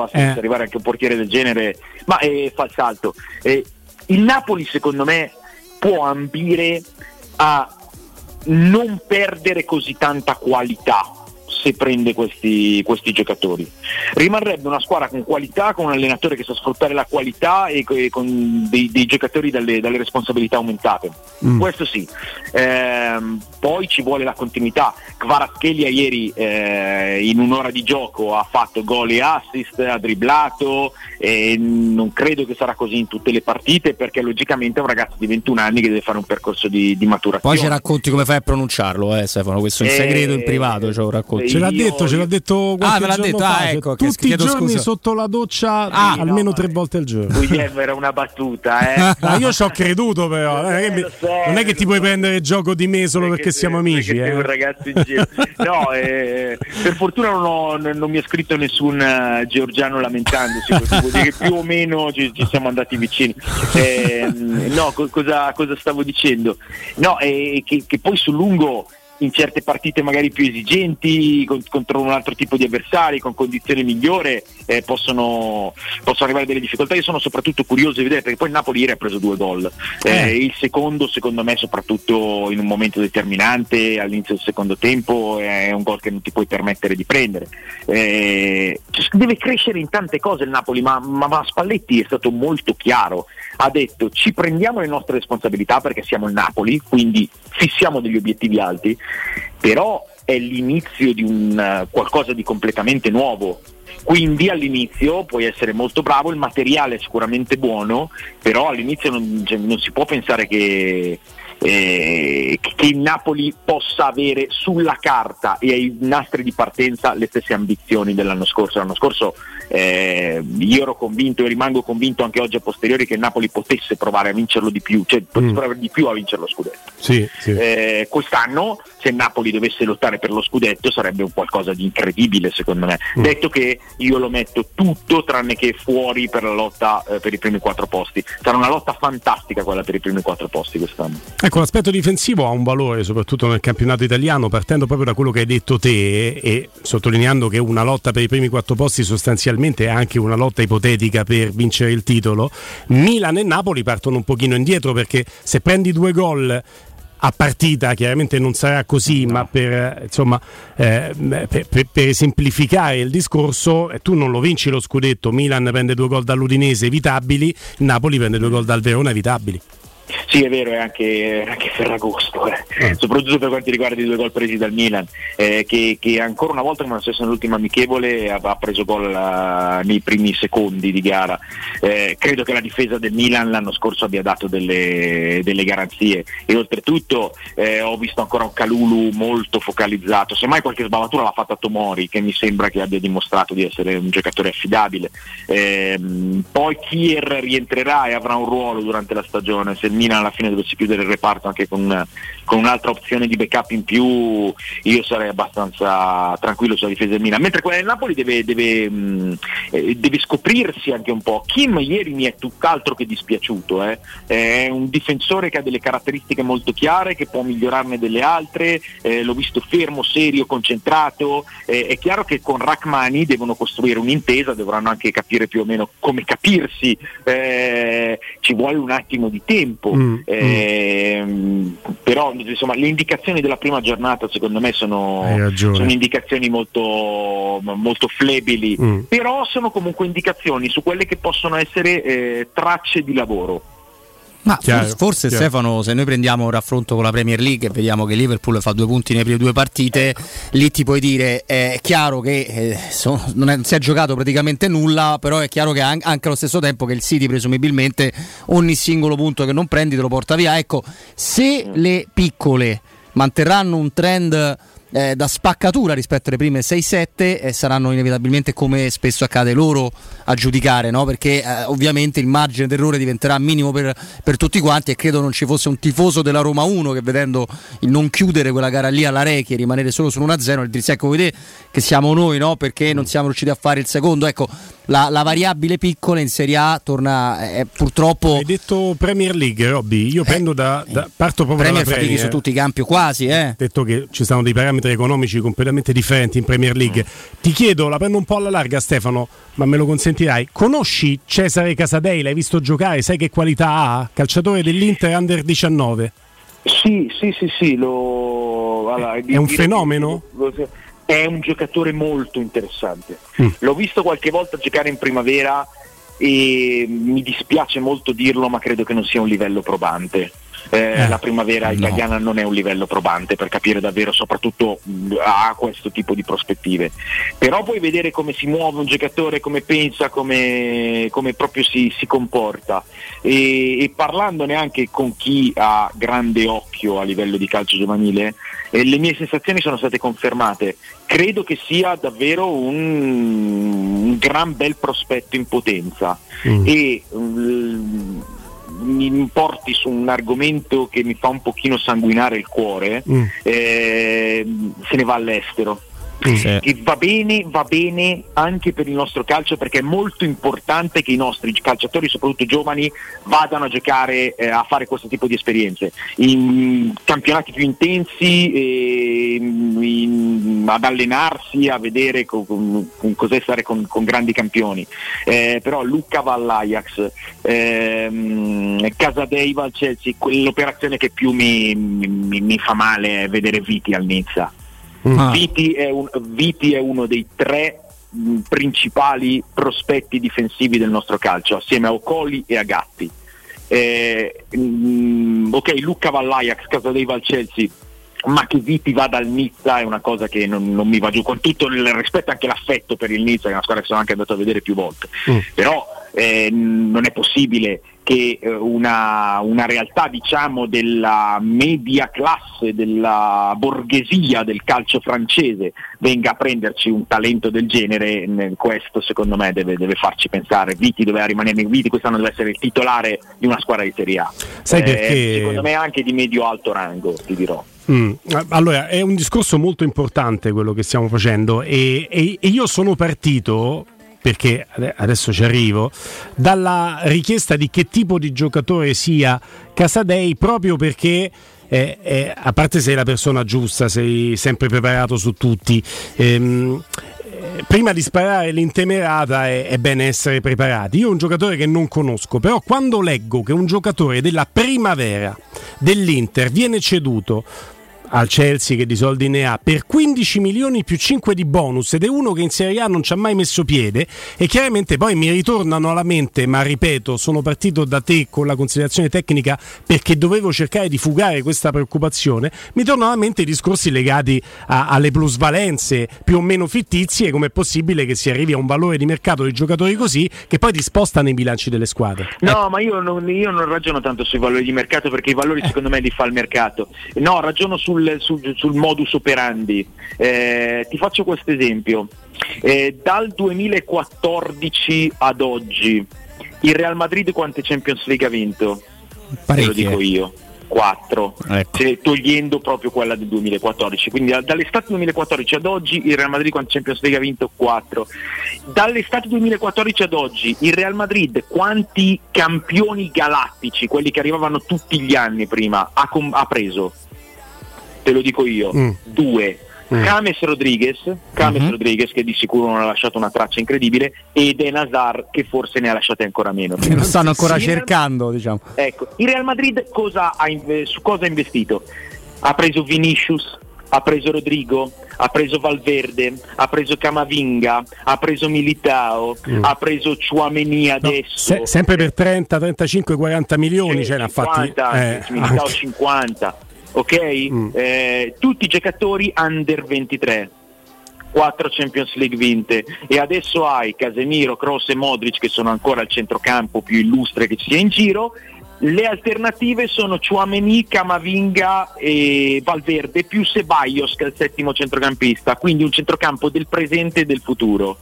Eh. senza arrivare anche un portiere del genere, ma eh, fa il salto. Eh, il Napoli secondo me può ambire a non perdere così tanta qualità se prende questi, questi giocatori. Rimarrebbe una squadra con qualità, con un allenatore che sa sfruttare la qualità e e con dei, dei giocatori dalle, dalle responsabilità aumentate. Mm. Questo sì. Ehm, poi ci vuole la continuità. Kvaratskhelia ieri eh, in un'ora di gioco ha fatto gol e assist, ha dribblato e non credo che sarà così in tutte le partite perché logicamente è un ragazzo di 21 anni che deve fare un percorso di, di maturazione. Poi ci racconti come fai a pronunciarlo, eh, Stefano. Questo in Eh, segreto, in privato. Ce lo racconti. Ce l'ha detto, ce l'ha detto qualche Ah, me l'ha giorno detto, fa, ah, cioè, ecco, che tutti i giorni scusa. sotto la doccia Ah, almeno tre volte al giorno. Guglielmo era una battuta, eh. Ah, io ci ho creduto però, non è, che mi- non è che ti puoi prendere gioco di me solo perché siamo amici. Perché sei un Eh. ragazzo in giro. No, eh, per fortuna non, ho- non- mi ha scritto nessun eh, georgiano lamentandosi, questo vuol dire che più o meno ci, ci siamo andati vicini. Eh, no, co- cosa, cosa stavo dicendo? No, eh, che, che poi sul lungo in certe partite magari più esigenti, con- contro un altro tipo di avversari, con condizioni migliori, eh, possono, possono arrivare delle difficoltà. Io sono soprattutto curioso di vedere perché poi il Napoli ieri ha preso due gol. Eh, il secondo, secondo me, soprattutto in un momento determinante, all'inizio del secondo tempo, è un gol che non ti puoi permettere di prendere. Eh, deve crescere in tante cose il Napoli, ma, ma- ma Spalletti è stato molto chiaro. Ha detto ci prendiamo le nostre responsabilità perché siamo il Napoli, quindi fissiamo degli obiettivi alti, però è l'inizio di un eh, qualcosa di completamente nuovo. Quindi all'inizio puoi essere molto bravo, il materiale è sicuramente buono, però all'inizio non, cioè, non si può pensare che, eh, che il Napoli possa avere sulla carta e ai nastri di partenza le stesse ambizioni dell'anno scorso. L'anno scorso eh, io ero convinto e rimango convinto anche oggi a posteriori che il Napoli potesse provare a vincerlo di più, cioè potesse provare di più a vincere lo scudetto. Sì, sì. Eh, quest'anno se il Napoli dovesse lottare per lo scudetto sarebbe un qualcosa di incredibile secondo me. Mm. Detto che io lo metto tutto tranne che fuori per la lotta eh, per i primi quattro posti. Sarà una lotta fantastica quella per i primi quattro posti quest'anno. Ecco, l'aspetto difensivo ha un valore soprattutto nel campionato italiano, partendo proprio da quello che hai detto te e sottolineando che una lotta per i primi quattro posti sostanzialmente è anche una lotta ipotetica per vincere il titolo. Milan e Napoli partono un pochino indietro perché se prendi due gol a partita chiaramente non sarà così, ma per, insomma, eh, per, per- per semplificare il discorso, eh, tu non lo vinci lo scudetto, Milan prende due gol dall'Udinese evitabili, Napoli prende due gol dal Verona evitabili. Sì, è vero, è anche, è anche Ferragosto, eh. soprattutto per quanto riguarda i due gol presi dal Milan, eh, che, che ancora una volta, come lo stesso nell'ultima amichevole, ha, ha preso gol eh, nei primi secondi di gara. Eh, credo che la difesa del Milan l'anno scorso abbia dato delle, delle garanzie e oltretutto eh, ho visto ancora un Calulu molto focalizzato, semmai qualche sbavatura l'ha fatta Tomori, che mi sembra che abbia dimostrato di essere un giocatore affidabile. Ehm, poi Kier rientrerà e avrà un ruolo durante la stagione, se il Milan alla fine dovesse chiudere il reparto anche con, con un'altra opzione di backup in più, io sarei abbastanza tranquillo sulla difesa del Milan, mentre quella del Napoli deve, deve, mh, eh, deve scoprirsi anche un po'. Kim ieri mi è tutt'altro che dispiaciuto, eh. è un difensore che ha delle caratteristiche molto chiare, che può migliorarne delle altre, eh, l'ho visto fermo, serio, concentrato, eh, è chiaro che con Rachmani devono costruire un'intesa, dovranno anche capire più o meno come capirsi, eh, ci vuole un attimo di tempo, Mm, ehm, però insomma, le indicazioni della prima giornata secondo me sono, sono indicazioni molto, molto flebili, Mm. però sono comunque indicazioni su quelle che possono essere eh, tracce di lavoro. Ma Chiaro, forse, chiaro. Stefano, se noi prendiamo un raffronto con la Premier League e vediamo che Liverpool fa due punti nelle prime due partite, lì ti puoi dire è chiaro che eh, so- non, è- non si è giocato praticamente nulla, però è chiaro che an- anche allo stesso tempo che il City presumibilmente ogni singolo punto che non prendi te lo porta via. Ecco, se le piccole manterranno un trend eh, da spaccatura rispetto alle prime 6-7 eh, saranno inevitabilmente come spesso accade loro a giudicare no? perché eh, ovviamente il margine d'errore diventerà minimo per, per tutti quanti e credo non ci fosse un tifoso della Roma 1 che vedendo il non chiudere quella gara lì alla Rechi e rimanere solo su 1-0 il dice ecco vedete che siamo noi no? perché non siamo riusciti a fare il secondo ecco la, la variabile piccola in Serie A torna eh, purtroppo Hai detto Premier League, Robby. Io prendo da, da- parto proprio Premier dalla Premier. su tutti i campi quasi eh. detto che ci sono dei parametri economici completamente differenti in Premier League. Ti chiedo, la prendo un po' alla larga Stefano, ma me lo consentirai. Conosci Cesare Casadei? L'hai visto giocare? Sai che qualità ha? Calciatore dell'Inter Under 19. Sì, sì, sì, sì, lo... allora, È un fenomeno? È un giocatore molto interessante. Mm. L'ho visto qualche volta giocare in primavera e mi dispiace molto dirlo, ma credo che non sia un livello probante. Eh, la primavera italiana non è un livello probante per capire davvero, soprattutto mh, a questo tipo di prospettive. Però puoi vedere come si muove un giocatore, come pensa, come, come proprio si, si comporta. E, e parlandone anche con chi ha grande occhio a livello di calcio giovanile, eh, le mie sensazioni sono state confermate. Credo che sia davvero un, un gran bel prospetto in potenza e mm, mi porti su un argomento che mi fa un pochino sanguinare il cuore, Mm. eh, se ne va all'estero. Che va bene, va bene anche per il nostro calcio perché è molto importante che i nostri calciatori, soprattutto giovani, vadano a giocare, eh, a fare questo tipo di esperienze. In campionati più intensi, eh, in- ad allenarsi, a vedere co- con- con cos'è stare con, con grandi campioni. Eh, però Lucca va all'Ajax, ehm, Casadei va al Chelsea, l'operazione che più mi, mi- mi fa male è vedere Viti al Nizza. Ah. Viti, è un- Viti è uno dei tre mh, principali prospetti difensivi del nostro calcio, assieme a Ocoli e a Gatti. Eh, mh, ok, Lucca va all'Ajax, Casadei va al Chelsea, ma che Viti vada al Nizza è una cosa che non, non mi va giù, con tutto il rispetto e anche l'affetto per il Nizza, che è una squadra che sono anche andato a vedere più volte. Però eh, non è possibile che eh, una, una realtà diciamo della media classe, della borghesia del calcio francese venga a prenderci un talento del genere, questo secondo me deve, deve farci pensare. Viti doveva rimanere Viti quest'anno deve essere il titolare di una squadra di Serie A. Sai Eh, perché- Secondo me anche di medio-alto rango, ti dirò. Mm. Allora, è un discorso molto importante quello che stiamo facendo e, e- e io sono partito, perché ade- adesso ci arrivo, dalla richiesta di che tipo di giocatore sia Casadei proprio perché... eh, eh, a parte sei la persona giusta, sei sempre preparato su tutti. ehm, eh, prima di sparare l'intemerata è, è bene essere preparati. Io ho un giocatore che non conosco, però quando leggo che un giocatore della primavera dell'Inter viene ceduto al Chelsea che di soldi ne ha per 15 milioni più 5 di bonus ed è uno che in Serie A non ci ha mai messo piede e chiaramente poi mi ritornano alla mente ma ripeto sono partito da te con la considerazione tecnica perché dovevo cercare di fugare questa preoccupazione mi tornano alla mente i discorsi legati a- alle plusvalenze più o meno fittizie come è possibile che si arrivi a un valore di mercato di giocatori così che poi ti spostano i bilanci delle squadre No, ma io non, io non ragiono tanto sui valori di mercato perché i valori secondo me li fa il mercato. No, ragiono sul, sul- sul modus operandi. Eh, ti faccio questo esempio. Eh, dal 2014 ad oggi il Real Madrid quante Champions League ha vinto? Te Parecchie. lo dico io. 4, Ecco. togliendo proprio quella del 2014. Quindi da- dall'estate 2014 ad oggi il Real Madrid quante Champions League ha vinto? 4. Dall'estate 2014 ad oggi il Real Madrid quanti campioni galattici, quelli che arrivavano tutti gli anni prima, ha, com- ha preso? Te lo dico io, Mm. due. Mm. James Rodriguez, James Mhm. Rodriguez che di sicuro non ha lasciato una traccia incredibile, ed Eden Hazard che forse ne ha lasciate ancora meno. Che lo stanno ancora Sì, cercando, diciamo. Ecco, il Real Madrid cosa ha in- su cosa ha investito? Ha preso Vinicius, ha preso Rodrigo, ha preso Valverde, ha preso Camavinga, ha preso Militao, Mm. ha preso Chouameni adesso. Se- sempre per 30, 35, 40 milioni ce ne ha fatti 50, eh, Militao anche. 50, ok? Mm. Eh, tutti i giocatori under 23. 4 Champions League vinte e adesso hai Casemiro, Kroos e Modric che sono ancora al centrocampo più illustre che ci sia in giro le alternative sono Chouameni, Camavinga e Valverde più Ceballos che è il settimo centrocampista quindi un centrocampo del presente e del futuro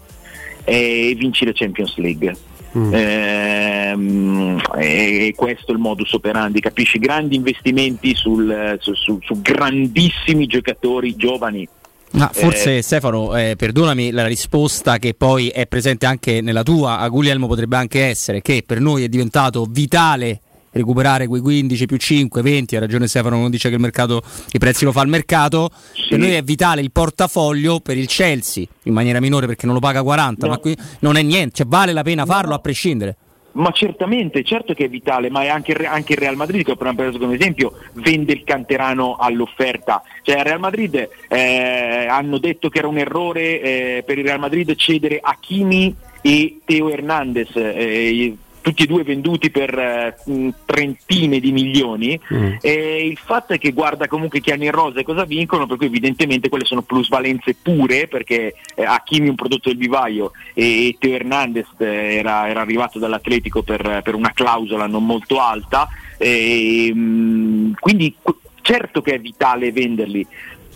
e vinci le Champions League Mm. Ehm, e questo è il modus operandi, capisci? Grandi investimenti sul- su, su- su grandissimi giocatori giovani. Ma forse Eh, Stefano, eh, perdonami, la risposta che poi è presente anche nella tua, a Guglielmo potrebbe anche essere che per noi è diventato vitale recuperare quei 15 più 5, 20, ha ragione Stefano non dice che il mercato, i prezzi lo fa il mercato, per noi è vitale il portafoglio per il Chelsea, in maniera minore perché non lo paga 40, No. ma qui non è niente, cioè vale la pena farlo a prescindere. Ma certamente, certo che è vitale, ma è anche, anche il Real Madrid, che ho preso come esempio, vende il canterano all'offerta. Cioè, il Real Madrid eh, hanno detto che era un errore eh, per il Real Madrid cedere Hakimi e Teo Hernandez, eh, tutti e due venduti per eh, mh, trentine di milioni. Mm. E il fatto è che guarda comunque che hanno in rosa e cosa vincono, per cui evidentemente quelle sono plusvalenze pure, perché eh, Hakimi è un prodotto del vivaio e Teo Hernandez eh, era, era arrivato dall'Atletico per, per una clausola non molto alta, e, mm, quindi qu- certo che è vitale venderli.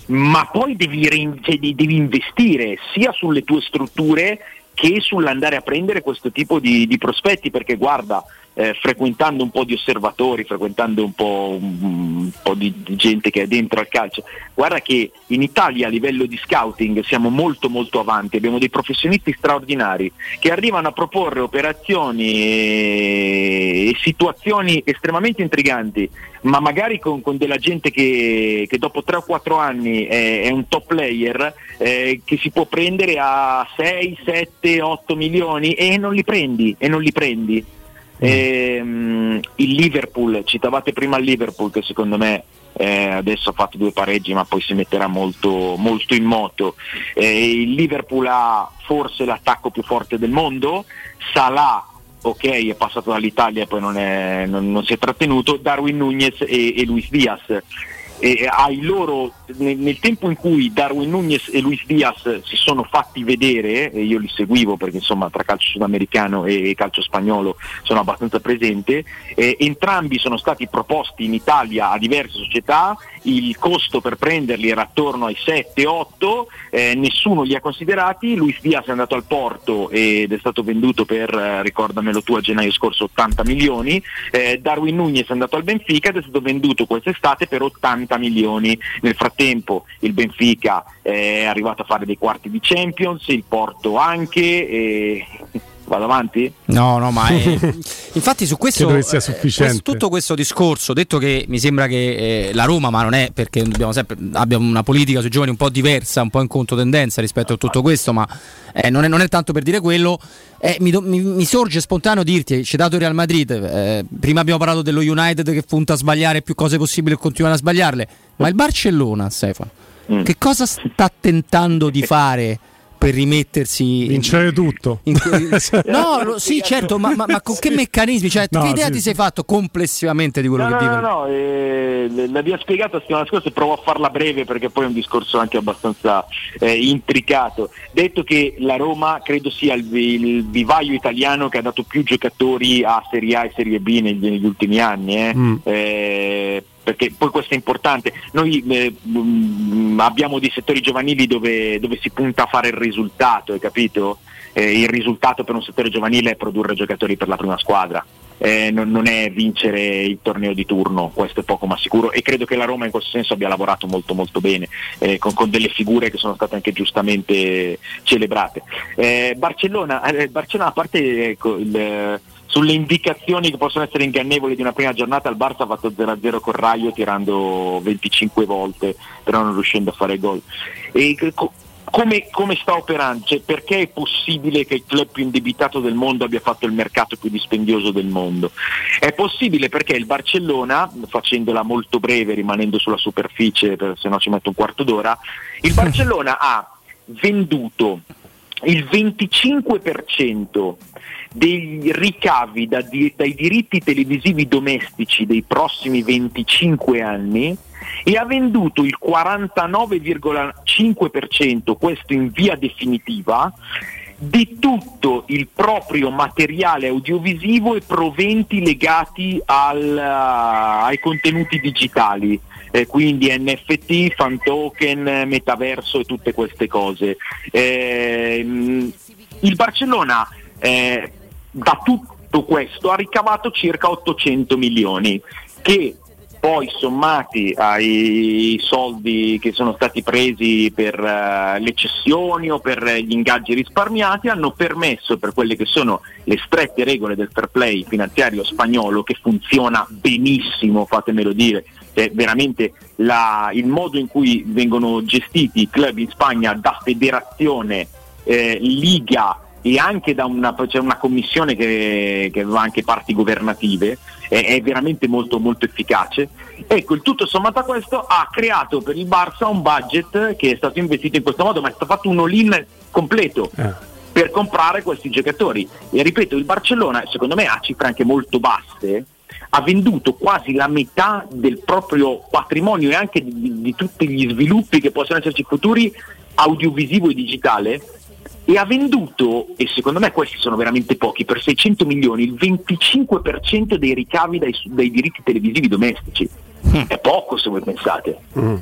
Ma poi devi, cioè, devi investire sia sulle tue strutture che sull'andare a prendere questo tipo di, di prospetti, perché guarda, eh, frequentando un po' di osservatori, frequentando un po', un, po' di, di gente che è dentro al calcio, guarda che in Italia a livello di scouting siamo molto molto avanti, abbiamo dei professionisti straordinari che arrivano a proporre operazioni e situazioni estremamente intriganti, ma magari con, con della gente che, che, dopo 3 o 4 anni è, è un top player eh, che si può prendere a 6, 7, 8 milioni e non li prendi, e non li prendi. Ehm, il Liverpool, citavate prima il Liverpool che secondo me eh, adesso ha fatto due pareggi ma poi si metterà molto, molto in moto. Eh, il Liverpool ha forse l'attacco più forte del mondo, Salah ok è passato dall'Italia e poi non, è, non, non, si è trattenuto, Darwin Nunez e, e Luis Diaz eh, loro, nel, nel, tempo in cui Darwin Nunez e Luis Diaz si sono fatti vedere, e io li seguivo perché insomma tra calcio sudamericano e, calcio spagnolo sono abbastanza presente, eh, entrambi sono stati proposti in Italia a diverse società, il costo per prenderli era attorno ai 7-8, eh, nessuno li ha considerati, Luis Diaz è andato al Porto ed è stato venduto per, eh, ricordamelo tu, a gennaio scorso 80 milioni, eh, Darwin Nunez è andato al Benfica ed è stato venduto quest'estate per 80 milioni. Nel frattempo il Benfica è arrivato a fare dei quarti di Champions, il Porto anche. E... Vado avanti? No, no, ma è... infatti su questo, Credo che sia sufficiente. Eh, tutto questo discorso, detto che mi sembra che eh, la Roma, ma non è perché dobbiamo sempre abbia una politica sui giovani un po' diversa, un po' in controtendenza rispetto a tutto questo, ma eh, non, è, non, è, tanto per dire quello. Eh, mi, mi, mi, sorge spontaneo dirti, hai citato il Real Madrid, eh, prima abbiamo parlato dello United che punta a sbagliare più cose possibili e continuare a sbagliarle, ma il Barcellona, Stefano, mm. che cosa sta tentando di fare? Per rimettersi vincere tutto. in, no lo, sì certo ma, ma, ma, con che meccanismi? Cioè, no, che idea sì, ti sei fatto complessivamente di quello no, che no, dico no no eh, l'abbiamo spiegata la settimana scorsa e provo a farla breve perché poi è un discorso anche abbastanza eh, intricato. Detto che la Roma credo sia il, il, vivaio italiano che ha dato più giocatori a Serie A e Serie B negli, negli ultimi anni eh. Mm. Perché poi questo è importante. Noi eh, mm, abbiamo dei settori giovanili dove, dove, si punta a fare il risultato, hai capito? Eh, il risultato per un settore giovanile è produrre giocatori per la prima squadra. Eh, non, non, è vincere il torneo di turno, questo è poco ma sicuro e credo che la Roma in questo senso abbia lavorato molto molto bene eh, con, con, delle figure che sono state anche giustamente celebrate. Eh, Barcellona, eh, Barcellona, a parte ecco, il, sulle indicazioni che possono essere ingannevoli di una prima giornata il Barça ha fatto 0-0 con Raio tirando 25 volte però non riuscendo a fare gol e come, come, sta operando? Cioè, perché è possibile che il club più indebitato del mondo abbia fatto il mercato più dispendioso del mondo? È possibile perché il Barcellona, facendola molto breve, rimanendo sulla superficie, se no ci metto un quarto d'ora, il Barcellona ha venduto il 25% dei ricavi da, di, dai diritti televisivi domestici dei prossimi 25 anni e ha venduto il 49,5%, questo in via definitiva, di tutto il proprio materiale audiovisivo e proventi legati al, uh, ai contenuti digitali, eh, quindi NFT, fan token, metaverso e tutte queste cose. Eh, il Barcellona eh, da tutto questo ha ricavato circa 800 milioni che poi sommati ai soldi che sono stati presi per uh, le cessioni o per gli ingaggi risparmiati hanno permesso per quelle che sono le strette regole del fair play finanziario spagnolo che funziona benissimo, fatemelo dire, è veramente la, il modo in cui vengono gestiti i club in Spagna da federazione, eh, liga e anche da una, c'è una commissione che, che aveva anche parti governative, è, è, veramente molto, molto efficace. Ecco, il tutto sommato a questo ha creato per il Barça un budget che è stato investito in questo modo, ma è stato fatto un all-in completo. Eh. Per comprare questi giocatori e ripeto, il Barcellona, secondo me, ha cifre anche molto basse, ha venduto quasi la metà del proprio patrimonio e anche di, di tutti gli sviluppi che possono esserci futuri audiovisivo e digitale e ha venduto, e secondo me questi sono veramente pochi, per 600 milioni il 25% dei ricavi dai, dai diritti televisivi domestici. È poco se voi pensate.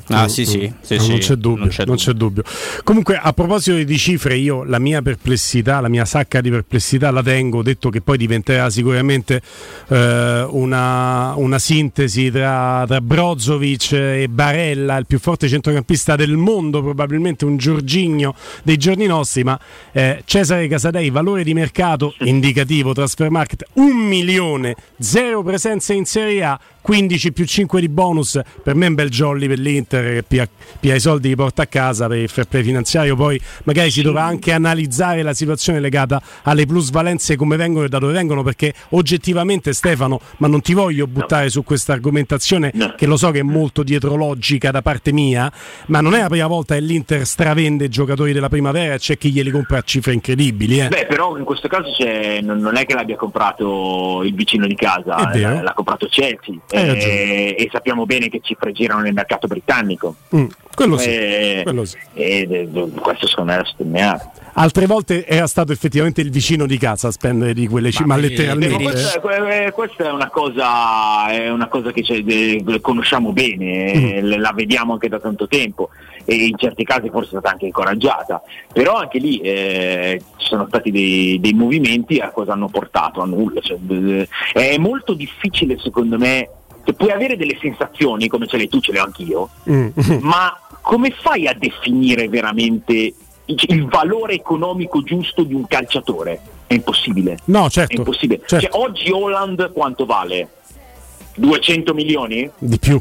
Ah, sì, sì, sì, No, sì, non, c'è dubbio, non c'è non c'è dubbio. Comunque, a proposito di cifre, io la mia perplessità, la mia sacca di perplessità la tengo, detto che poi diventerà sicuramente eh, una, una sintesi tra, tra Brozovic e Barella, il più forte centrocampista del mondo, probabilmente un Giorgigno dei giorni nostri, ma eh, Cesare Casadei, valore di mercato indicativo, transfer market 1 milione, zero presenze in Serie A. 15 più 5 di bonus. Per me è un bel jolly per l'Inter che pia, i soldi li porta a casa per il fair play finanziario poi magari si dovrà anche analizzare la situazione legata alle plusvalenze come vengono e da dove vengono perché oggettivamente Stefano ma non ti voglio buttare su questa argomentazione che lo so che è molto dietrologica da parte mia ma non è la prima volta che l'Inter stravende giocatori della primavera e c'è chi glieli compra a cifre incredibili eh. Beh, però in questo caso c'è- non, è che l'abbia comprato il vicino di casa, l'ha comprato Chelsea Ragione. e, e sappiamo bene che cifre girano nel mercato britannico. Mm, quello sì, Eh, quello sì. ed- questo secondo me è da sottolineare. altre volte era stato effettivamente il vicino di casa a spendere di quelle cifre ma, Eh, letteralmente ma questa, eh, questa è una cosa, è una cosa che eh, conosciamo bene, eh, Mm. la vediamo anche da tanto tempo e in certi casi forse è stata anche incoraggiata, però anche lì eh, ci sono stati dei, dei movimenti a cosa hanno portato? A nulla. Cioè, eh, è molto difficile secondo me, che puoi avere delle sensazioni come ce l'hai tu, ce le ho anch'io, Mm. ma come fai a definire veramente il, valore economico giusto di un calciatore? È impossibile. No, certo. È impossibile. Cioè, oggi Holland quanto vale? 200 milioni? di più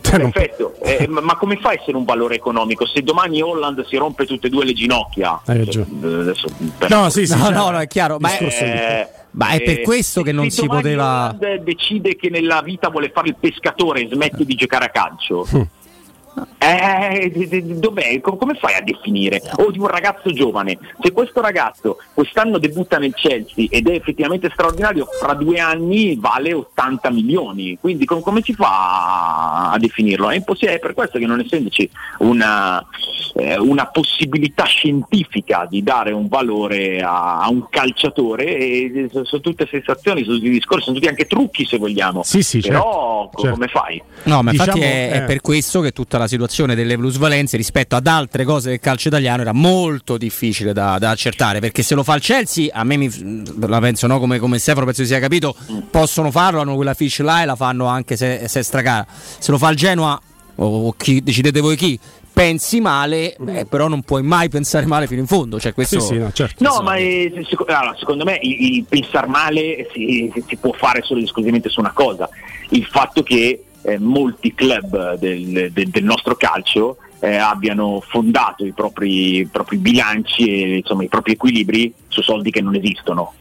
Cioè, Perfetto, Eh, ma, come fa a essere un valore economico? Se domani Holland si rompe tutte e due le ginocchia, Hai ragione. eh, adesso, per- No, sì, sì, No, no, no, è chiaro, ma è- Eh, ma è per eh, questo che se non si poteva- decide che nella vita vuole fare il pescatore e smette di giocare a calcio. Eh, dov'è? Com- Come fai a definire? O di un ragazzo giovane. Se questo ragazzo quest'anno debutta nel Chelsea ed è effettivamente straordinario, fra due anni vale 80 milioni. Quindi com- come si fa a definirlo? È impossibile, è per questo che non essendoci una, eh, una possibilità scientifica di dare un valore a, a un calciatore, e sono, sono tutte sensazioni, sono tutti discorsi, sono tutti anche trucchi se vogliamo. Sì, sì, Però certo, co- certo. come fai? No, ma infatti Diciamo, è, è eh. per questo che tutta la situazione delle plusvalenze rispetto ad altre cose del calcio italiano era molto difficile da, da accertare. Perché se lo fa il Chelsea, a me mi, la penso no, come, come Stefano penso sia capito, possono farlo, hanno quella fish là e la fanno anche se, se è stracara. Se lo fa il Genoa, o, o chi, decidete voi chi, pensi male, beh, però non puoi mai pensare male fino in fondo. Cioè, questo, certo. No, ma eh, allora, secondo me il, il pensare male si, si- si può fare solo ed esclusivamente su una cosa, il fatto che eh, molti club del, del- del nostro calcio eh, abbiano fondato i propri, i propri bilanci e insomma, i propri equilibri su soldi che non esistono.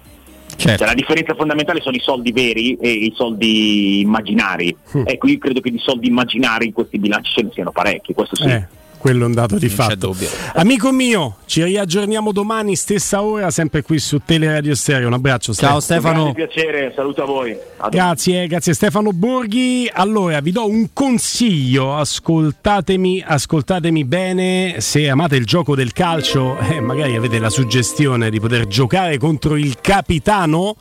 Certo. Cioè, la differenza fondamentale sono i soldi veri e i soldi immaginari. Ecco, io credo che di soldi immaginari in questi bilanci ce ne siano parecchi, questo sì. Eh, quello è un dato di Non fatto. dubbio. Amico mio, ci riaggiorniamo domani, stessa ora, sempre qui su Teleradio Stereo. Un abbraccio. Grande piacere, saluto a voi. A Grazie, grazie Stefano Borghi. Allora, vi do un consiglio, ascoltatemi, ascoltatemi bene, se amate il gioco del calcio, eh, magari avete la suggestione di poter giocare contro il capitano.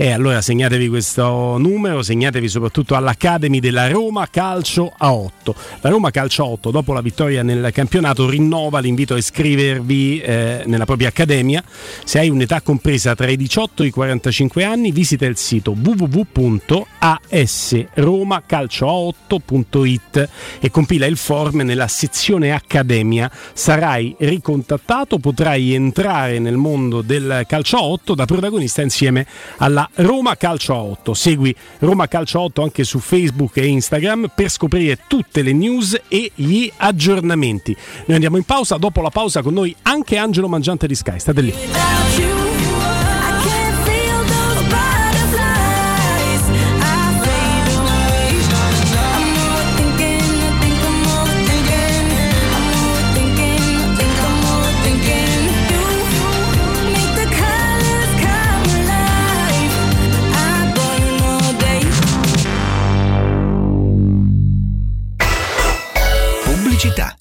E allora segnatevi questo numero, segnatevi soprattutto all'Academy della Roma Calcio a 8. La Roma Calcio a 8, dopo la vittoria nel campionato, rinnova l'invito a iscrivervi eh, nella propria accademia. Se hai un'età compresa tra i 18 e i 45 anni, visita il sito www.asromacalcioa8.it e compila il form nella sezione Accademia. Sarai ricontattato, potrai entrare nel mondo del calcio a 8 da protagonista insieme alla Roma Calcio a 8. Segui Roma Calcio a 8 anche su Facebook e Instagram per scoprire tutte le news e gli aggiornamenti. Noi andiamo in pausa, dopo la pausa con noi anche Angelo Mangiante di Sky. State lì.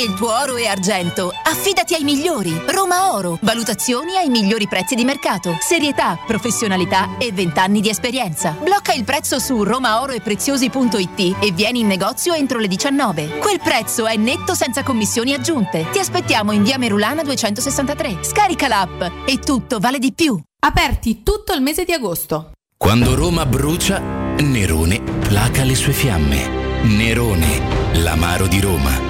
Vendere il tuo oro e argento, affidati ai migliori. Roma Oro. Valutazioni ai migliori prezzi di mercato. Serietà, professionalità e 20 anni di esperienza. Blocca il prezzo su romaoroepreziosi.it e vieni in negozio entro le 19. Quel prezzo è netto senza commissioni aggiunte. Ti aspettiamo in via Merulana 263. Scarica l'app e tutto vale di più. Aperti tutto il mese di agosto. Quando Roma brucia, Nerone placa le sue fiamme. Nerone, l'amaro di Roma.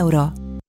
euro.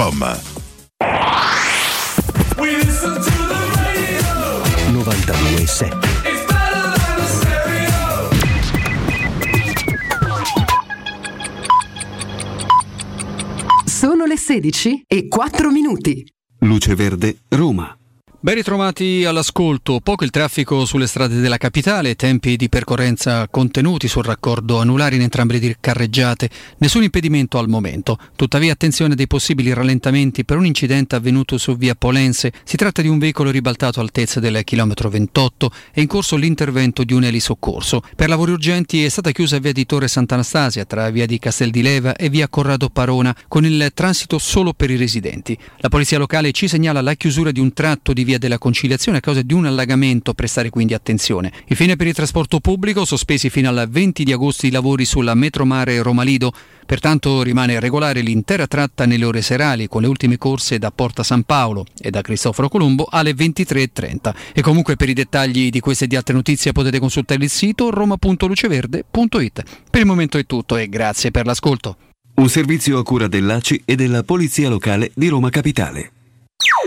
92.7 Sono le 16 e 4 minuti. Luce Verde, Roma. Ben ritrovati all'ascolto, poco il traffico sulle strade della capitale, tempi di percorrenza contenuti sul raccordo anulari in entrambe le carreggiate, nessun impedimento al momento. Tuttavia attenzione dei possibili rallentamenti per un incidente avvenuto su via Polense. Si tratta di un veicolo ribaltato all'altezza del chilometro 28 e in corso l'intervento di un elisoccorso. Per lavori urgenti è stata chiusa via di Torre Sant'Anastasia tra via di Castel di Leva e via Corrado Parona con il transito solo per i residenti. La polizia locale ci segnala la chiusura di un tratto di via via della Conciliazione a causa di un allagamento, prestare quindi attenzione. Infine per il trasporto pubblico, sospesi fino al 20 di agosto i lavori sulla metromare Roma Lido, pertanto rimane regolare l'intera tratta nelle ore serali con le ultime corse da Porta San Paolo e da Cristoforo Colombo alle 23.30. E comunque per i dettagli di queste e di altre notizie potete consultare il sito roma.luceverde.it. Per il momento è tutto e grazie per l'ascolto. Un servizio a cura dell'ACI e della Polizia Locale di Roma Capitale.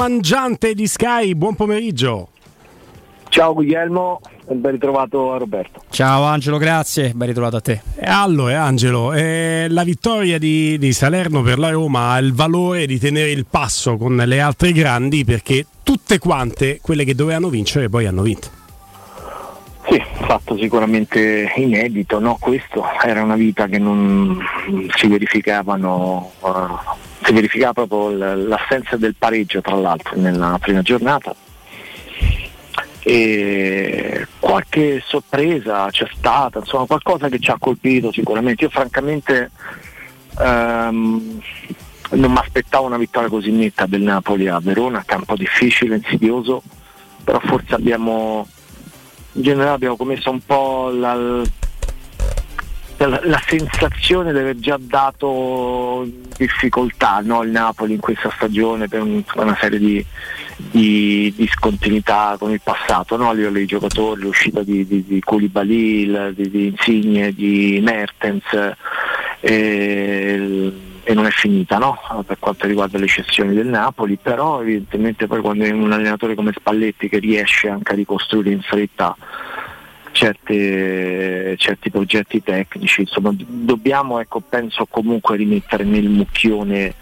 Mangiante di Sky, buon pomeriggio. Ciao Guglielmo e ben ritrovato a Roberto. Ciao Angelo, grazie, ben ritrovato a te. E allora Angelo, eh, la vittoria di, di Salerno per la Roma ha il valore di tenere il passo con le altre grandi perché tutte quante quelle che dovevano vincere poi hanno vinto. Sì, fatto sicuramente inedito, no? Questo era una vita che non si verificavano, uh, si verificava proprio l'assenza del pareggio tra l'altro nella prima giornata. E qualche sorpresa c'è stata, insomma qualcosa che ci ha colpito sicuramente. Io francamente ehm, non mi aspettavo una vittoria così netta del Napoli a Verona, campo difficile, insidioso, però forse abbiamo in generale abbiamo commesso un po' la, la, la sensazione di aver già dato difficoltà no, Napoli in questa stagione per un- una serie di, di discontinuità con il passato, no? a livello dei giocatori, l'uscita di, di, di Koulibaly, di, di Insigne, di Mertens e, e non è finita no? per quanto riguarda le cessioni del Napoli, però evidentemente poi quando è un allenatore come Spalletti che riesce anche a ricostruire in fretta certe- certi progetti tecnici, insomma dobbiamo ecco, penso comunque rimettere nel mucchione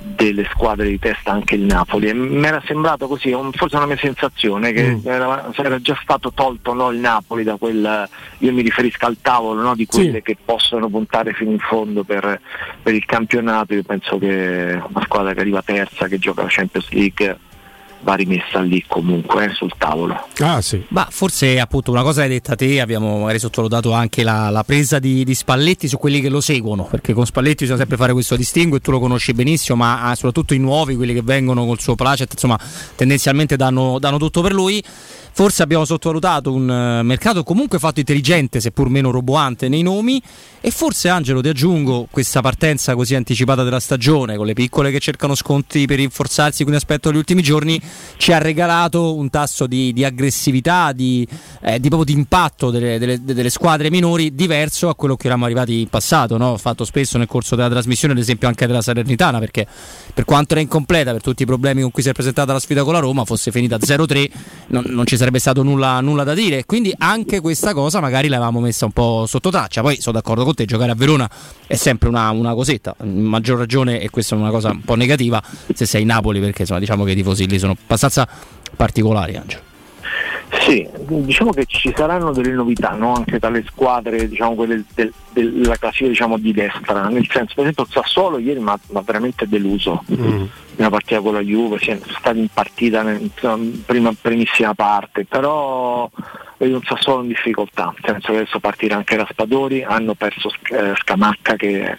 delle squadre di testa anche il Napoli. E mi era sembrato così, un- forse una mia sensazione che era, era già stato tolto no, il Napoli da quel, io mi riferisco al tavolo no, di quelle che possono puntare fino in fondo per, per il campionato, io penso che una squadra che arriva terza, che gioca la Champions League va rimessa lì comunque eh, sul tavolo. Ah sì. Ma forse appunto una cosa l'hai detta te, abbiamo magari sottovalutato anche la, la presa di, di Spalletti su quelli che lo seguono, perché con Spalletti bisogna sempre fare questo distinguo e tu lo conosci benissimo, ma ah, soprattutto i nuovi, quelli che vengono col suo placet, insomma tendenzialmente danno, danno tutto per lui. Forse abbiamo sottovalutato un eh, mercato comunque fatto intelligente, seppur meno roboante nei nomi. E forse, Angelo, ti aggiungo questa partenza così anticipata della stagione, con le piccole che cercano sconti per rinforzarsi, quindi aspetto degli ultimi giorni, ci ha regalato un tasso di, di aggressività, di, eh, di di impatto delle, delle- delle squadre minori diverso a quello che eravamo arrivati in passato. No? Fatto spesso nel corso della trasmissione, ad esempio, anche della Salernitana, perché per quanto era incompleta per tutti i problemi con cui si è presentata la sfida con la Roma, fosse finita 0-3, non, non ci sarebbe stato nulla, nulla da dire. Quindi anche questa cosa magari l'avevamo messa un po' sotto traccia. Poi sono d'accordo con te, giocare a Verona è sempre una, una cosetta, maggior ragione, e questa è una cosa un po' negativa, se sei Napoli, perché insomma diciamo che i tifosi lì sono abbastanza particolari, Angelo. Sì, diciamo che ci saranno delle novità no? anche tra le squadre, diciamo, quelle del- della classifica diciamo, di destra, nel senso per esempio il Sassuolo ieri mi ha veramente deluso, una partita con la Juve, siamo stati in partita insomma, prima, primissima parte, però vedo un Sassuolo in difficoltà, nel senso che adesso partirà anche Raspadori, hanno perso eh, Scamacca che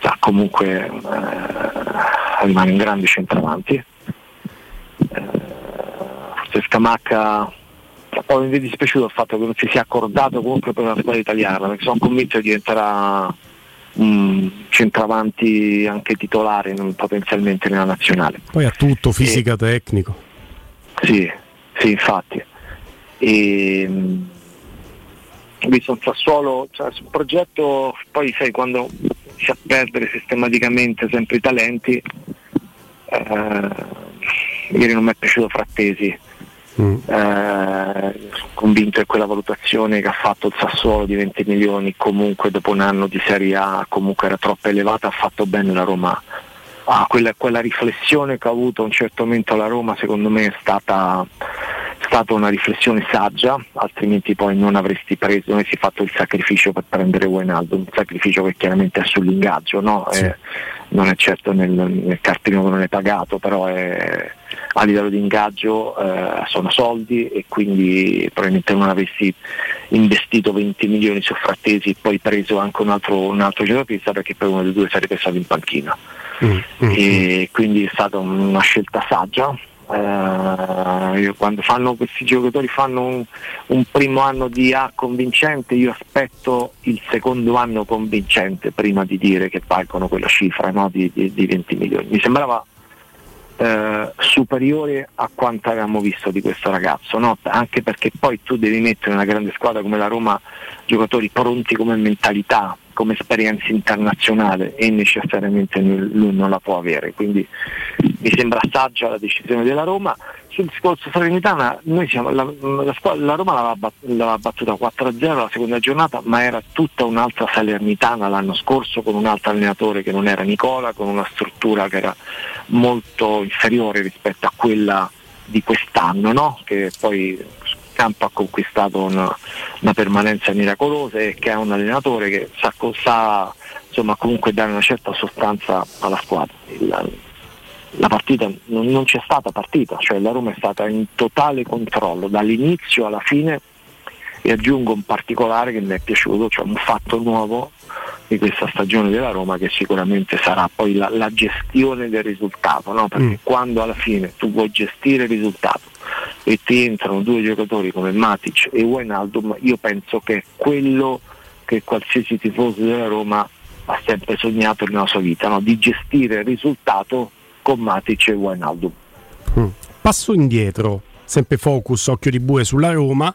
sa, comunque eh, rimane un grande centravanti. Forse Scamacca poi mi è dispiaciuto il fatto che non si sia accordato comunque per una squadra italiana, perché sono convinto che diventerà un centravanti anche titolare potenzialmente nella nazionale. Poi ha tutto, fisica, tecnico. Sì, sì, infatti. E, ho visto un Sassuolo, cioè, sul progetto, poi sai quando inizi a perdere sistematicamente sempre i talenti, eh, ieri non mi è piaciuto Frattesi. Mm. Eh, sono convinto che quella valutazione che ha fatto il Sassuolo di 20 milioni comunque dopo un anno di Serie A comunque era troppo elevata, ha fatto bene la Roma. Ah, quella, quella, riflessione che ha avuto a un certo momento la Roma secondo me è stata, stata una riflessione saggia, altrimenti poi non avresti preso, non avresti fatto il sacrificio per prendere Wijnaldum, un sacrificio che chiaramente è sull'ingaggio, no? sì. eh, non è certo nel, nel cartellino che non è pagato, però è, a livello di ingaggio eh, sono soldi e quindi probabilmente non avessi investito 20 milioni su Frattesi e poi preso anche un altro, un altro giocatore perché poi uno dei due sarebbe stato in panchina. Mm, mm, e mm. quindi è stata una scelta saggia. Eh, quando fanno, questi giocatori fanno un, un, primo anno di A convincente, io aspetto il secondo anno convincente prima di dire che valgono quella cifra no? di, di, di 20 milioni. Mi sembrava eh, superiore a quanto avevamo visto di questo ragazzo, no? anche perché poi tu devi mettere una grande squadra come la Roma giocatori pronti come mentalità, come esperienza internazionale e necessariamente lui non la può avere. Quindi mi sembra saggia la decisione della Roma. Sul discorso Salernitana, la, la, la, Roma l'aveva, bat, l'aveva battuta 4-0 la seconda giornata, ma era tutta un'altra Salernitana l'anno scorso con un altro allenatore che non era Nicola, con una struttura che era molto inferiore rispetto a quella di quest'anno, no? che poi campo ha conquistato una, una, permanenza miracolosa e che è un allenatore che sa, sa insomma, comunque dare una certa sostanza alla squadra. Il, la partita non, non, c'è stata partita, cioè la Roma è stata in totale controllo dall'inizio alla fine e aggiungo un particolare che mi è piaciuto, cioè un fatto nuovo di questa stagione della Roma che sicuramente sarà poi la, la gestione del risultato, no? perché mm. quando alla fine tu vuoi gestire il risultato e ti entrano due giocatori come Matic e Wijnaldum, io penso che è quello che qualsiasi tifoso della Roma ha sempre sognato nella sua vita, no? di gestire il risultato con Matic e Wijnaldum. Mm. Passo indietro, sempre focus, occhio di bue sulla Roma.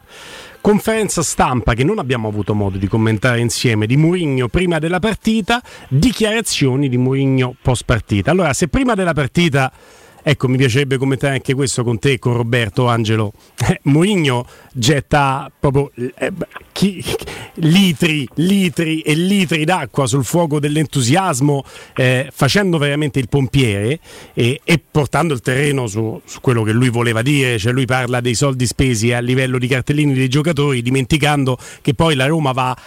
Conferenza stampa che non abbiamo avuto modo di commentare insieme di Mourinho prima della partita, dichiarazioni di Mourinho post partita. Allora, se prima della partita Ecco, mi piacerebbe commentare anche questo con te, con Roberto Angelo. Eh, Mourinho getta proprio eh, chi, litri, litri e litri d'acqua sul fuoco dell'entusiasmo, eh, facendo veramente il pompiere e, e portando il terreno su, su, quello che lui voleva dire. Cioè lui parla dei soldi spesi a livello di cartellini dei giocatori, dimenticando che poi la Roma va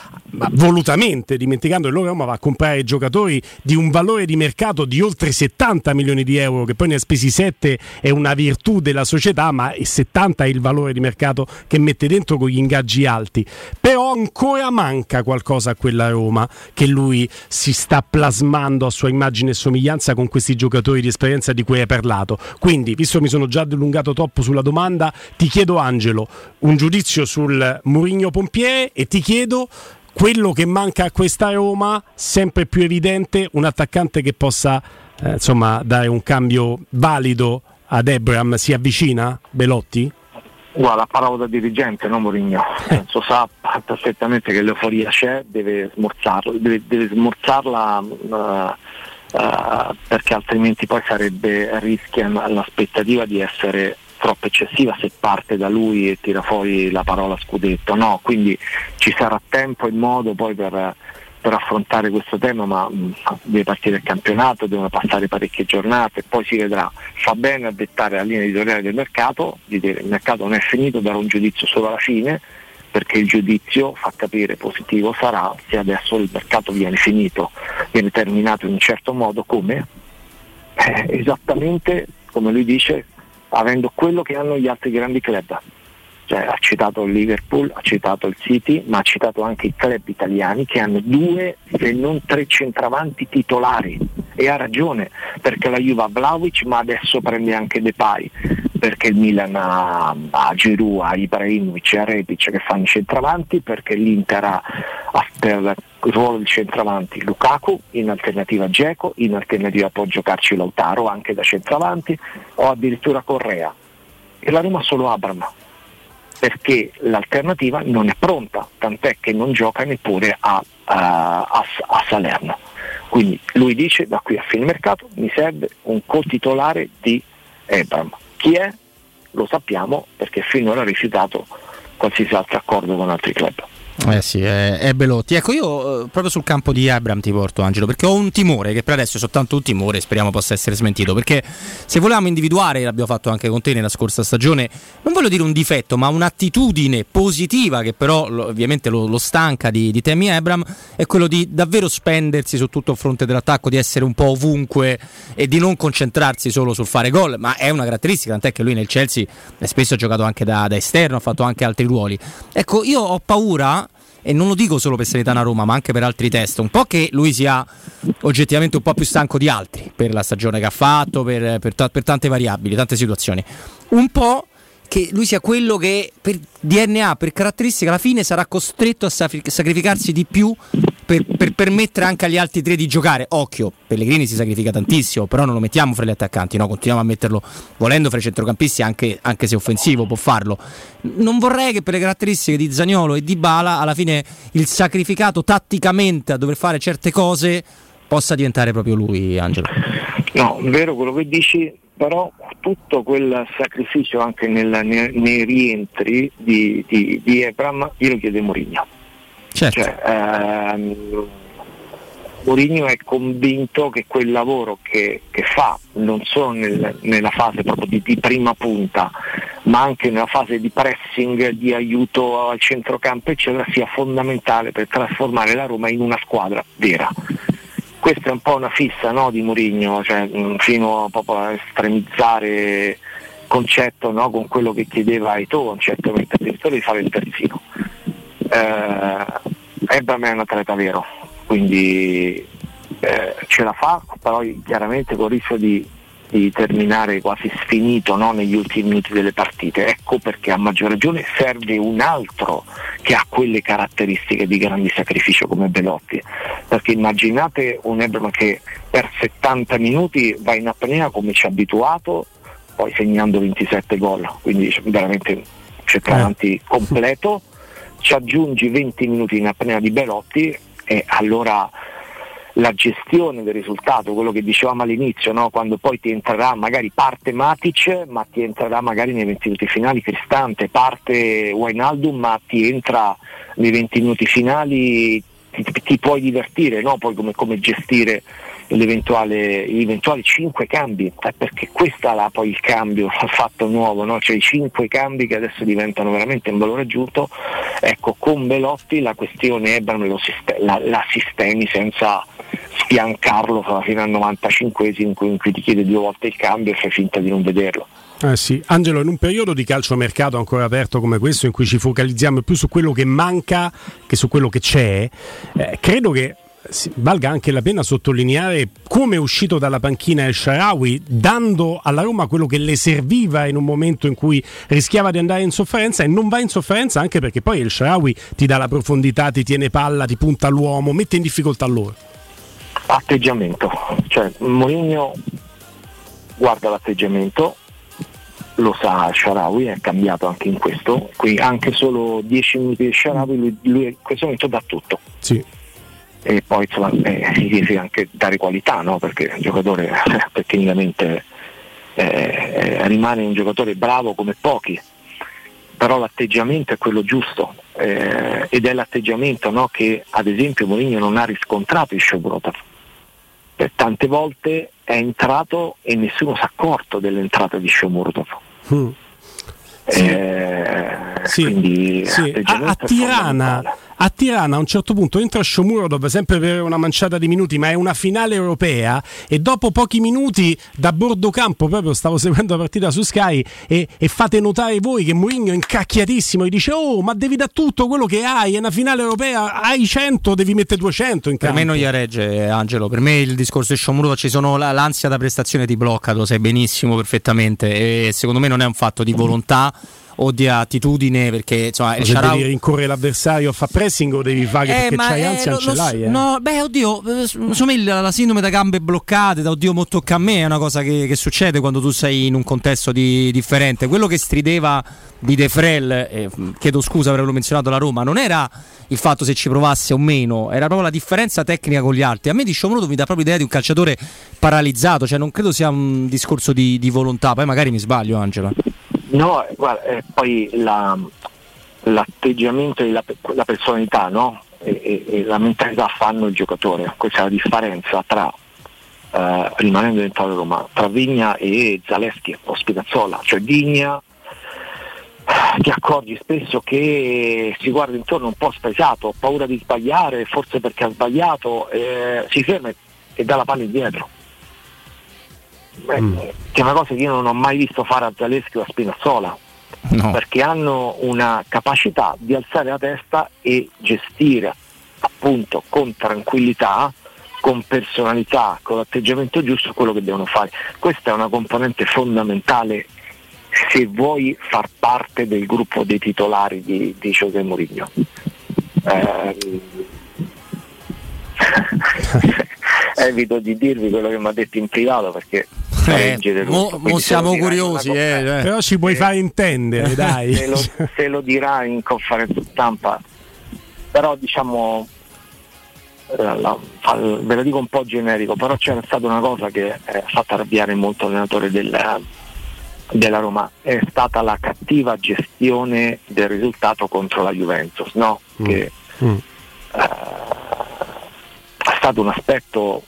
volutamente, dimenticando che la Roma va a comprare giocatori di un valore di mercato di oltre 70 milioni di euro, che poi ne ha spesi 7 è una virtù della società, ma 70 è il valore di mercato che mette dentro con gli ingaggi alti. Però ancora manca qualcosa a quella Roma che lui si sta plasmando a sua immagine e somiglianza con questi giocatori di esperienza di cui hai parlato. Quindi, visto che mi sono già dilungato troppo sulla domanda, ti chiedo Angelo un giudizio sul Murigno Pompiere e ti chiedo quello che manca a questa Roma, sempre più evidente, un attaccante che possa eh, insomma, dare un cambio valido ad Ebram si avvicina Belotti? Guarda, parlo da dirigente, non Mourinho. Penso sa perfettamente che l'euforia c'è, deve smorzarla, deve, deve smorzarla uh, uh, perché altrimenti poi sarebbe rischia l'aspettativa di essere troppo eccessiva se parte da lui e tira fuori la parola scudetto. No, quindi ci sarà tempo e modo poi per per affrontare questo tema, ma mh, deve partire il campionato, devono passare parecchie giornate, poi si vedrà. Fa bene a dettare la linea editoriale del mercato, di dire il mercato non è finito, dare un giudizio solo alla fine, perché il giudizio fa capire positivo sarà se adesso il mercato viene finito, viene terminato in un certo modo come? Eh, esattamente come lui dice, avendo quello che hanno gli altri grandi club cioè, ha citato il Liverpool, ha citato il City, ma ha citato anche i club italiani che hanno due se non tre centravanti titolari. E ha ragione perché la Juve ha Vlaovic ma adesso prende anche Depay perché il Milan ha, ha Giroud, ha Ibrahimovic ha Rebic che fanno i centravanti perché l'Inter ha, ha per il ruolo di centravanti Lukaku in alternativa a in alternativa può giocarci Lautaro anche da centravanti o addirittura Correa. E la Roma solo Abram perché l'alternativa non è pronta, tant'è che non gioca neppure a, a, a, a Salerno. Quindi lui dice da qui a fine mercato mi serve un co-titolare di Ebram. Chi è? Lo sappiamo perché finora ha rifiutato qualsiasi altro accordo con altri club. Eh sì, è, è Belotti. Ecco, io eh, proprio sul campo di Abram ti porto Angelo, perché ho un timore, che per adesso è soltanto un timore, speriamo possa essere smentito, perché se volevamo individuare, l'abbiamo fatto anche con te nella scorsa stagione, non voglio dire un difetto, ma un'attitudine positiva che però ovviamente lo, lo stanca di, di Temi Abram, è quello di davvero spendersi su tutto il fronte dell'attacco, di essere un po' ovunque e di non concentrarsi solo sul fare gol, ma è una caratteristica, tant'è che lui nel Chelsea eh, spesso giocato anche da, da esterno, ha fatto anche altri ruoli. Ecco, io ho paura e non lo dico solo per Sanitana Roma, ma anche per altri test, un po' che lui sia oggettivamente un po' più stanco di altri per la stagione che ha fatto, per, per per tante variabili, tante situazioni. Un po' che lui sia quello che per DNA, per caratteristica, alla fine sarà costretto a sacrificarsi di più per, per permettere anche agli altri tre di giocare. Occhio, Pellegrini si sacrifica tantissimo, però non lo mettiamo fra gli attaccanti, no? continuiamo a metterlo volendo fra i centrocampisti, anche, anche se offensivo può farlo. Non vorrei che per le caratteristiche di Zagnolo e di Bala, alla fine il sacrificato tatticamente a dover fare certe cose possa diventare proprio lui, Angelo. No, è vero quello che dici, però tutto quel sacrificio anche nel- nei, nei rientri di, di, di Ebram io lo chiede Mourinho. Certo. Cioè, ehm, Mourinho è convinto che quel lavoro che, che fa, non solo nel- nella fase proprio di, di prima punta, ma anche nella fase di pressing, di aiuto al centrocampo, eccetera, sia fondamentale per trasformare la Roma in una squadra vera questa è un po' una fissa no, di Mourinho, cioè, mh, fino proprio a estremizzare concetto no, con quello che chiedeva Ito, un certo momento di fare il terzino. Eh, Ebram è un atleta vero, quindi eh, ce la fa, però chiaramente con il rischio di, di terminare quasi sfinito no, negli ultimi minuti delle partite. Ecco perché a maggior ragione serve un altro che ha quelle caratteristiche di grandi sacrificio come Belotti. Perché immaginate un Ebram che per 70 minuti va in apnea come ci ha abituato, poi segnando 27 gol, quindi veramente centravanti completo, ci aggiungi 20 minuti in apnea di Belotti e allora la gestione del risultato, quello che dicevamo all'inizio, no? quando poi ti entrerà magari parte Matic, ma ti entrerà magari nei 20 minuti finali Cristante, parte Wijnaldum, ma ti entra nei 20 minuti finali, ti, ti puoi divertire, no? poi come, come gestire gli eventuali 5 cambi, eh, perché questo è la- poi il cambio, il fatto nuovo, no? cioè i 5 cambi che adesso diventano veramente un valore aggiunto, ecco con Belotti la questione Ebram la, la sistemi senza sfiancarlo fino al 95 in cui, in cui ti chiede due volte il cambio e fai finta di non vederlo. Eh sì, Angelo, in un periodo di calciomercato ancora aperto come questo, in cui ci focalizziamo più su quello che manca che su quello che c'è, eh, credo che valga anche la pena sottolineare come è uscito dalla panchina El Sharawi, dando alla Roma quello che le serviva in un momento in cui rischiava di andare in sofferenza e non va in sofferenza anche perché poi El Sharawi ti dà la profondità, ti tiene palla, ti punta l'uomo, mette in difficoltà loro. Atteggiamento, cioè Mourinho guarda l'atteggiamento, lo sa Sharawi, è cambiato anche in questo, qui anche solo 10 minuti di Sharawi lui, lui in questo momento dà tutto. Sì. E poi insomma eh, significa anche dare qualità, no? perché il giocatore eh, tecnicamente eh, rimane un giocatore bravo come pochi, però l'atteggiamento è quello giusto eh, ed è l'atteggiamento no, che ad esempio Mourinho non ha riscontrato in Shobrotov. Per tante volte è entrato e nessuno si è accorto dell'entrata di Shomurotov. Mm. Eh, quindi Sì, a, a Tirana. A Tirana a un certo punto entra Shomurodov sempre per una manciata di minuti, ma è una finale europea e dopo pochi minuti da bordo campo, proprio stavo seguendo la partita su Sky e, e fate notare voi che Mourinho è incacchiatissimo, gli dice oh ma devi da tutto quello che hai, è una finale europea, hai 100, devi mettere 200 in Per campo. me non gli regge, Angelo. Per me il discorso di Shomurova ci sono la- l'ansia da prestazione ti blocca, lo sai benissimo, perfettamente. E secondo me non è un fatto di volontà o di attitudine perché insomma il Se Sharawi devi rincorrere l'avversario a fa pressing o devi fare Eh, perché c'hai eh, ansia lo- non ce l'hai eh. No, beh, oddio, eh, secondo me la, sindrome da gambe bloccate, da oddio mo tocca a me, è una cosa che, che succede quando tu sei in un contesto di- differente. Quello che strideva di De Frel, eh, chiedo scusa per averlo menzionato la Roma, non era il fatto se ci provasse o meno, era proprio la differenza tecnica con gli altri. A me di Sciomruto mi dà proprio l'idea di un calciatore paralizzato, cioè non credo sia un discorso di, di volontà, poi magari mi sbaglio Angela. No, guarda, eh, poi la- l'atteggiamento e la, la personalità no? e, e- e la mentalità fanno il giocatore. Questa è la differenza tra, eh, rimanendo dentro la Roma, tra Vigna e Zaleschi o Spinazzola. Cioè Vigna ti accorgi spesso che si guarda intorno un po' spaesato, ha paura di sbagliare, forse perché ha sbagliato, eh, si ferma e dà la palla indietro. Eh, Che è una cosa che io non ho mai visto fare a Zaleschi o a Spinazzola, perché hanno una capacità di alzare la testa e gestire appunto con tranquillità, con personalità, con l'atteggiamento giusto quello che devono fare. Questa è una componente fondamentale se vuoi far parte del gruppo dei titolari di, di José Mourinho. Ehm, evito di dirvi quello che mi ha detto in privato perché Eh, mo- tutto, mo quindi siamo curiosi, eh, confer- Però ci puoi fare intendere, dai. se, lo, se lo dirà in conferenza stampa però diciamo eh, la- ve lo dico un po' generico però c'era stata una cosa che eh, ha fatto arrabbiare molto l'allenatore del- della Roma è stata la cattiva gestione del risultato contro la Juventus no? che Mm. è stato un aspetto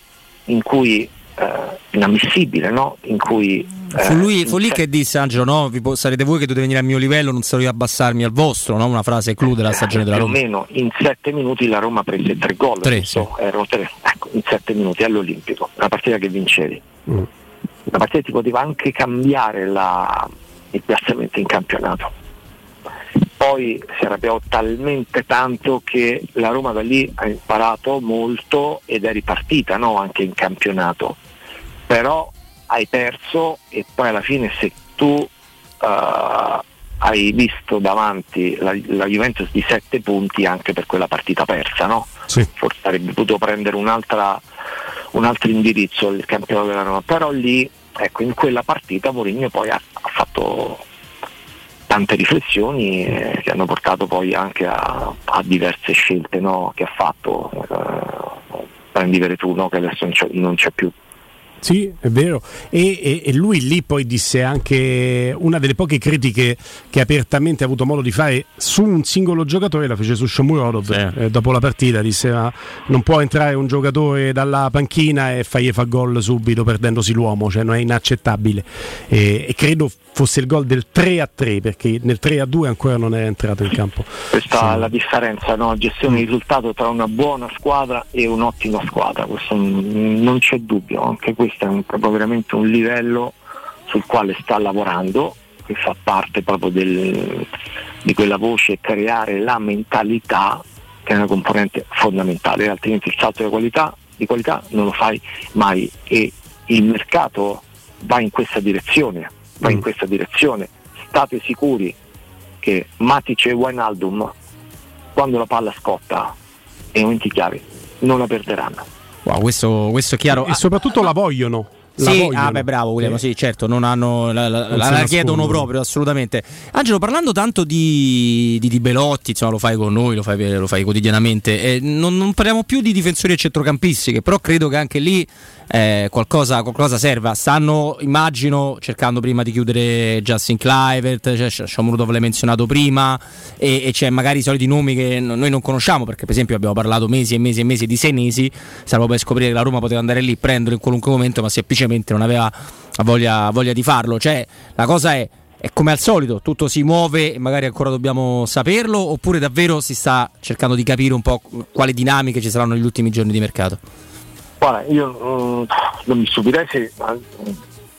in cui eh, inammissibile no? in cui Fu eh, lui, fu lì in- che disse Angelo: No, vi po- sarete voi che dovete venire al mio livello, non sarò io a abbassarmi al vostro. No? Una frase clou della stagione della più o Roma. meno in sette minuti la Roma prese tre gol Tre, giusto? erano tre ecco, in sette minuti all'Olimpico una partita che vincevi Mm. una partita che ti poteva anche cambiare la- il piazzamento in campionato poi si arrabbiò talmente tanto che la Roma da lì ha imparato molto ed è ripartita no? anche in campionato però hai perso e poi alla fine se tu eh, hai visto davanti la, la Juventus di sette punti anche per quella partita persa, no? forse avrebbe potuto prendere un'altra, un altro indirizzo il campionato della Roma, però lì ecco, in quella partita Mourinho poi ha, ha fatto tante riflessioni eh, che hanno portato poi anche a, a diverse scelte no, che ha fatto. Eh, prendi tu no, che adesso non c'è, non c'è più. Sì, è vero. E, e- e lui lì poi disse anche una delle poche critiche che apertamente ha avuto modo di fare su un singolo giocatore, la fece su Shomurodov eh, dopo la partita, disse "Ma non può entrare un giocatore dalla panchina e fargli fa gol subito perdendosi l'uomo, cioè non è inaccettabile. E, e credo fosse il gol del 3 a 3 perché nel 3 a 2 ancora non è entrato in campo. Questa è la differenza, no? gestione di risultato tra una buona squadra e un'ottima squadra, questo mm, non c'è dubbio, anche questo è un- proprio veramente un livello sul quale sta lavorando, che fa parte proprio del- di quella voce creare la mentalità che è una componente fondamentale, altrimenti il salto di qualità, di qualità non lo fai mai e il mercato va in questa direzione, va in questa direzione. State sicuri che Matic e Wijnaldum quando la palla scotta nei momenti chiave non la perderanno. Wow, questo, questo è chiaro. E soprattutto la vogliono. La Sì, vogliono. ah, beh, bravo William, Eh. sì, certo, non hanno, la, la- Non la- chiedono proprio, assolutamente. Angelo, parlando tanto di, di, di Belotti, insomma, lo fai con noi, lo fai, lo fai quotidianamente, eh, non, non parliamo più di difensori e centrocampisti, che però credo che anche lì eh, qualcosa, qualcosa serva. Stanno, immagino, cercando prima di chiudere Justin Clivert, cioè, Shamurudov l'hai menzionato prima, e, e c'è magari i soliti nomi che n- noi non conosciamo, perché per esempio abbiamo parlato mesi e mesi e mesi di Senesi, salvo per scoprire che la Roma poteva andare lì, prenderlo in qualunque momento, ma semplicemente non aveva voglia, voglia di farlo. Cioè, la cosa è, è come al solito, tutto si muove e magari ancora dobbiamo saperlo, oppure davvero si sta cercando di capire un po' quali dinamiche ci saranno negli ultimi giorni di mercato? Guarda, io mm, non mi stupirei se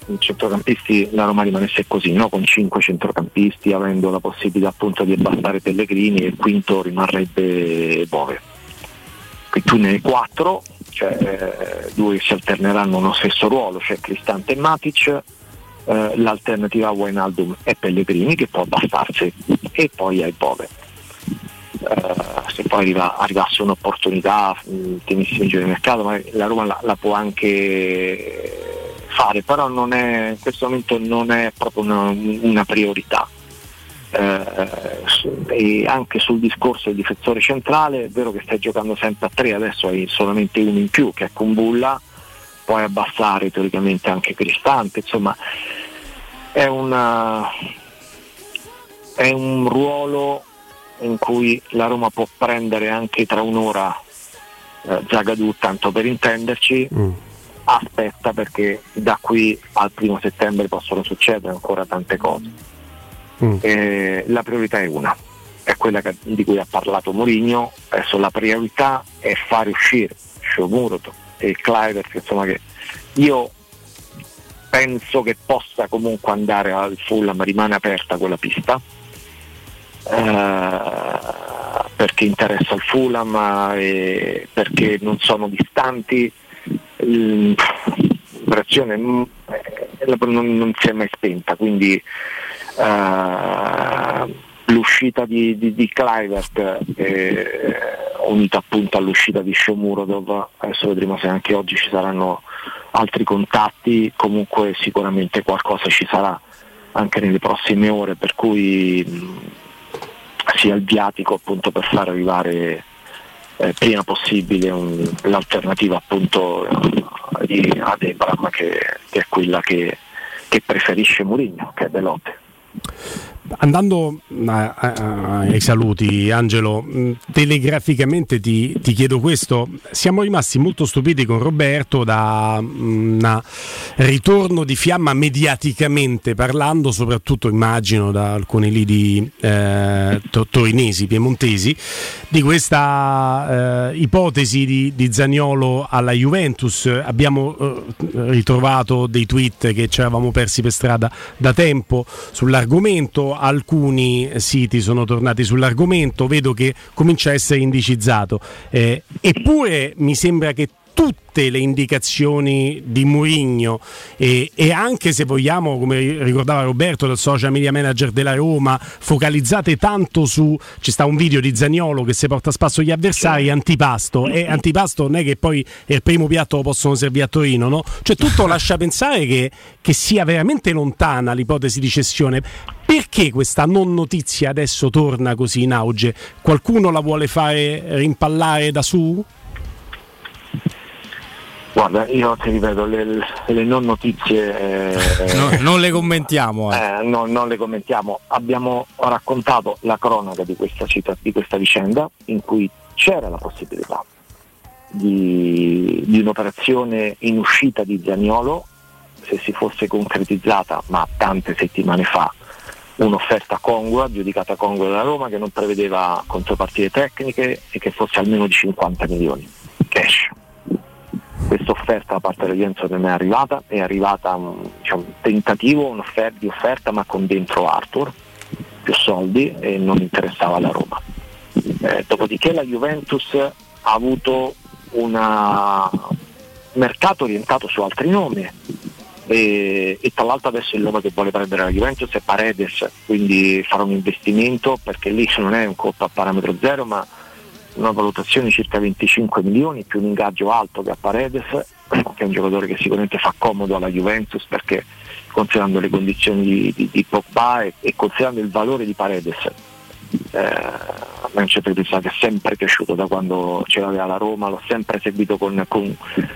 in centrocampisti la Roma rimanesse così, no? con cinque centrocampisti, avendo la possibilità appunto di abbassare Pellegrini e il quinto rimarrebbe Bove. Qui tu ne hai quattro, cioè eh, due si alterneranno nello stesso ruolo, cioè Cristante e Matic, eh, l'alternativa a Wijnaldum è Pellegrini che può abbassarsi e poi hai Bove. Eh, se poi arriva, arrivasse un'opportunità, ultimissimi giorni di mercato, ma la Roma la, la, può anche fare, però è, in questo momento non è proprio una, una priorità. Eh, anche sul discorso del difensore centrale è vero che stai giocando sempre a tre, adesso hai solamente uno in più che è con Bulla, puoi abbassare teoricamente anche Cristante, insomma è, una, è un ruolo in cui la Roma può prendere anche tra un'ora eh, Zagadou, tanto per intenderci, mm. aspetta perché da qui al primo settembre possono succedere ancora tante cose. Mm. Eh, la priorità è una, è quella che, di cui ha parlato Mourinho, adesso la priorità è fare uscire Shomuroto e Clivert, insomma che io penso che possa comunque andare al Fulham, rimane aperta quella pista. Eh, perché interessa il Fulham e perché non sono distanti. L'operazione mm, eh, non, non, si è mai spenta quindi eh, l'uscita di, di, di Clivert eh, unita appunto all'uscita di Shomurodov adesso vedremo se anche oggi ci saranno altri contatti comunque sicuramente qualcosa ci sarà anche nelle prossime ore per cui mh, sia il viatico appunto per far arrivare eh, prima possibile un, l'alternativa appunto di Adebram che, che, è quella che, che preferisce Mourinho, che è Belote. Andando ai saluti, Angelo, mm, telegraficamente ti, ti, chiedo questo. Siamo rimasti molto stupiti con Roberto da mm, un ritorno di fiamma mediaticamente parlando, soprattutto immagino da alcuni lidi eh, torinesi, piemontesi, di questa eh, ipotesi di, di, Zagnolo alla Juventus. Abbiamo eh, ritrovato dei tweet che ci eravamo persi per strada da tempo sull'argomento alcuni siti sono tornati sull'argomento, vedo che comincia a essere indicizzato. Eh, eppure mi sembra che tutte le indicazioni di Mourinho e, e, anche se vogliamo, come ricordava Roberto, del social media manager della Roma, focalizzate tanto su ci sta un video di Zagnolo che si porta a spasso gli avversari antipasto e antipasto non è che poi è il primo piatto lo possono servire a Torino, no? Cioè tutto lascia pensare che, che sia veramente lontana l'ipotesi di cessione. Perché questa non notizia adesso torna così in auge? Qualcuno la vuole fare rimpallare da su? Guarda, io ti ripeto, le, le non notizie... Eh, no, non le commentiamo. Eh. Eh, no, non le commentiamo. Abbiamo raccontato la cronaca di questa, cita, di questa vicenda in cui c'era la possibilità di, di, un'operazione in uscita di Zaniolo se si fosse concretizzata, ma tante settimane fa, un'offerta congrua, giudicata congrua da Roma, che non prevedeva contropartite tecniche e che fosse almeno di 50 milioni cash questa offerta da parte dell'Enzo non è arrivata, è arrivata un, diciamo, un tentativo di offerta ma con dentro Arthur, più soldi e non interessava la Roma. Eh, dopodiché la Juventus ha avuto un mercato orientato su altri nomi e, e, tra l'altro adesso il nome che vuole prendere la Juventus è Paredes, quindi farà un investimento perché lì non è un colpo a parametro zero ma una valutazione di circa 25 milioni più un ingaggio alto che a Paredes, che è un giocatore che sicuramente fa comodo alla Juventus perché considerando le condizioni di, di, di Pogba e, e, considerando il valore di Paredes. Eh, a me un centro di è sempre piaciuto da quando ce l'aveva la Roma, l'ho sempre seguito con, con,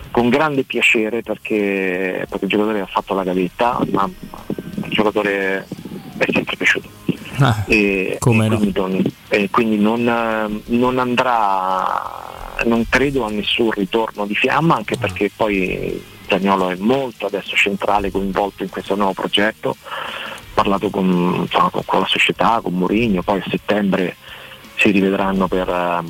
con grande piacere perché, perché il giocatore ha fatto la gavetta, ma il giocatore è sempre piaciuto. Ah, e, e, quindi, non, e quindi non, non, andrà, non credo a nessun ritorno di fiamma, anche ah. perché poi Zagnolo è molto adesso centrale, coinvolto in questo nuovo progetto. Ho parlato con, insomma, con la società, con Mourinho, poi a settembre si rivedranno per,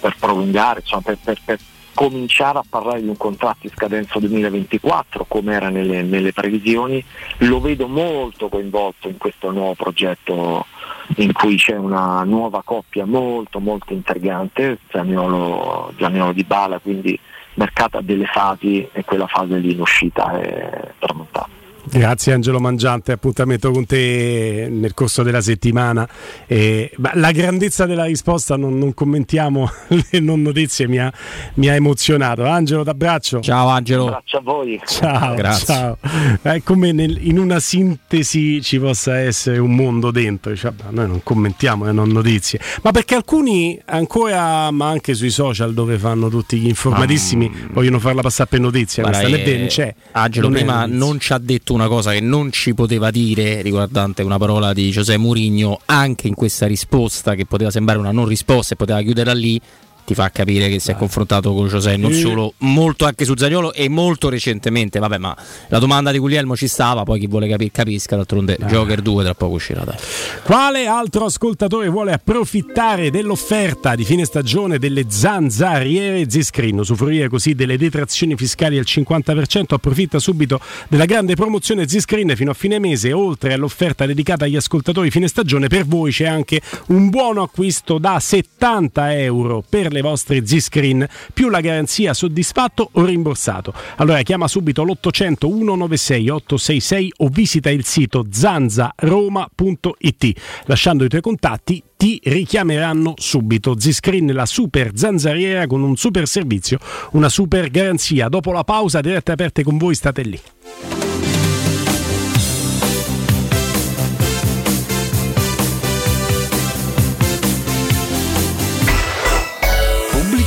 per prolungare, insomma, per, per cominciare a parlare di un contratto in scadenza 2024 come era nelle, nelle, previsioni, lo vedo molto coinvolto in questo nuovo progetto in cui c'è una nuova coppia molto molto intrigante, Zaniolo, di Bala, quindi mercato a delle fasi e quella fase lì in uscita è tramontata. Grazie Angelo Mangiante, appuntamento con te nel corso della settimana. Eh, la grandezza della risposta non, non commentiamo le non notizie, mi ha, mi ha, emozionato. Angelo, t'abbraccio. Ciao Angelo. Abbraccio a voi. Ciao, Grazie. ciao. È come nel, in una sintesi ci possa essere un mondo dentro. Cioè, noi non commentiamo le non notizie, ma perché alcuni ancora, ma anche sui social dove fanno tutti gli informatissimi, Ah. vogliono farla passare per notizia. Guarda, Questa eh, non c'è. Angelo Non è prima non ci ha detto una cosa che non ci poteva dire riguardante una parola di Giuseppe Mourinho anche in questa risposta che poteva sembrare una non risposta e poteva chiuderla lì ti fa capire che si è confrontato con Giuseppe non Eh. solo molto anche su Zagnolo e molto recentemente vabbè ma la domanda di Guglielmo ci stava poi chi vuole capire capisca d'altronde Joker 2 tra poco uscirà dai. Quale altro ascoltatore vuole approfittare dell'offerta di fine stagione delle zanzariere Ziscreen? Usufruire così delle detrazioni fiscali al 50%. Approfitta subito della grande promozione Ziscreen fino a fine mese. Oltre all'offerta dedicata agli ascoltatori fine stagione, per voi c'è anche un buono acquisto da 70 euro per le vostre Ziscreen più la garanzia soddisfatto o rimborsato. Allora chiama subito l'800 196 866 o visita il sito zanzaroma.it. Lasciando i tuoi contatti ti richiameranno subito. Ziscreen la super zanzariera con un super servizio, una super garanzia. Dopo la pausa, dirette aperte con voi, state lì.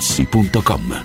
artigianamaterassi.com.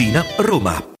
Tiburtina, Roma.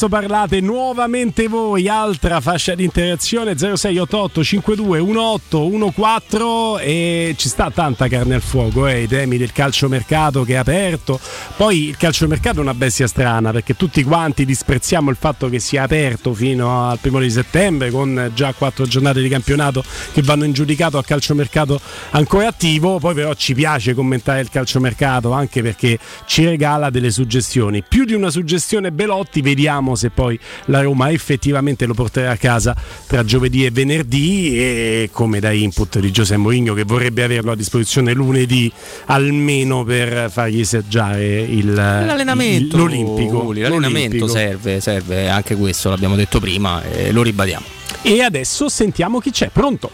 Adesso parlate nuovamente voi, altra fascia di interazione 0688 52 18 14 e ci sta tanta carne al fuoco, eh, i temi del calciomercato che è aperto. Poi il calciomercato è una bestia strana perché tutti quanti disprezziamo il fatto che sia aperto fino al primo di settembre con già quattro giornate di campionato che vanno in giudicato a calciomercato ancora attivo, poi però ci piace commentare il calciomercato anche perché ci regala delle suggestioni. Più di una suggestione Belotti, vediamo se poi la Roma effettivamente lo porterà a casa tra giovedì e venerdì e come da input di Giuseppe Mourinho che vorrebbe averlo a disposizione lunedì almeno per fargli seggiare il, L'allenamento, il- l'Olimpico. Uli, l'allenamento L'Olimpico. serve, serve anche questo, l'abbiamo detto prima e lo ribadiamo. E adesso sentiamo chi c'è. Pronto?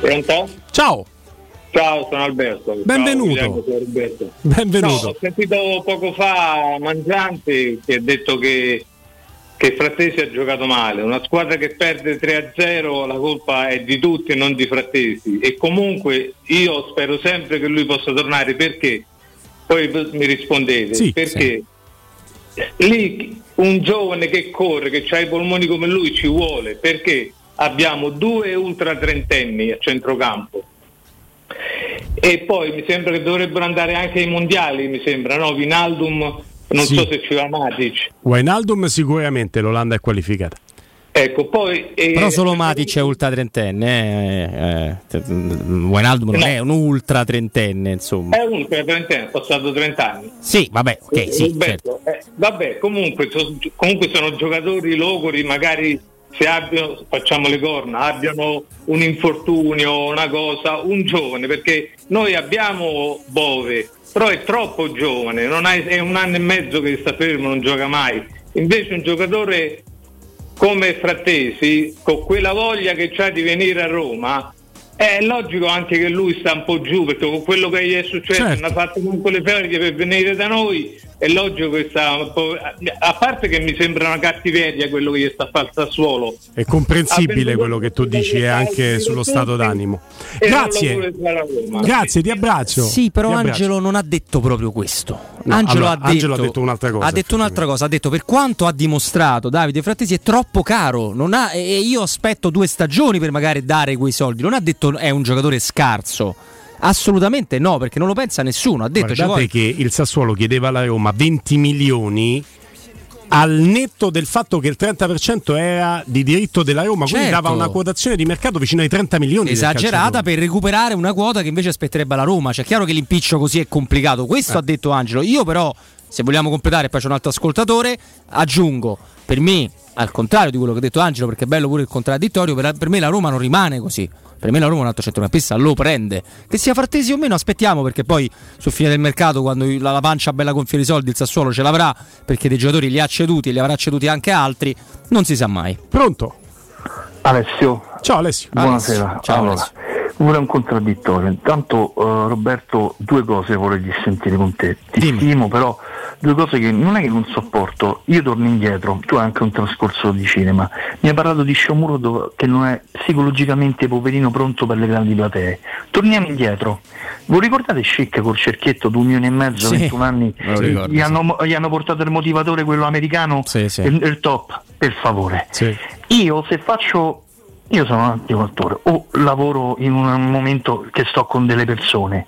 Pronto? Ciao. Ciao, sono Alberto. Benvenuto. Ciao, Alberto. Benvenuto. No, ho sentito poco fa Mangiante che ha detto che, che Frattesi ha giocato male. Una squadra che perde 3-0 la colpa è di tutti e non di Frattesi. E comunque io spero sempre che lui possa tornare perché poi mi rispondete Sì, perché lì un giovane che corre, che ha i polmoni come lui ci vuole perché abbiamo due ultra trentenni a centrocampo e poi mi sembra che dovrebbero andare anche ai mondiali, mi sembra, no? Vinaldum, non Sì. so se ci va Matic. Wijnaldum sicuramente l'Olanda è qualificata. Ecco, poi eh, Però solo Matic è ultra trentenne, eh, eh, Wijnaldum non No. è un ultra trentenne, insomma. è un trentenne, è passato 30 anni. Sì, vabbè, ok, sì, Roberto, certo. eh, vabbè, comunque, so- comunque sono giocatori logori, magari se abbiano, facciamo le corna, abbiano un infortunio, una cosa, un giovane, perché noi abbiamo Bove, però è troppo giovane, non ha- è un anno e mezzo che sta fermo, non gioca mai. Invece un giocatore come Frattesi, con quella voglia che ha di venire a Roma, è logico anche che lui sta un po' giù, perché con quello che gli è successo, Certo. non ha fatto comunque le ferie per venire da noi, è logico che sta un po'- a parte che mi sembra una cattiveria quello che gli sta a fare al Sassuolo È comprensibile quello che tu dici e anche sullo stato d'animo. Grazie. Grazie, ti abbraccio. Sì, però abbraccio. Angelo non ha detto proprio questo. No, Angelo, allora, ha detto, Angelo ha detto un'altra cosa, Ha detto un'altra cosa. Ha detto per quanto ha dimostrato Davide Frattesi è troppo caro. non ha- e io aspetto due stagioni per magari dare quei soldi. Non ha detto è un giocatore scarso. Assolutamente no, perché non lo pensa nessuno. Ha detto Guardate che il Sassuolo chiedeva alla Roma 20 milioni al netto del fatto che il 30% era di diritto della Roma, quindi Certo. dava una quotazione di mercato vicino ai 30 milioni. esagerata per recuperare una quota che invece aspetterebbe la Roma. Cioè, è chiaro che l'impiccio così è complicato. Questo Eh. ha detto Angelo. Io, però, se vogliamo completare, poi c'è un altro ascoltatore. Aggiungo per me, al contrario di quello che ha detto Angelo, perché è bello pure il contraddittorio. Per, per me la Roma non rimane così. Per me la Roma un altro centrocampista lo prende. Che sia Frattesi o meno, aspettiamo perché poi sul fine del mercato, quando la, la pancia bella gonfia di soldi, il Sassuolo ce l'avrà perché dei giocatori li ha ceduti e li avrà ceduti anche altri. Non si sa mai. Pronto? Alessio. Ciao Alessio. Buonasera. Ciao, allora, Alessio. Vorrei un contraddittorio. Intanto eh, Roberto, due cose vorrei dissentire con te. Ti stimo, però due cose che non è che non sopporto. Io torno indietro, tu hai anche un trascorso di cinema. Mi hai parlato di Shomuro che non è psicologicamente poverino pronto per le grandi platee. Torniamo indietro. Voi ricordate Schick col cerchietto, due milioni e mezzo, Sì, 21 anni? ricordo, gli, sì. hanno, gli hanno portato il motivatore, quello americano, sì. Il, il top, per favore. Io se faccio io sono un anticultore o lavoro in un momento che sto con delle persone,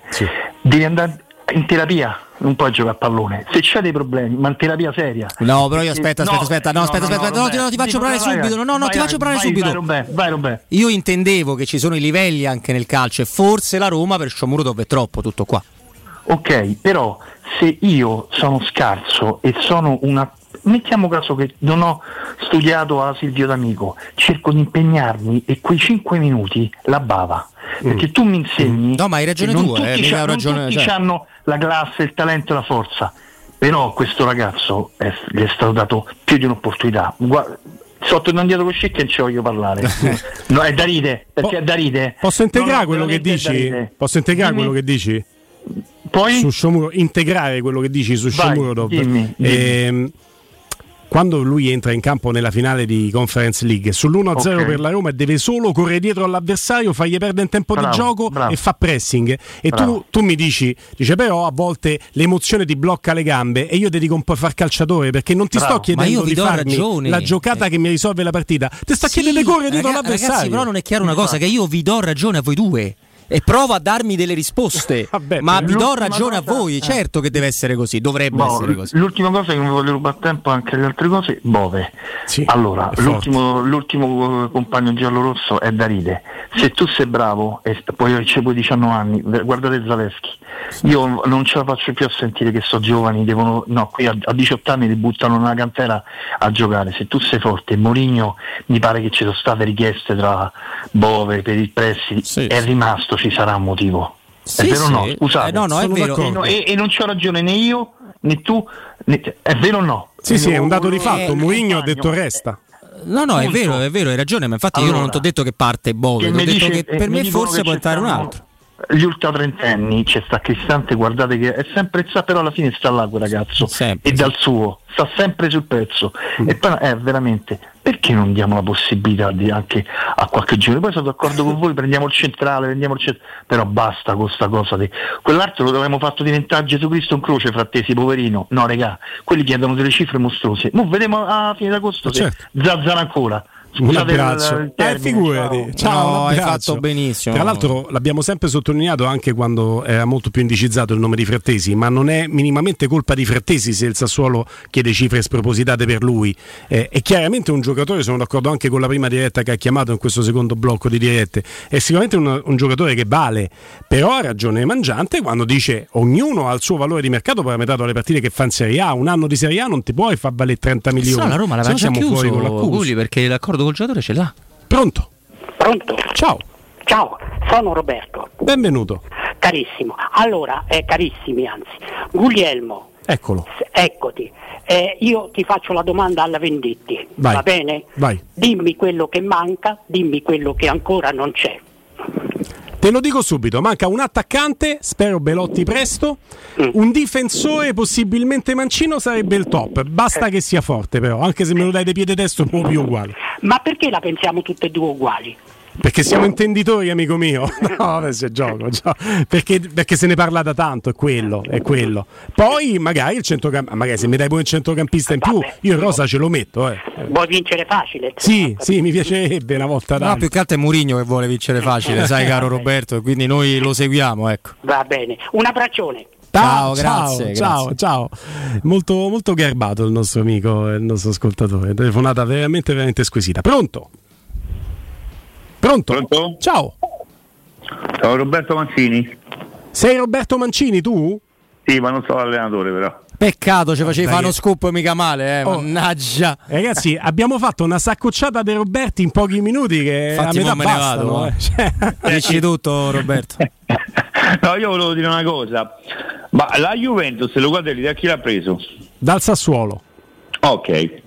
devi andare in terapia, non puoi giocare a pallone. Se c'è dei problemi, ma in terapia seria. No, però io aspetta, aspetta, aspetta, no, aspetta, aspetta, no, ti- no, ti faccio vai, subito, no, no, no, vai, ti faccio vai, subito. Vai, Robè, vai, Robè. Io intendevo che ci sono i livelli anche nel calcio e forse la Roma per Sciomuro è troppo, tutto qua. Ok, però se io sono scarso e sono una... Mettiamo caso che non ho studiato a Silvio D'Amico, cerco di impegnarmi e quei 5 minuti la bava. Perché tu mi insegni... No, ma hai ragione non tu, eh, tutti mica c'ha- ho ragione, non tutti cioè. hanno la classe, il talento e la forza. Però questo ragazzo è- gli è stato dato più di un'opportunità. Guarda, sto tornando indietro con Scicchi e non ci voglio parlare. no, è da ride, perché è da ride. Posso integrare No, quello che dici? Posso integrare Dimmi. quello che dici? Poi? Su Shomuro- integrare quello che dici su Vai, Shomurodov. dimmi, dimmi. Ehm, quando lui entra in campo nella finale di Conference League sull'1-0 Ok. per la Roma e deve solo correre dietro all'avversario, fargli perdere tempo Bravo, di gioco bravo. e fa pressing. E tu, tu mi dici, dice però a volte l'emozione ti blocca le gambe e io ti dico un po' far calciatore perché non ti Bravo. sto chiedendo di farmi ragione. la giocata che mi risolve la partita. Ti sto chiedendo di correre dietro Raga- all'avversario. Ragazzi, però non è chiaro una cosa, che io vi do ragione a voi due. E provo a darmi delle risposte, ma vi do ragione a cosa- voi. eh. Certo che deve essere così, dovrebbe Boh, essere così. L'ultima cosa che non voglio rubare tempo anche alle altre cose, Bove. allora, è forte. l'ultimo, l'ultimo eh, compagno giallorosso è Daride. Se tu sei bravo e poi c'è poi 19 anni, guardate Zaleschi. Io non ce la faccio più a sentire che sono giovani, devono, no, qui a, a 18 anni li buttano nella cantera a giocare. Se tu sei forte, Mourinho mi pare che ci sono state richieste tra Bove per il prestito, è rimasto, ci sarà un motivo. Sì, è vero o no? Scusate. Eh, no, no, è vero. E, e non c'ho ragione né io né tu, né è vero o no? Sì, sì, è un dato di Eh, fatto. Mourinho ha detto resta. No, no, è vero, è vero, hai ragione, ma infatti io Allora, non ti ho detto che parte Bove, che ti ho mi detto dice- che eh, per me forse può entrare un altro. Gli ultratrentenni c'è sta Cristante, guardate che è sempre sta, però alla fine sta là quel ragazzo e dal suo, sta sempre sul pezzo. Mm. E poi è veramente perché non diamo la possibilità di anche a qualche giorno? Poi sono d'accordo con voi, prendiamo il centrale, prendiamo il centrale, però basta con sta cosa di quell'altro lo avremmo fatto diventare Gesù Cristo in croce, frattesi, poverino. No, regà, quelli chiedono delle cifre mostruose. Mo vedremo a fine d'agosto se zazzano ancora. Un abbraccio. Eh, figurati. ciao. Ciao, No, hai fatto benissimo. Tra l'altro l'abbiamo sempre sottolineato anche quando era molto più indicizzato il nome di Frattesi, ma non è minimamente colpa di Frattesi se il Sassuolo chiede cifre spropositate per lui. Eh, è chiaramente un giocatore, sono d'accordo anche con la prima diretta che ha chiamato in questo secondo blocco di dirette, è sicuramente un, un giocatore che vale, però ha ragione Mangiante quando dice ognuno ha il suo valore di mercato parametrato alle partite che fa in Serie A, un anno di Serie A non ti puoi far valere 30 milioni. No, la Roma l'aveva già siamo chiuso, fuori con l'accusa. Gulli, perché l'accordo col giocatore ce l'ha. Pronto? Pronto? Ciao. Ciao, sono Roberto. Benvenuto. Carissimo. Allora, eh, carissimi anzi, Guglielmo, Eccolo. s- eccoti. Eh, io ti faccio la domanda alla Venditti, Vai. va bene? Vai. Dimmi quello che manca, dimmi quello che ancora non c'è. Te lo dico subito, manca un attaccante, spero Belotti presto, un difensore possibilmente mancino sarebbe il top, basta che sia forte però, anche se me lo dai di piede testo non più uguale. Ma perché la pensiamo tutte e due uguali? Perché siamo intenditori, amico mio. No, vabbè, se gioco, gioco. Perché, perché se ne parla da tanto, è quello, è quello. Poi magari il centrocampista, magari se mi dai poi un centrocampista in più, io il rosa ce lo metto. Eh. Vuoi vincere facile? Sì, sì, mi piacerebbe una volta No, tanto. più che altro è Murigno che vuole vincere facile, sai caro Roberto, e quindi noi lo seguiamo, ecco. Va bene. Un abbraccione. Ciao, ciao, grazie, ciao, grazie. ciao. Molto, molto garbato il nostro amico, il nostro ascoltatore. Telefonata veramente, veramente squisita. Pronto? Pronto? Ciao. Ciao Roberto Mancini. Sei Roberto Mancini tu? Sì, ma non sono allenatore però. Peccato, ci facevi Dai fare uno scoop mica male, eh. Oh. Mannaggia. Ragazzi, abbiamo fatto una saccocciata dei Roberti in pochi minuti che Infatti a metà me ne bastano. vado, eh. Cioè- Dici tutto, Roberto. No, io volevo dire una cosa. Ma la Juventus, lo guardi da chi l'ha preso? Dal Sassuolo. Ok.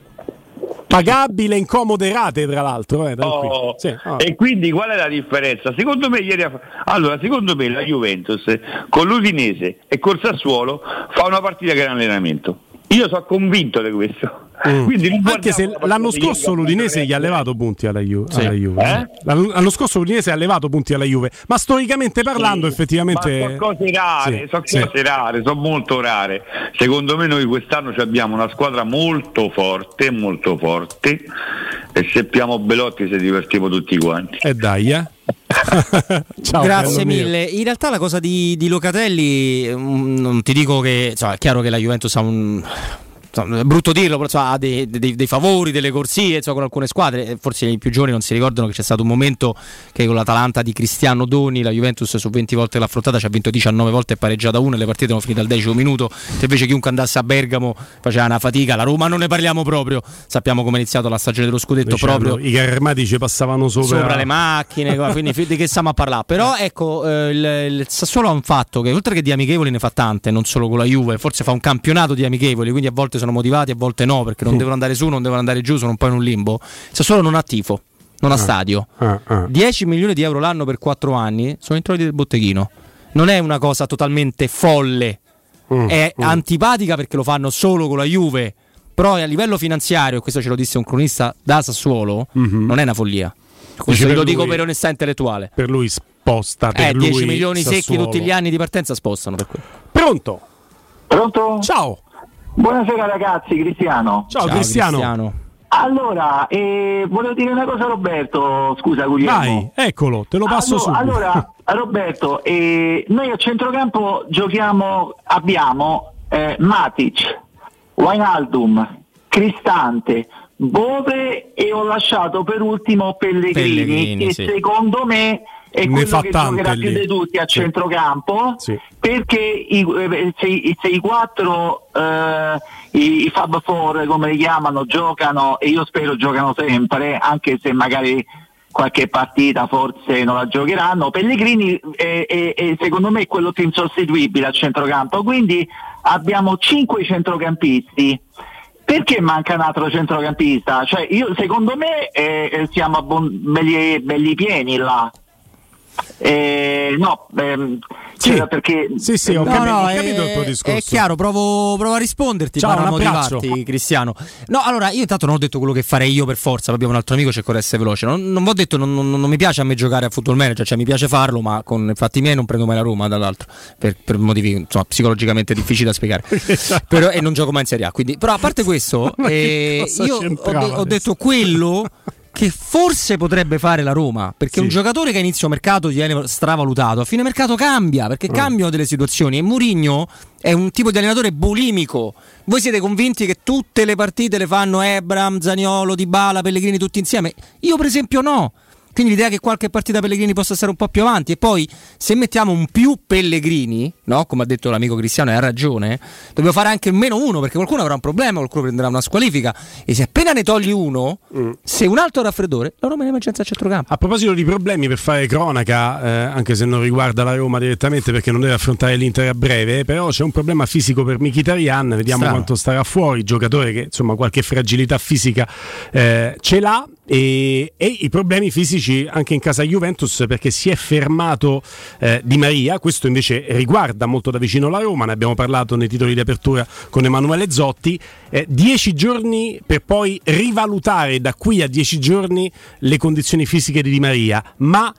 Pagabile in comode rate, tra l'altro. Eh. Oh, Sì, oh. E quindi qual è la differenza? Secondo me ieri allora, secondo me la Juventus con l'Udinese e col Sassuolo fa una partita che è un allenamento. Io sono convinto di questo. Mm. Anche se l'anno scorso l'Udinese gli ha levato punti alla, Ju- Sì. alla Juve. Eh? L'anno, scorso l'Udinese ha levato punti alla Juve, ma storicamente parlando, effettivamente. Ma sono cose rare, Sì, sono sì. cose rare, sono molto rare. Secondo me noi quest'anno ci abbiamo una squadra molto forte, molto forte e se abbiamo Belotti ci divertiamo tutti quanti. E dai, eh. Ciao, Grazie bello mio. mille. In realtà la cosa di, di Locatelli, mm, non ti dico che insomma, è chiaro che la Juventus ha un. Insomma, È brutto dirlo, però insomma, ha dei, dei- dei favori, delle corsie insomma, con alcune squadre. Eh, Forse i più giovani non si ricordano che c'è stato un momento che con l'Atalanta di Cristiano Doni la Juventus su 20 volte l'ha affrontata ci ha vinto 19 volte e pareggiata una. Le partite erano finite al decimo minuto. Se invece chiunque andasse a Bergamo faceva una fatica. La Roma non ne parliamo proprio. Sappiamo come è iniziato la stagione dello scudetto Diciamo, proprio I carri armati ci passavano sopra, sopra le macchine, quindi di che stiamo a parlare? Però ecco, eh, il, il Sassuolo ha un fatto che oltre che di amichevoli ne fa tante, non solo con la Juve, forse fa un campionato di amichevoli, quindi a volte sono motivati, a volte no, perché non devono andare su, non devono andare giù, sono un po' in un limbo. Sassuolo non ha tifo, non ha Ah. stadio. Ah, ah. 10 milioni di euro l'anno per 4 anni sono introiti del botteghino. Non è una cosa totalmente folle, Mm, è mm. antipatica perché lo fanno solo con la Juve. Però a livello finanziario, e questo ce lo disse un cronista da Sassuolo, Mhm. non è una follia. Questo lo dico lui- per onestà intellettuale. Per lui sposta per Eh, lui 10 milioni secchi Sassuolo. tutti gli anni di partenza spostano per quello. Pronto? Pronto? Ciao. Buonasera ragazzi, Cristiano. Ciao, Cristiano. Allora, eh, volevo dire una cosa a Roberto, scusa Guglielmo. Vai, eccolo, te lo passo allora, subito. allora, Roberto, eh, noi a centrocampo giochiamo, abbiamo eh, Matic, Wijnaldum, Cristante, Bove e ho lasciato per ultimo Pellegrini, Pellegrini, che sì. secondo me è Ne quello fa che giocherà lì. più di tutti a Sì. centrocampo Sì. perché i, eh, se, i- se i quattro eh, i, i Fab Four come li chiamano giocano e io spero giocano sempre anche se magari qualche partita forse non la giocheranno Pellegrini è, è- è, secondo me è quello più insostituibile a centrocampo quindi abbiamo cinque centrocampisti perché manca un altro centrocampista? Cioè, io, secondo me eh, siamo abbon- belli, belli pieni là. Eh, no, ehm, cioè, perché Sì, sì, ho No, capito, no, ho è, capito il tuo discorso. è chiaro, provo, provo a risponderti, Ciao, abbraccio. motivarti, Cristiano. No, allora, io intanto non ho detto quello che farei io per forza, abbiamo un altro amico, cerco di essere veloce. Non, non ho detto, non, non- non mi piace a me giocare a football manager, cioè mi piace farlo, ma con i fatti miei non prendo mai la Roma, dall'altro, per, per motivi insomma, psicologicamente difficili da spiegare. Però, e non gioco mai in Serie A, quindi, però a parte questo, eh, io ho, ho detto quello che forse potrebbe fare la Roma, perché Sì. un giocatore che a inizio mercato viene stravalutato, a fine mercato cambia, perché Mm. cambiano delle situazioni e Mourinho è un tipo di allenatore bulimico. Voi siete convinti che tutte le partite le fanno Ebram, Zaniolo, Dybala, Pellegrini tutti insieme? Io per esempio no. Quindi l'idea che qualche partita Pellegrini possa essere un po' più avanti e poi se mettiamo un più Pellegrini, no? come ha detto l'amico Cristiano e ha ragione, dobbiamo fare anche meno uno perché qualcuno avrà un problema, qualcuno prenderà una squalifica e se appena ne togli uno, se un altro raffreddore, la Roma è in emergenza a centrocampo. A proposito di problemi per fare cronaca, eh, anche se non riguarda la Roma direttamente perché non deve affrontare l'Inter a breve, però c'è un problema fisico per Mkhitaryan, vediamo Strano. quanto starà fuori, giocatore che insomma qualche fragilità fisica eh, ce l'ha e, e i problemi fisici anche in casa Juventus perché si è fermato eh, Di Maria, questo invece riguarda molto da vicino la Roma, ne abbiamo parlato nei titoli di apertura con Emanuele Zotti, eh, dieci giorni per poi rivalutare da qui a dieci giorni le condizioni fisiche di Di Maria, ma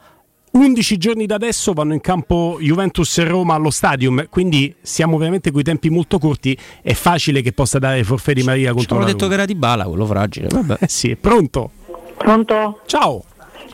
11 giorni da adesso vanno in campo Juventus e Roma allo stadium, quindi siamo veramente coi tempi molto corti. È facile che possa dare forfè di Maria Ci contro hanno la detto Roma. che era di bala, quello fragile. Vabbè. Eh sì, pronto. Pronto? Ciao.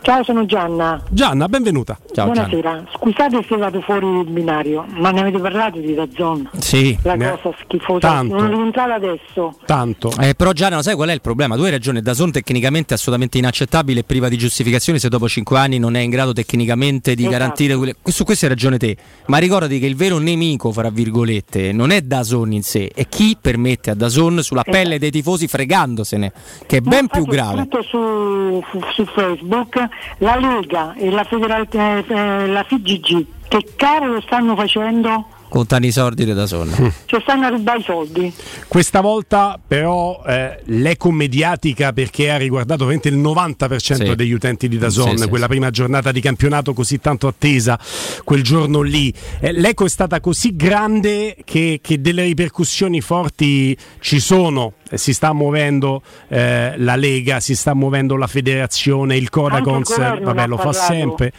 Ciao, sono Gianna. Gianna, benvenuta. Buonasera. Scusate se vado fuori il binario, ma ne avete parlato di Dazzon? Sì. La Ne- cosa schifosa. Tanto. Non rientrare adesso. Tanto. Eh, però Gianna, lo sai qual è il problema? Tu hai ragione, Dazon tecnicamente è assolutamente inaccettabile e priva di giustificazione se dopo 5 anni non è in grado tecnicamente di Esatto. garantire quelle... Su questo hai ragione te, ma ricordati che il vero nemico, fra virgolette, non è Dazon in sé, è chi permette a Dazon sulla Esatto. pelle dei tifosi fregandosene, che è ben più Infatti ho grave. scritto su, su Facebook la Lega e la, Federal- eh, eh, la FIGG che cavolo stanno facendo? Contano i soldi di Dazon. Cioè stanno a rubare i soldi. Questa volta però eh, l'eco mediatica perché ha riguardato veramente il 90% Sì. degli utenti di Dazon, Sì, sì, quella prima giornata di campionato così tanto attesa quel giorno lì. Eh, l'eco è stata così grande che, che delle ripercussioni forti ci sono. Eh, Si sta muovendo eh, la Lega, si sta muovendo la federazione, il Codacons, il governo vabbè lo fa parlato. sempre.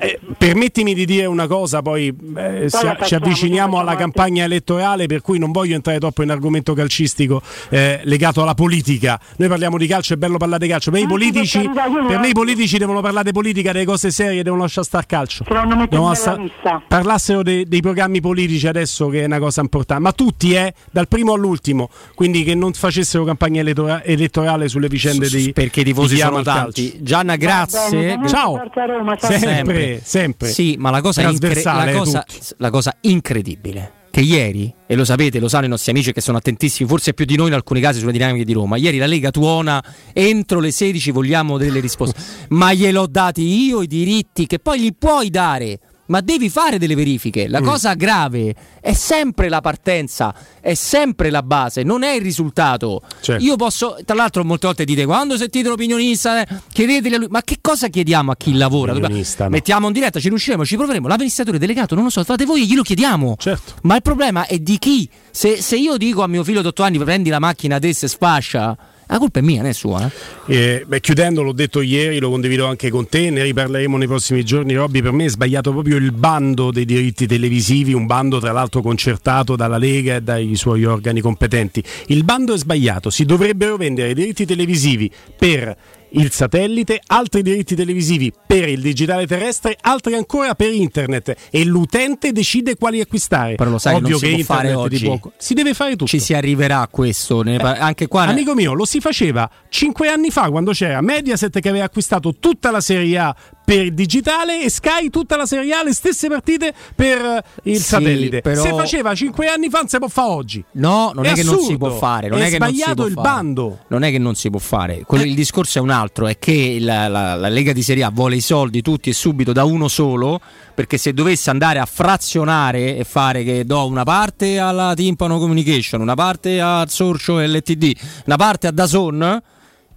Eh, permettimi di dire una cosa, poi eh, si- la ci facciamo, avviciniamo alla facciamo campagna elettorale, per cui non voglio entrare troppo in argomento calcistico eh, legato alla politica. Noi parliamo di calcio, è bello parlare di calcio. Per, i politici, per me i politici devono parlare di politica, delle cose serie, devono lasciare stare calcio. Devono sta- parlassero dei, dei programmi politici adesso che è una cosa importante, ma tutti, eh, dal primo all'ultimo, quindi che non facessero campagna elettora- elettorale sulle vicende dei perché i tifosi sono tanti. Gianna, grazie. Ciao. Forza Roma, ciao. Sempre, sempre. Sì, ma la cosa, incre- la cosa- la cosa incredibile che ieri, e lo sapete, lo sanno i nostri amici che sono attentissimi, forse più di noi in alcuni casi sulle dinamiche di Roma. Ieri la Lega tuona, entro le 16 vogliamo delle risposte. ma gliel'ho dati io i diritti che poi li puoi dare. Ma devi fare delle verifiche. La Mm. cosa grave è sempre la partenza, è sempre la base, non è il risultato. Certo. Io posso, tra l'altro, molte volte dite quando sentite l'opinionista, eh, chiedeteli a lui. Ma che cosa chiediamo a chi lavora? No. Mettiamo in diretta, ci riusciremo, ci proveremo. L'amministratore delegato, non lo so, fate voi e glielo chiediamo. Certo. Ma il problema è di chi? Se, se io dico a mio figlio di 8 anni prendi la macchina adesso e sfascia, la colpa è mia, non è sua. eh. Eh, beh, chiudendo, l'ho detto ieri, lo condivido anche con te, ne riparleremo nei prossimi giorni. Robby, per me è sbagliato proprio il bando dei diritti televisivi, un bando tra l'altro concertato dalla Lega e dai suoi organi competenti. Il bando è sbagliato, si dovrebbero vendere i diritti televisivi per il satellite, altri diritti televisivi per il digitale terrestre, altri ancora per internet e l'utente decide quali acquistare. Però lo sai Ovvio che non si può fare oggi. Si deve fare tutto. Ci si arriverà a questo. ne par- anche qua. Amico mio, lo si faceva cinque anni fa quando c'era Mediaset che aveva acquistato tutta la Serie A per il digitale e Sky tutta la Serie A, le stesse partite per eh, il Sì, satellite. però- Se faceva cinque anni fa, non si può fare oggi. No, non è, che non si può fare. Non è, è, che non si sbagliato può il fare. bando. Non è che non si può fare. Quello- Il discorso è un altro: è che la, la- la Lega di Serie A vuole i soldi tutti e subito da uno solo. Perché se dovesse andare a frazionare e fare che do una parte alla Timpano Communication, una parte al Sorcio LTD, una parte a Dazon.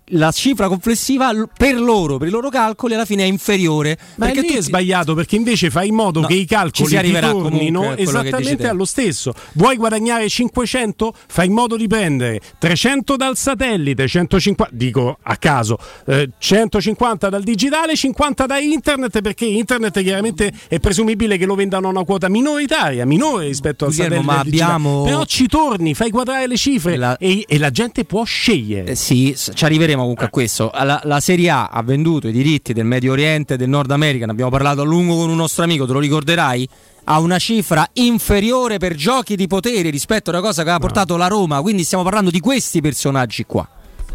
La cifra complessiva per loro, per i loro calcoli, alla fine è inferiore. Ma perché lì è tutti- sbagliato perché invece fai in modo No, che i calcoli si tornino esattamente te. allo stesso. Vuoi guadagnare 500? Fai in modo di prendere 300 dal satellite, 150, dico a caso, eh, 150 dal digitale, 50 da internet perché internet chiaramente è presumibile che lo vendano a una quota minoritaria, minore rispetto al Guglielmo, satellite. ma abbiamo- Però ci torni, fai quadrare le cifre e, e la gente può scegliere. Eh, sì, ci arriveremo comunque a questo. La, la Serie A ha venduto i diritti del Medio Oriente e del Nord America, ne abbiamo parlato a lungo con un nostro amico, te lo ricorderai? A una cifra inferiore per giochi di potere rispetto alla cosa che aveva portato la Roma. Quindi stiamo parlando di questi personaggi qua.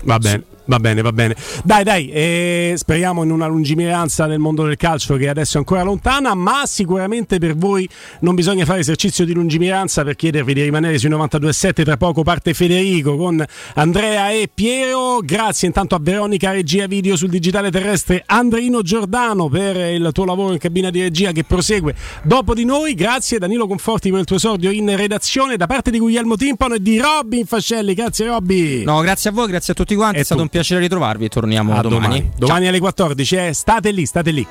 Va bene, va bene, va bene. Dai, dai, eh, speriamo in una lungimiranza nel mondo del calcio che adesso è ancora lontana, ma sicuramente per voi non bisogna fare esercizio di lungimiranza per chiedervi di rimanere sui 92.7. Tra poco parte Federico con Andrea e Piero. Grazie intanto a Veronica Regia Video sul digitale terrestre, Andrino Giordano per il tuo lavoro in cabina di regia che prosegue dopo di noi. Grazie Danilo Conforti per il tuo esordio in redazione da parte di Guglielmo Timpano e di Robby Fascelli. Grazie Robby. No, grazie a voi, grazie a tutti quanti, è, stato un piacere. Piacere ritrovarvi e torniamo domani. domani. Domani alle 14, eh, state lì, state lì.